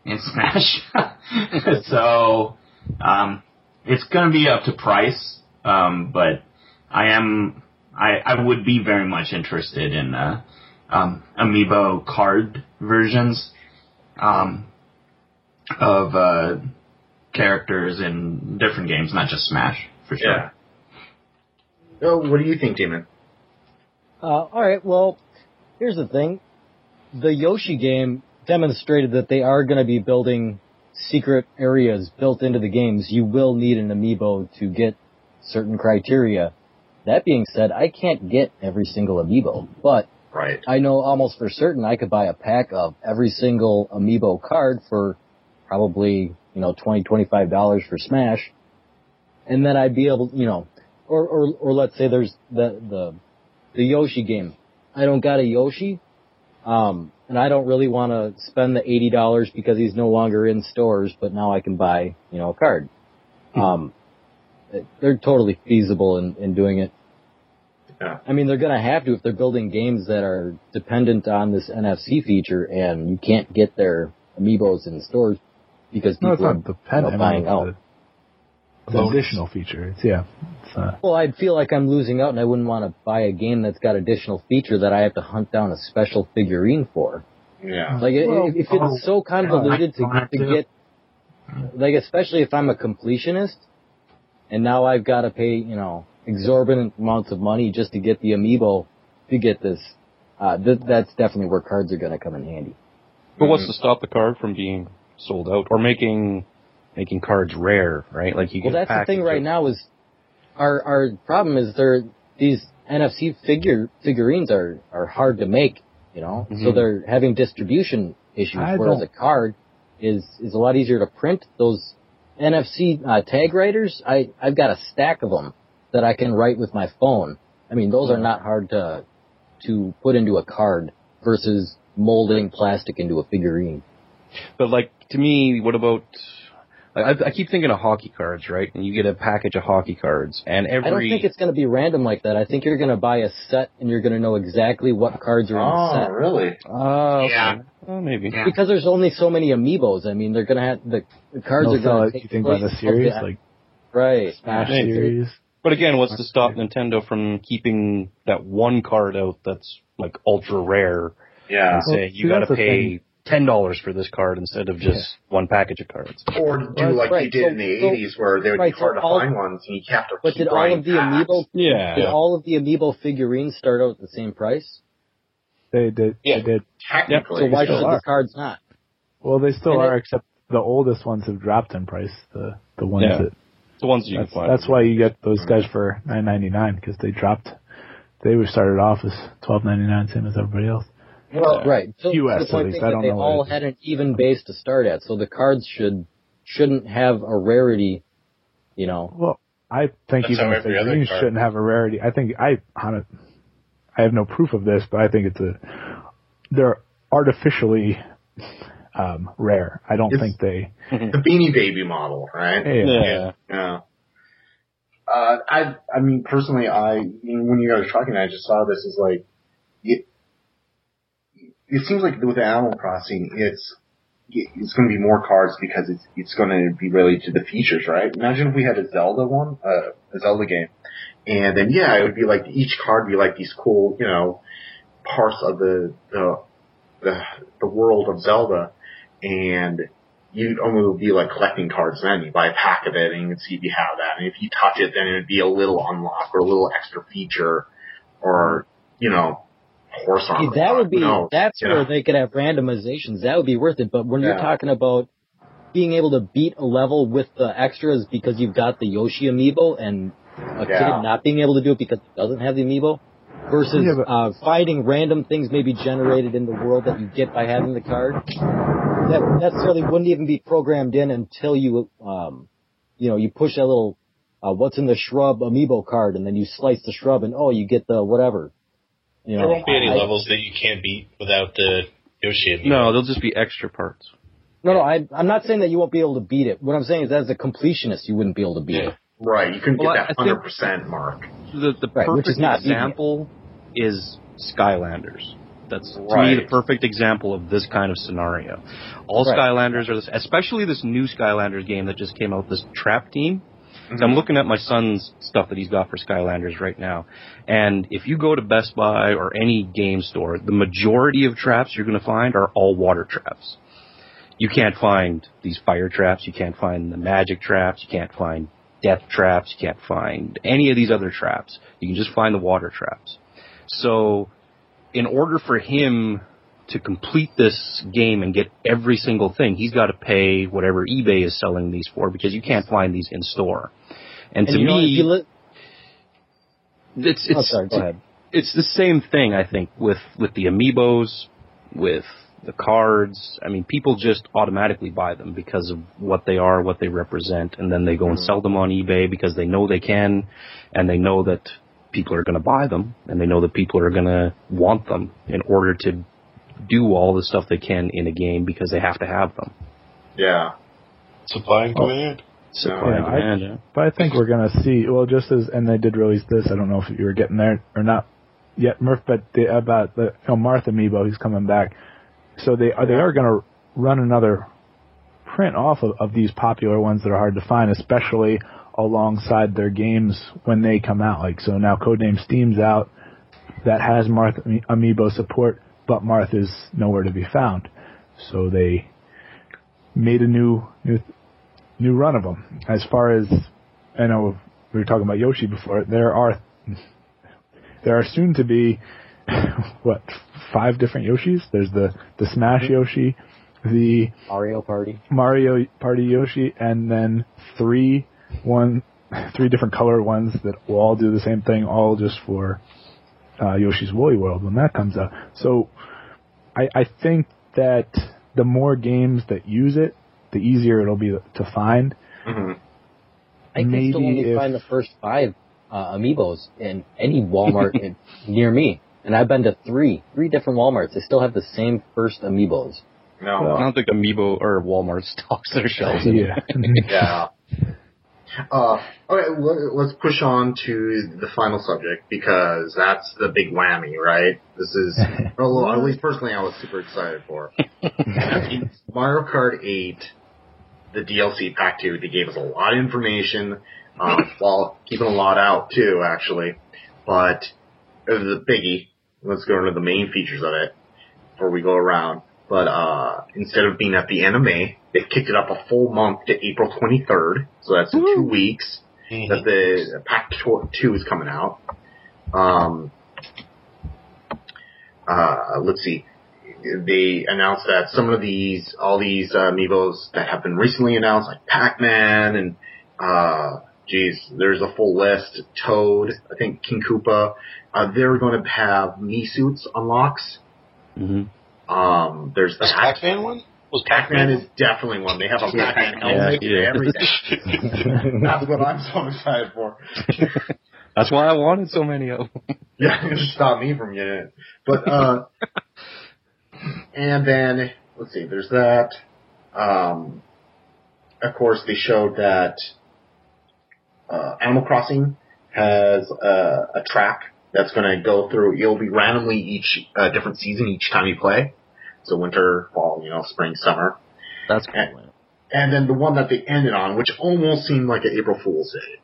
in Smash. so um, it's going to be up to price, um, but I am I, I would be very much interested in uh, um, amiibo card versions um, of uh, characters in different games, not just Smash, for sure. Yeah. Oh, what do you think, Demon? Uh, all right. Well, here's the thing: the Yoshi game demonstrated that they are going to be building secret areas built into the games. You will need an amiibo to get certain criteria. That being said, I can't get every single amiibo, but Right. I know almost for certain I could buy a pack of every single amiibo card for probably, you know, twenty, twenty-five dollars for Smash. And then I'd be able, you know, or, or, or let's say there's the, the, the Yoshi game. I don't got a Yoshi, um, and I don't really want to spend the eighty dollars because he's no longer in stores, but now I can buy, you know, a card. Um, they're totally feasible in, in doing it. Yeah. I mean, they're gonna have to if they're building games that are dependent on this NFC feature, and you can't get their amiibos in stores because No, it's people not are dependent. you know, buying I mean, out. It's The, the additional feature. It's, yeah. It's, uh, Well, I'd feel like I'm losing out, and I wouldn't want to buy a game that's got additional feature that I have to hunt down a special figurine for. Yeah. Like, Well, if oh, it's so convoluted I don't to, to to. get, like, especially if I'm a completionist, and now I've got to pay, you know, exorbitant amounts of money just to get the amiibo to get this. Uh, th- that's definitely where cards are going to come in handy. But what's to stop the card from being sold out or making making cards rare, right? Like you Well, get a that's the thing right now is our our problem is there these NFC figure figurines are are hard to make, you know, so Mhm. they're having distribution issues. I whereas don't- a card is is a lot easier to print. Those NFC uh, tag writers, I I've got a stack of them that I can write with my phone. I mean, those are not hard to to put into a card versus molding plastic into a figurine. But like to me, what about? Like, I, I keep thinking of hockey cards, right? And you get a package of hockey cards, and every I don't think it's going to be random like that. I think you're going to buy a set and you're going to know exactly what cards are in the Oh, set. really? Oh, okay. Yeah. Oh, maybe. Yeah. Because there's only so many amiibos. I mean, they're going to have the, the cards they'll are sell going it, to you think, by the series, like right. Smash Maybe. series. But again, what's to stop Nintendo from keeping that one card out that's like ultra rare Yeah. and say Well, you got to pay ten dollars for this card instead of just one package of cards? Or do Well, like right, you did so- in the so- 80s where they would right, be so hard to all- find ones and you have to But keep did all of the packs. amiibo Yeah. did all of the amiibo figurines start out at the same price? They did. Yeah. They did. Technically. So why should are. the cards not? Well, they still And are, it- except the oldest ones have dropped in price. The the ones Yeah. that The ones you that's, can find. that's why you get those guys for nine ninety nine because they dropped. They were started off as twelve ninety nine, same as everybody else. Well, right. So US the at point least, I that don't they know what all had an even base to start at, so the cards should shouldn't have a rarity. You know, Well, I think That's even how the every other figurines card- shouldn't have a rarity. I think I on it. I have no proof of this, but I think it's a. They're artificially um, rare. I don't It's- think they. the Beanie Baby model, right? Yeah. yeah. Yeah. Uh, I, I mean, personally, I, when you guys were talking, I just saw this as like, it, it seems like with Animal Crossing, it's, it's going to be more cards because it's, it's going to be related to the features, right? Imagine if we had a Zelda one, uh, a Zelda game, and then yeah, it would be like each card would be like these cool, you know, parts of the, the, the, the world of Zelda, and you'd only be like collecting cards then. You buy a pack of it and you can see if you have that. And if you touch it, then it would be a little unlock or a little extra feature or, you know, horse armor. that would be Who that's You where they could have randomizations. That would be worth it. But when you're talking about being able to beat a level with the extras because you've got the Yoshi amiibo and a Yeah. kid not being able to do it because he doesn't have the amiibo versus Yeah, but- uh, finding random things maybe generated in the world that you get by having the card that necessarily wouldn't even be programmed in until you um you know you push that little uh, what's in the shrub amiibo card and then you slice the shrub and oh you get the whatever you know There won't be any I- levels that you can't beat without the Yoshi. amiibo. No, they'll just be extra parts. no no I, I'm not saying that you won't be able to beat it what I'm saying is as a completionist you wouldn't be able to beat Yeah. it Right, you couldn't Well, get that hundred percent mark. The the Right, which perfect is not example is Skylanders. That's to me the perfect example of this kind of scenario. All Right. Skylanders are this, especially this new Skylanders game that just came out. This Trap Team. So Mm-hmm. I'm looking at my son's stuff that he's got for Skylanders right now. And if you go to Best Buy or any game store, the majority of traps you're going to find are all water traps. You can't find these fire traps. You can't find the magic traps. You can't find death traps. You can't find any of these other traps. You can just find the water traps. So, in order for him to complete this game and get every single thing, he's got to pay whatever eBay is selling these for because you can't find these in store. And, and to you know, me, li- it's it's oh sorry ahead it's the same thing I think with with the amiibos, with the cards. I mean, people just automatically buy them because of what they are, what they represent, and then they go and mm-hmm. sell them on eBay because they know they can, and they know that people are going to buy them, and they know that people are going to want them in order to do all the stuff they can in a game because they have to have them. Yeah. Supply and oh. demand. Supply Yeah, and I- demand, yeah. But I think we're gonna see. Well, just as and they did release this. I don't know if you were getting there or not yet, Murph. But the, about the you know, Marth Amiibo, he's coming back. So they are they are gonna run another print off of, of these popular ones that are hard to find, especially alongside their games when they come out. Like so now, Codename Steam's out that has Marth Ami- Amiibo support, but Marth's nowhere to be found. So they made a new new new run of them. As far as I know, we were talking about Yoshi before. There are there are soon to be what five different Yoshis. There's the the Smash mm-hmm. Yoshi, the Mario Party Mario Party Yoshi, and then three one three different color ones that will all do the same thing, all just for uh, Yoshi's Woolly World when that comes out. So I, I think that the more games that use it, the easier it'll be to find. hmm I can still only if- find the first five uh, amiibos in any Walmart in, near me, and I've been to three, three different WalMarts. They still have the same first amiibos. No. Well, I don't think Amiibo or Walmart stocks their shelves. Yeah. Yeah. Uh, okay, let- let's push on to the final subject because that's the big whammy, right? This is, well, at least personally, I was super excited for. Mario Kart 8, the DLC Pack 2. They gave us a lot of information, um, while keeping a lot out too, actually. But it was a biggie. Let's go into the main features of it before we go around. But uh, instead of being at the end of May, they kicked it up a full month to April 23rd. So that's in two weeks that the Pack tw- 2 is coming out. Um, uh, let's see. They announced that some of these, all these uh, amiibos that have been recently announced, like Pac-Man and, uh, geez, there's a full list. Toad, I think King Koopa, uh, they're going to have Mii suits unlocks. hmm Um, there's Was that. Pac-Man one? Was Pac-Man is definitely one. They have a Yeah, Pac-Man Pac-Man. helmet Yeah, and everything. That's what I'm so excited for. That's why I wanted so many of them. Yeah, it just stop me from getting it. But uh and then let's see, there's that. Um of course they showed that uh Animal Crossing has a, a track that's gonna go through it'll be randomly each uh, different season each time you play. So winter, fall, you know, spring, summer. That's cool. And- And then the one that they ended on, which almost seemed like an April Fool's Day.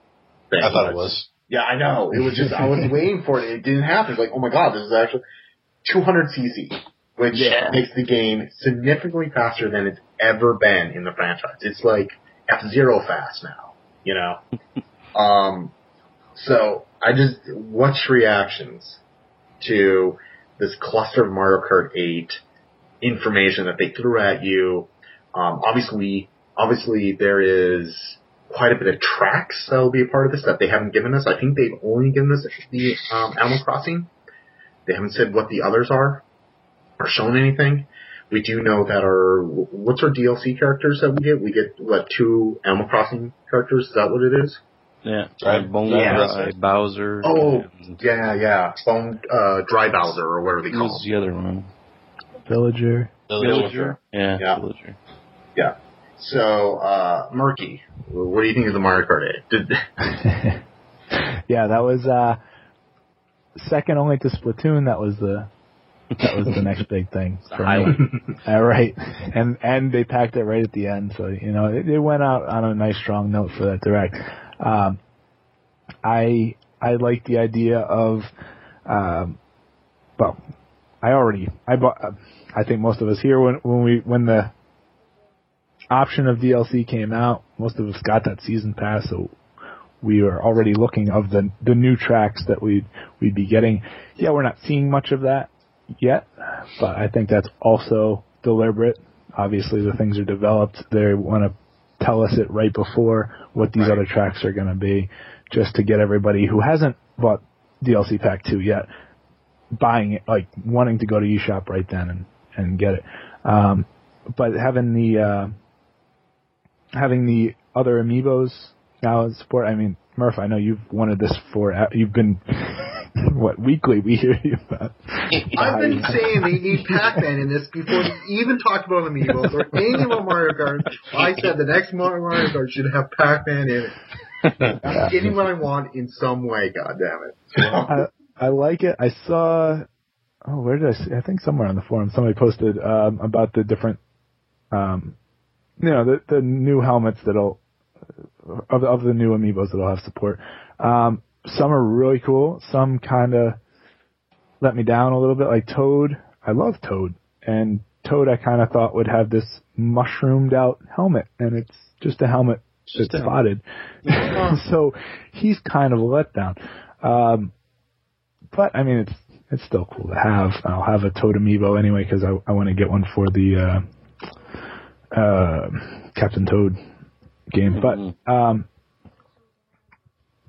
thing, I thought it was. yeah, I know. It was just I was waiting for it. It didn't happen. It's like, oh my god, this is actually 200 cc, which Yeah. makes the game significantly faster than it's ever been in the franchise. It's like F Zero fast now, you know. um, so I just what's reactions to this cluster of Mario Kart 8 information that they threw at you. Um, obviously, obviously there is quite a bit of tracks that will be a part of this that they haven't given us. I think they've only given us the um, Animal Crossing. They haven't said what the others are or shown anything. We do know that our what's our DLC characters that we get? We get what two Animal Crossing characters? Is that what it is? Yeah, Dry- Bone yeah. Dry Bowser. Oh, and yeah, yeah. Bone uh, Dry Bowser or whatever they who call was him. the other one? Villager. Villager. Yeah, Yeah. Villager. So, uh, Merky, what do you think of the Mario Kart 8? Did, yeah, that was uh second only to Splatoon. That was the that was the next big thing for me. Uh, right, and and they packed it right at the end, so you know it, it went out on a nice strong note for that direct. Um, I I like the idea of, um, well, I already I bought. Uh, I think most of us here when when we when the option of DLC came out, most of us got that season pass, so we were already looking of the the new tracks that we'd we'd be getting. Yeah, we're not seeing much of that yet, but I think that's also deliberate. Obviously, the things are developed. They want to tell us it right before what these Right. other tracks are going to be, just to get everybody who hasn't bought DLC Pack Two yet buying it, like wanting to go to eShop right then and and get it. Um, but having the uh, having the other amiibos now in support. I mean, Murph, I know you've wanted this for. You've been what weekly we hear you about. I've been saying they need Pac-Man in this before we even talked about Amiibos or anything about Mario Kart. I said the next Mario Kart should have Pac-Man in it. I'm getting what I want in some way, God damn it. I, I like it. I saw. Oh, where did I see? I think somewhere on the forum somebody posted um, about the different, um, you know, the the new helmets that'll of the- of the new amiibos that'll have support. Um, some are really cool. Some kind of let me down a little bit. Like Toad, I love Toad, and Toad I kind of thought would have this mushroomed out helmet, and it's just a helmet that's Just a spotted. so he's kind of a letdown. Um, but I mean, it's it's still cool to have. I'll have a Toad amiibo anyway because I I want to get one for the uh, uh, Captain Toad game. Mhm. But um,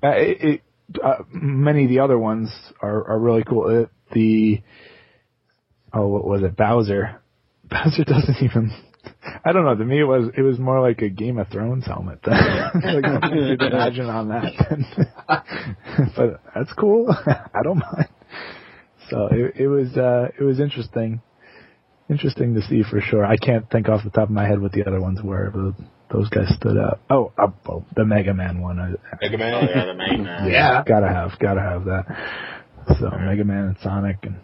uh, it, it uh, many of the other ones are are really cool. Uh, the oh, what was it? Bowser. Bowser doesn't even. I don't know. To me, it was it was more like a Game of Thrones helmet. like something you imagine on that. but that's cool. I don't mind. So it, it was uh, it was interesting, interesting to see for sure. I can't think off the top of my head what the other ones were, but those guys stood out. Oh, uh, oh the Mega Man one. I, Mega Oh Man. yeah, the main man. Yeah. gotta have, gotta have that. So Mega Man and Sonic and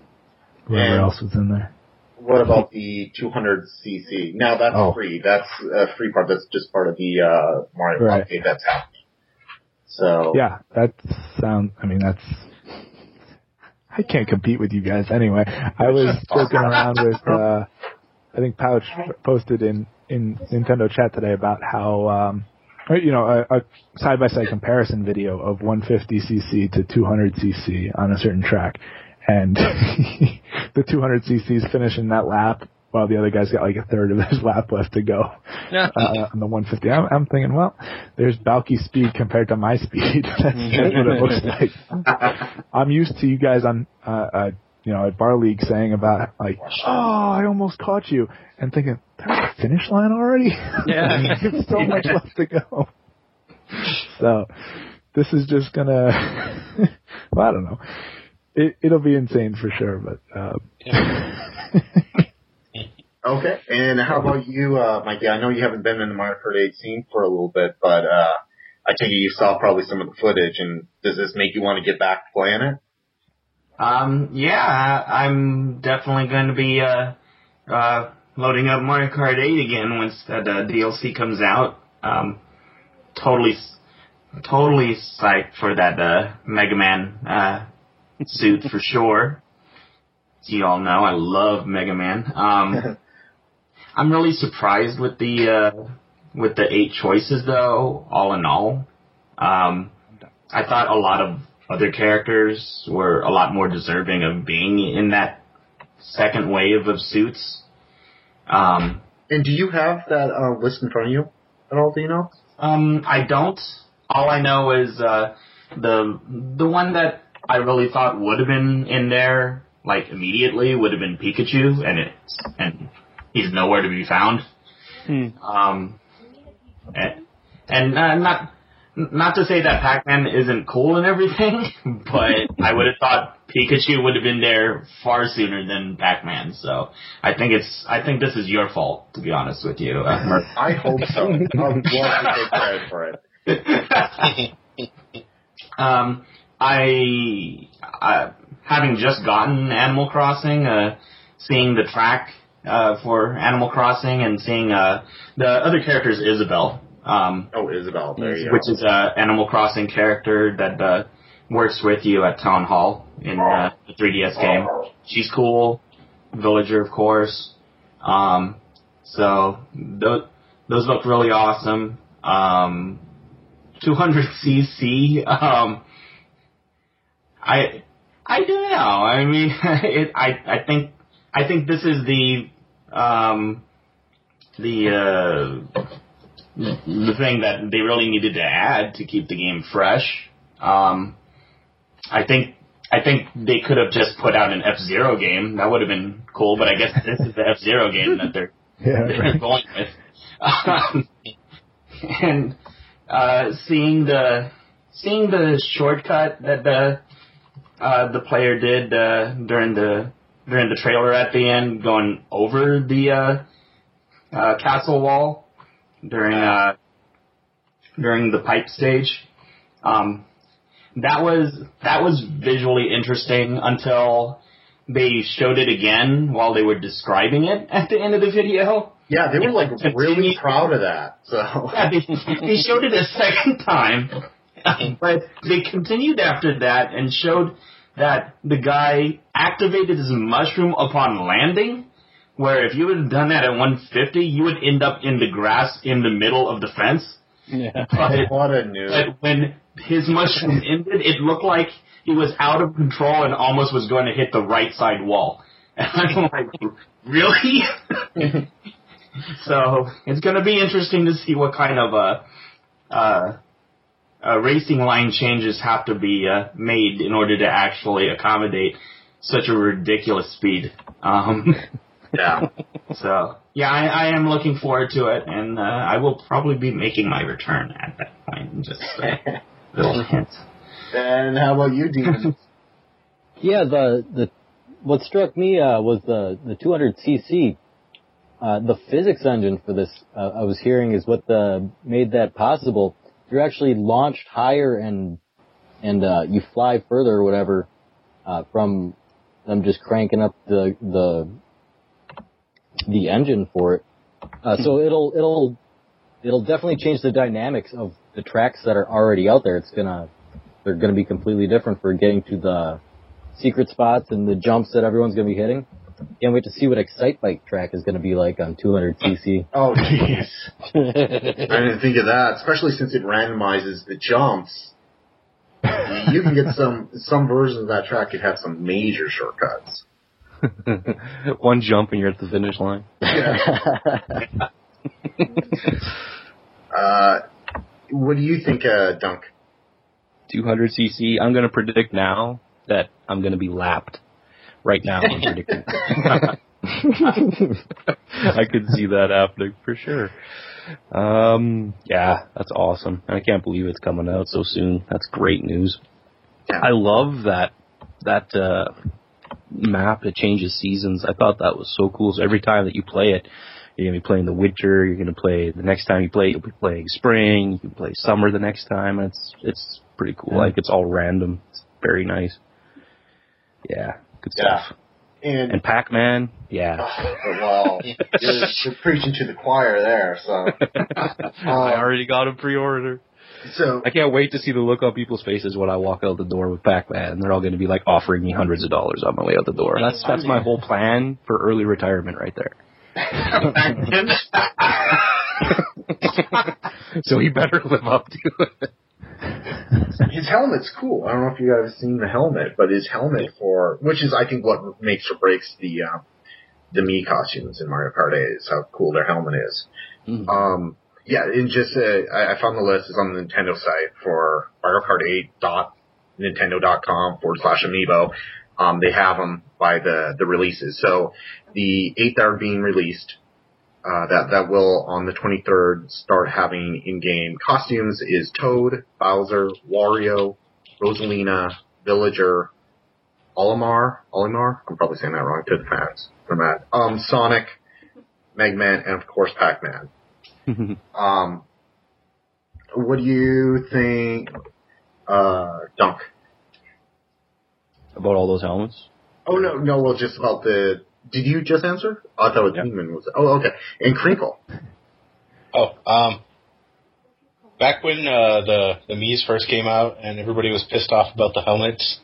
whoever And- else was in there. What about the 200cc? Now that's Oh. free. That's a free part. That's just part of the uh, Mario Right. Kart 8 that's happening. So Yeah, that sound. I mean, that's. I can't compete with you guys anyway. I was joking around with. uh I think Pouch posted in in Nintendo chat today about how. um you know, a, a side-by-side comparison video of 150cc to 200cc on a certain track, and the 200cc is finishing that lap while the other guy's got like a third of his lap left to go uh, on the 150. I'm, I'm thinking, well, there's Balky's speed compared to my speed. that's, that's what it looks like. I'm used to you guys on, uh, uh, you know, at Bar League saying about like, oh, I almost caught you, and thinking, there's a finish line already. Yeah. There's so much left to go. So, this is just gonna, well, I don't know. It, it'll be insane for sure, but, uh, Okay. And how about you, uh, Mikey? I know you haven't been in the Mario Kart 8 scene for a little bit, but uh, I take it you saw probably some of the footage. And does this make you want to get back to playing it? Um, yeah, I- I'm definitely going to be uh, uh, loading up Mario Kart 8 again once that uh, DLC comes out. Um, totally, totally psyched for that uh, Mega Man uh, suit for sure. As you all know, I love Mega Man. Um, I'm really surprised with the uh, with the eight choices, though. All in all, um, I thought a lot of other characters were a lot more deserving of being in that second wave of suits. Um, And do you have that uh, list in front of you? at all? Do you know? Um, I don't. All I know is uh, the the one that I really thought would have been in there like immediately would have been Pikachu, and it's and he's nowhere to be found. Hmm. Um, and, and uh, not not to say that Pac-Man isn't cool and everything, but I would have thought Pikachu would have been there far sooner than Pac-Man. So I think it's I think this is your fault, to be honest with you. Uh, I hope so. I'm love to take credit for it. um, I, I, having just gotten Animal Crossing, uh, seeing the track uh, for Animal Crossing and seeing uh, the other character is Isabel, um, Oh, Isabel, there you which go. is a Animal Crossing character that uh, works with you at Town Hall in uh, the 3DS game. She's cool, villager of course. Um, so those those look really awesome. Um, 200cc. Um, I I don't know. I mean, it, I I think I think this is the um, the uh, the thing that they really needed to add to keep the game fresh. Um, I think I think they could have just put out an F Zero game. That would have been cool. But I guess this is the F Zero game that they're Yeah, they're right. going with. Um, and uh, seeing the seeing the shortcut that the uh, the player did uh, during the during the trailer at the end, going over the uh, uh, castle wall during uh, during the pipe stage. Um, that was that was visually interesting until they showed it again while they were describing it at the end of the video. Yeah, they were like really proud of that. So Yeah, they, they showed it a second time, but they continued after that and showed that the guy activated his mushroom upon landing. Where if you had done that at 150, you would end up in the grass in the middle of the fence. Yeah. But, what a noob. but when his mushroom ended, it looked like he was out of control and almost was going to hit the right side wall. And I'm like, really? so it's going to be interesting to see what kind of uh, uh, uh, racing line changes have to be uh, made in order to actually accommodate such a ridiculous speed. Um, Yeah. so yeah, I, I am looking forward to it, and uh, I will probably be making my return at that point. Just a little hint. and how about you, Demon? Yeah, the the what struck me uh, was the the 200cc. Uh, the physics engine for this, uh, I was hearing, is what the made that possible. You're actually launched higher and and uh, you fly further or whatever uh, from them just cranking up the the the engine for it. Uh, so it'll it'll it'll definitely change the dynamics of the tracks that are already out there. It's gonna they're gonna be completely different for getting to the secret spots and the jumps that everyone's gonna be hitting. Can't wait to see what Excitebike track is gonna be like on 200cc. Oh, jeez. I didn't think of that, especially since it randomizes the jumps. You can get some some versions of that track could have some major shortcuts. One jump and you're at the finish line. Uh, what do you think, uh, Dunk? 200cc. I'm going to predict now that I'm going to be lapped. Right now, I'm predicting. I could see that happening for sure. Um, yeah, that's awesome. I can't believe it's coming out so soon. That's great news. I love that that uh, map that changes seasons. I thought that was so cool. So every time that you play it, you're gonna be playing the winter. You're gonna play the next time you play, you'll be playing spring. You can play summer the next time. It's it's pretty cool. Like it's all random. It's very nice. Yeah, good Yeah. stuff. And, And Pac Man, yeah. well, you're, you're preaching to the choir there. So, um, I already got a pre-order. So I can't wait to see the look on people's faces when I walk out the door with Pac-Man. They're all going to be like offering me hundreds of dollars on my way out the door. That's that's my whole plan for early retirement right there. so he better live up to it. his helmet's cool. I don't know if you guys have seen the helmet, but his helmet for which is I think what makes or breaks the uh, the Mii costumes in Mario Kart 8 is how cool their helmet is. Mhm. Um, Yeah, and just uh, I, I found the list is on the Nintendo site for Mario Kart 8 dot nintendo.com forward slash amiibo. Um, they have them by the the releases. So the eight that are being released, uh, that that will on the 23rd start having in-game costumes is Toad, Bowser, Wario, Rosalina, Villager, Olimar, Olimar. I'm probably saying that wrong to the fans from that. Um, Sonic, Megman, and of course Pac-Man. Um, what do you think, uh, Dunk? About all those helmets? Oh no, no, well, just about the. Did you just answer? I thought Yeah. Demon was. Oh, okay. And Crinkle. Oh, um, back when uh, the the Mii's first came out and everybody was pissed off about the helmets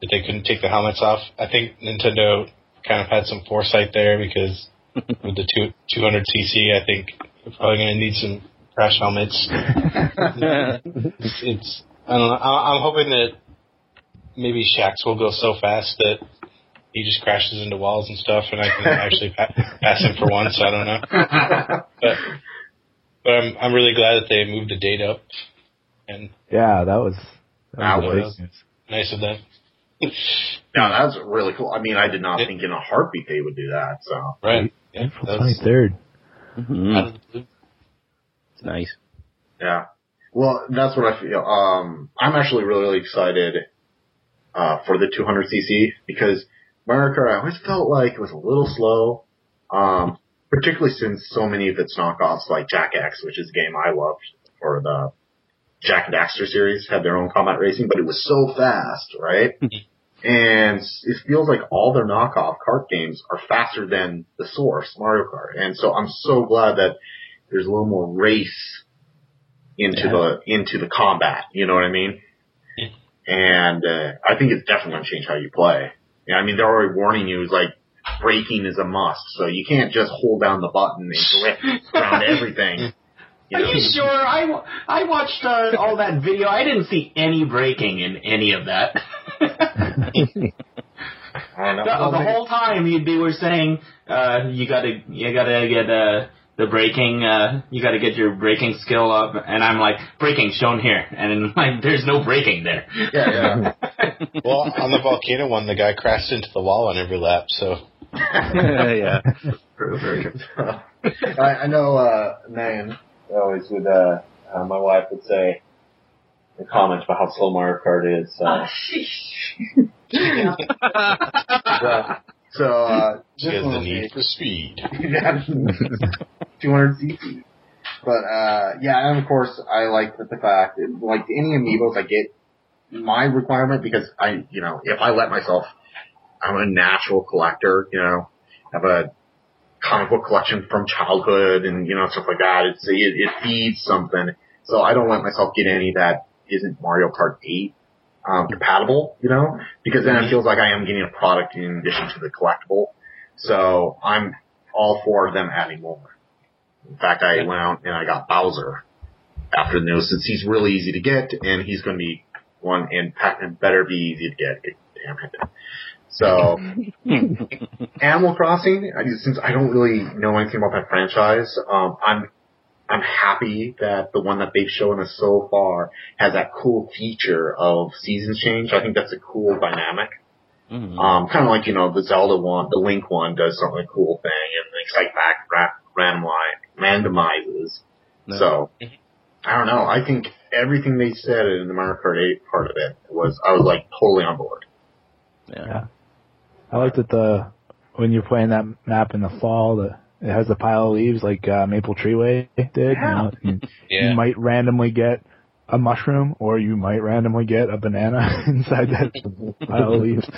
that they couldn't take the helmets off, I think Nintendo kind of had some foresight there because with the two, 200cc, I think you're probably going to need some crash helmets. It's, it's I don't know. I, I'm hoping that maybe Shax will go so fast that he just crashes into walls and stuff, and I can actually pa- pass him for once. I don't know, but but I'm I'm really glad that they moved the date up, and Yeah, that was that That was, was- nice of them. No, that's really cool. I mean, I did not Yeah. think in a heartbeat they would do that. So Right. Yeah, April that was third. Mhm. out of the blue. It's nice. yeah. Well, that's what I feel. Um, I'm actually really, really excited uh, for the 200cc because Mario Kart I always felt like it was a little slow. Um, particularly since so many of its knockoffs, like Jak X, which is a game I loved, or the Jak and Daxter series, had their own combat racing, but it was so fast, right? And it feels like all their knockoff kart games are faster than the source, Mario Kart. And so I'm so glad that there's a little more race into Yeah. the into the combat. You know what I mean? Yeah. And uh, I think it's definitely going to change how you play. Yeah, I mean they're already warning you. It's like braking is a must, so you can't just hold down the button and drift around everything. You Are know? you sure? I, I watched uh, all that video. I didn't see any braking in any of that. I know. the, the whole time you, they were saying uh, you gotta you gotta get uh, the braking uh, you gotta get your braking skill up, and I'm like braking shown here, and like there's no braking there. Yeah, yeah. Well, on the volcano one, the guy crashed into the wall on every lap. So yeah. Very, very good. I, I know, uh, Megan always would, uh, uh, my wife would say in comments about how slow Mario Kart is. Uh, so, so, uh, has the need for speed. yeah, 200 cc. But, uh, yeah, and of course, I like the fact, that, like, any amiibos I get, my requirement, because I, you know, if I let myself, I'm a natural collector, you know, have a comic book collection from childhood and, you know, stuff like that. It's, it, it feeds something. So I don't let myself get any that isn't Mario Kart 8, um, compatible, you know, because then it feels like I am getting a product in addition to the collectible. So I'm all for them adding more. In fact, I went out and I got Bowser after the news since he's really easy to get and he's going to be one and Pac-Man better be easy to get. Damn it. So Animal Crossing, I- since I don't really know anything about that franchise, um, I'm I'm happy that the one that they've shown us so far has that cool feature of seasons change. I think that's a cool dynamic. Mhm. Um, kind of like, you know, the Zelda one, the Link one does something cool thing and the like Back ra- randomi- randomizes. No. So, I don't know. I think everything they said in the Mario Kart 8 part of it was, I was like totally on board. yeah. I liked that the when you're playing that map in the fall, the it has a pile of leaves like uh, Maple Treeway did. You, know, you, Yeah. you might randomly get a mushroom, or you might randomly get a banana inside that pile of leaves.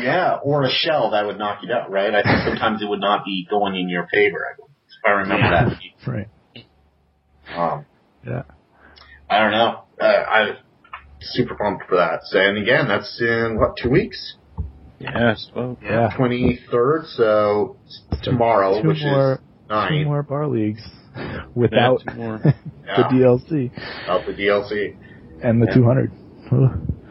Yeah, or a shell that would knock you down, right? I think sometimes it would not be going in your favor. If I remember that. Right. Um, Yeah. I don't know. Uh, I'm super pumped for that. So, and again, that's in what two weeks? Yes. Well, Yeah. Twenty third. So tomorrow, Two which more, is two more bar leagues without two more. the Yeah, DLC out the DLC. and the Yeah. 200.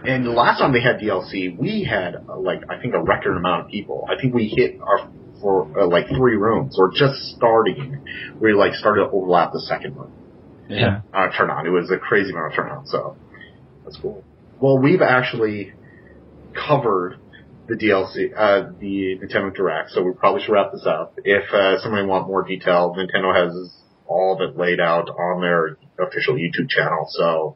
And the last time they had DLC, we had uh, like I think a record amount of people. I think we hit our for uh, like three rooms or just starting. We like started to overlap the second room. Yeah. uh, turn on. It was a crazy amount of turnout, so that's cool. Well, we've actually covered the DLC, uh, the Nintendo Direct, so we probably should wrap this up. If uh, somebody want more detail, Nintendo has all of it laid out on their official YouTube channel, so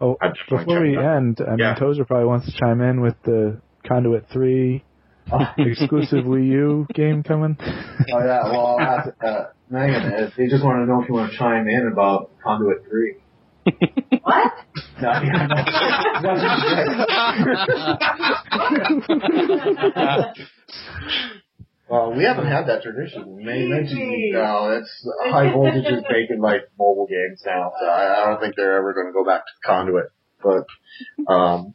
Oh, I'd before we end, I mean, Yeah. Tozer probably wants to chime in with the Conduit 3 exclusive Wii U game coming. Oh yeah, well, I'll ask, uh, Megan, if they just want to know if you want to chime in about Conduit 3. What? No, well, we haven't had that tradition. May mentioned, no, it's high voltage is making like mobile games now, so I, I don't think they're ever going to go back to Conduit. But, um,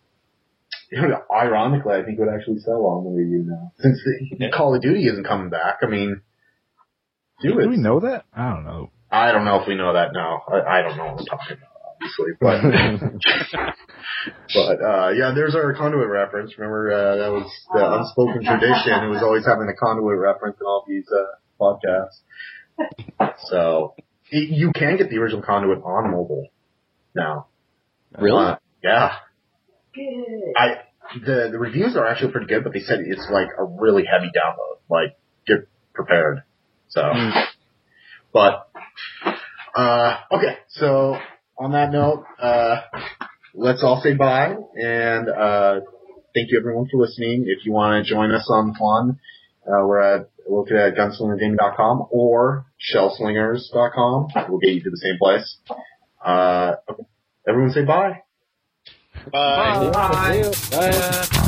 ironically, I think it would actually sell on the Wii U now. Since the, Call of Duty isn't coming back, I mean, do it. Do we know that? I don't know. I don't know if we know that now. I, I don't know what I'm talking about, obviously, but but uh yeah, there's our conduit reference. Remember uh, that was the unspoken tradition. It was always having a conduit reference in all these uh, podcasts. So it, you can get the original conduit on mobile now. Really? Uh, yeah. Good. I the the reviews are actually pretty good, but they said it's like a really heavy download. Like get prepared. So, but uh, okay. So on that note, uh, let's all say bye and uh, thank you everyone for listening. If you want to join us on fun, uh, we're at located at gunslingergaming.com or shellslingers.com. We'll get you to the same place. Uh. Everyone say bye. Bye. Bye. Bye.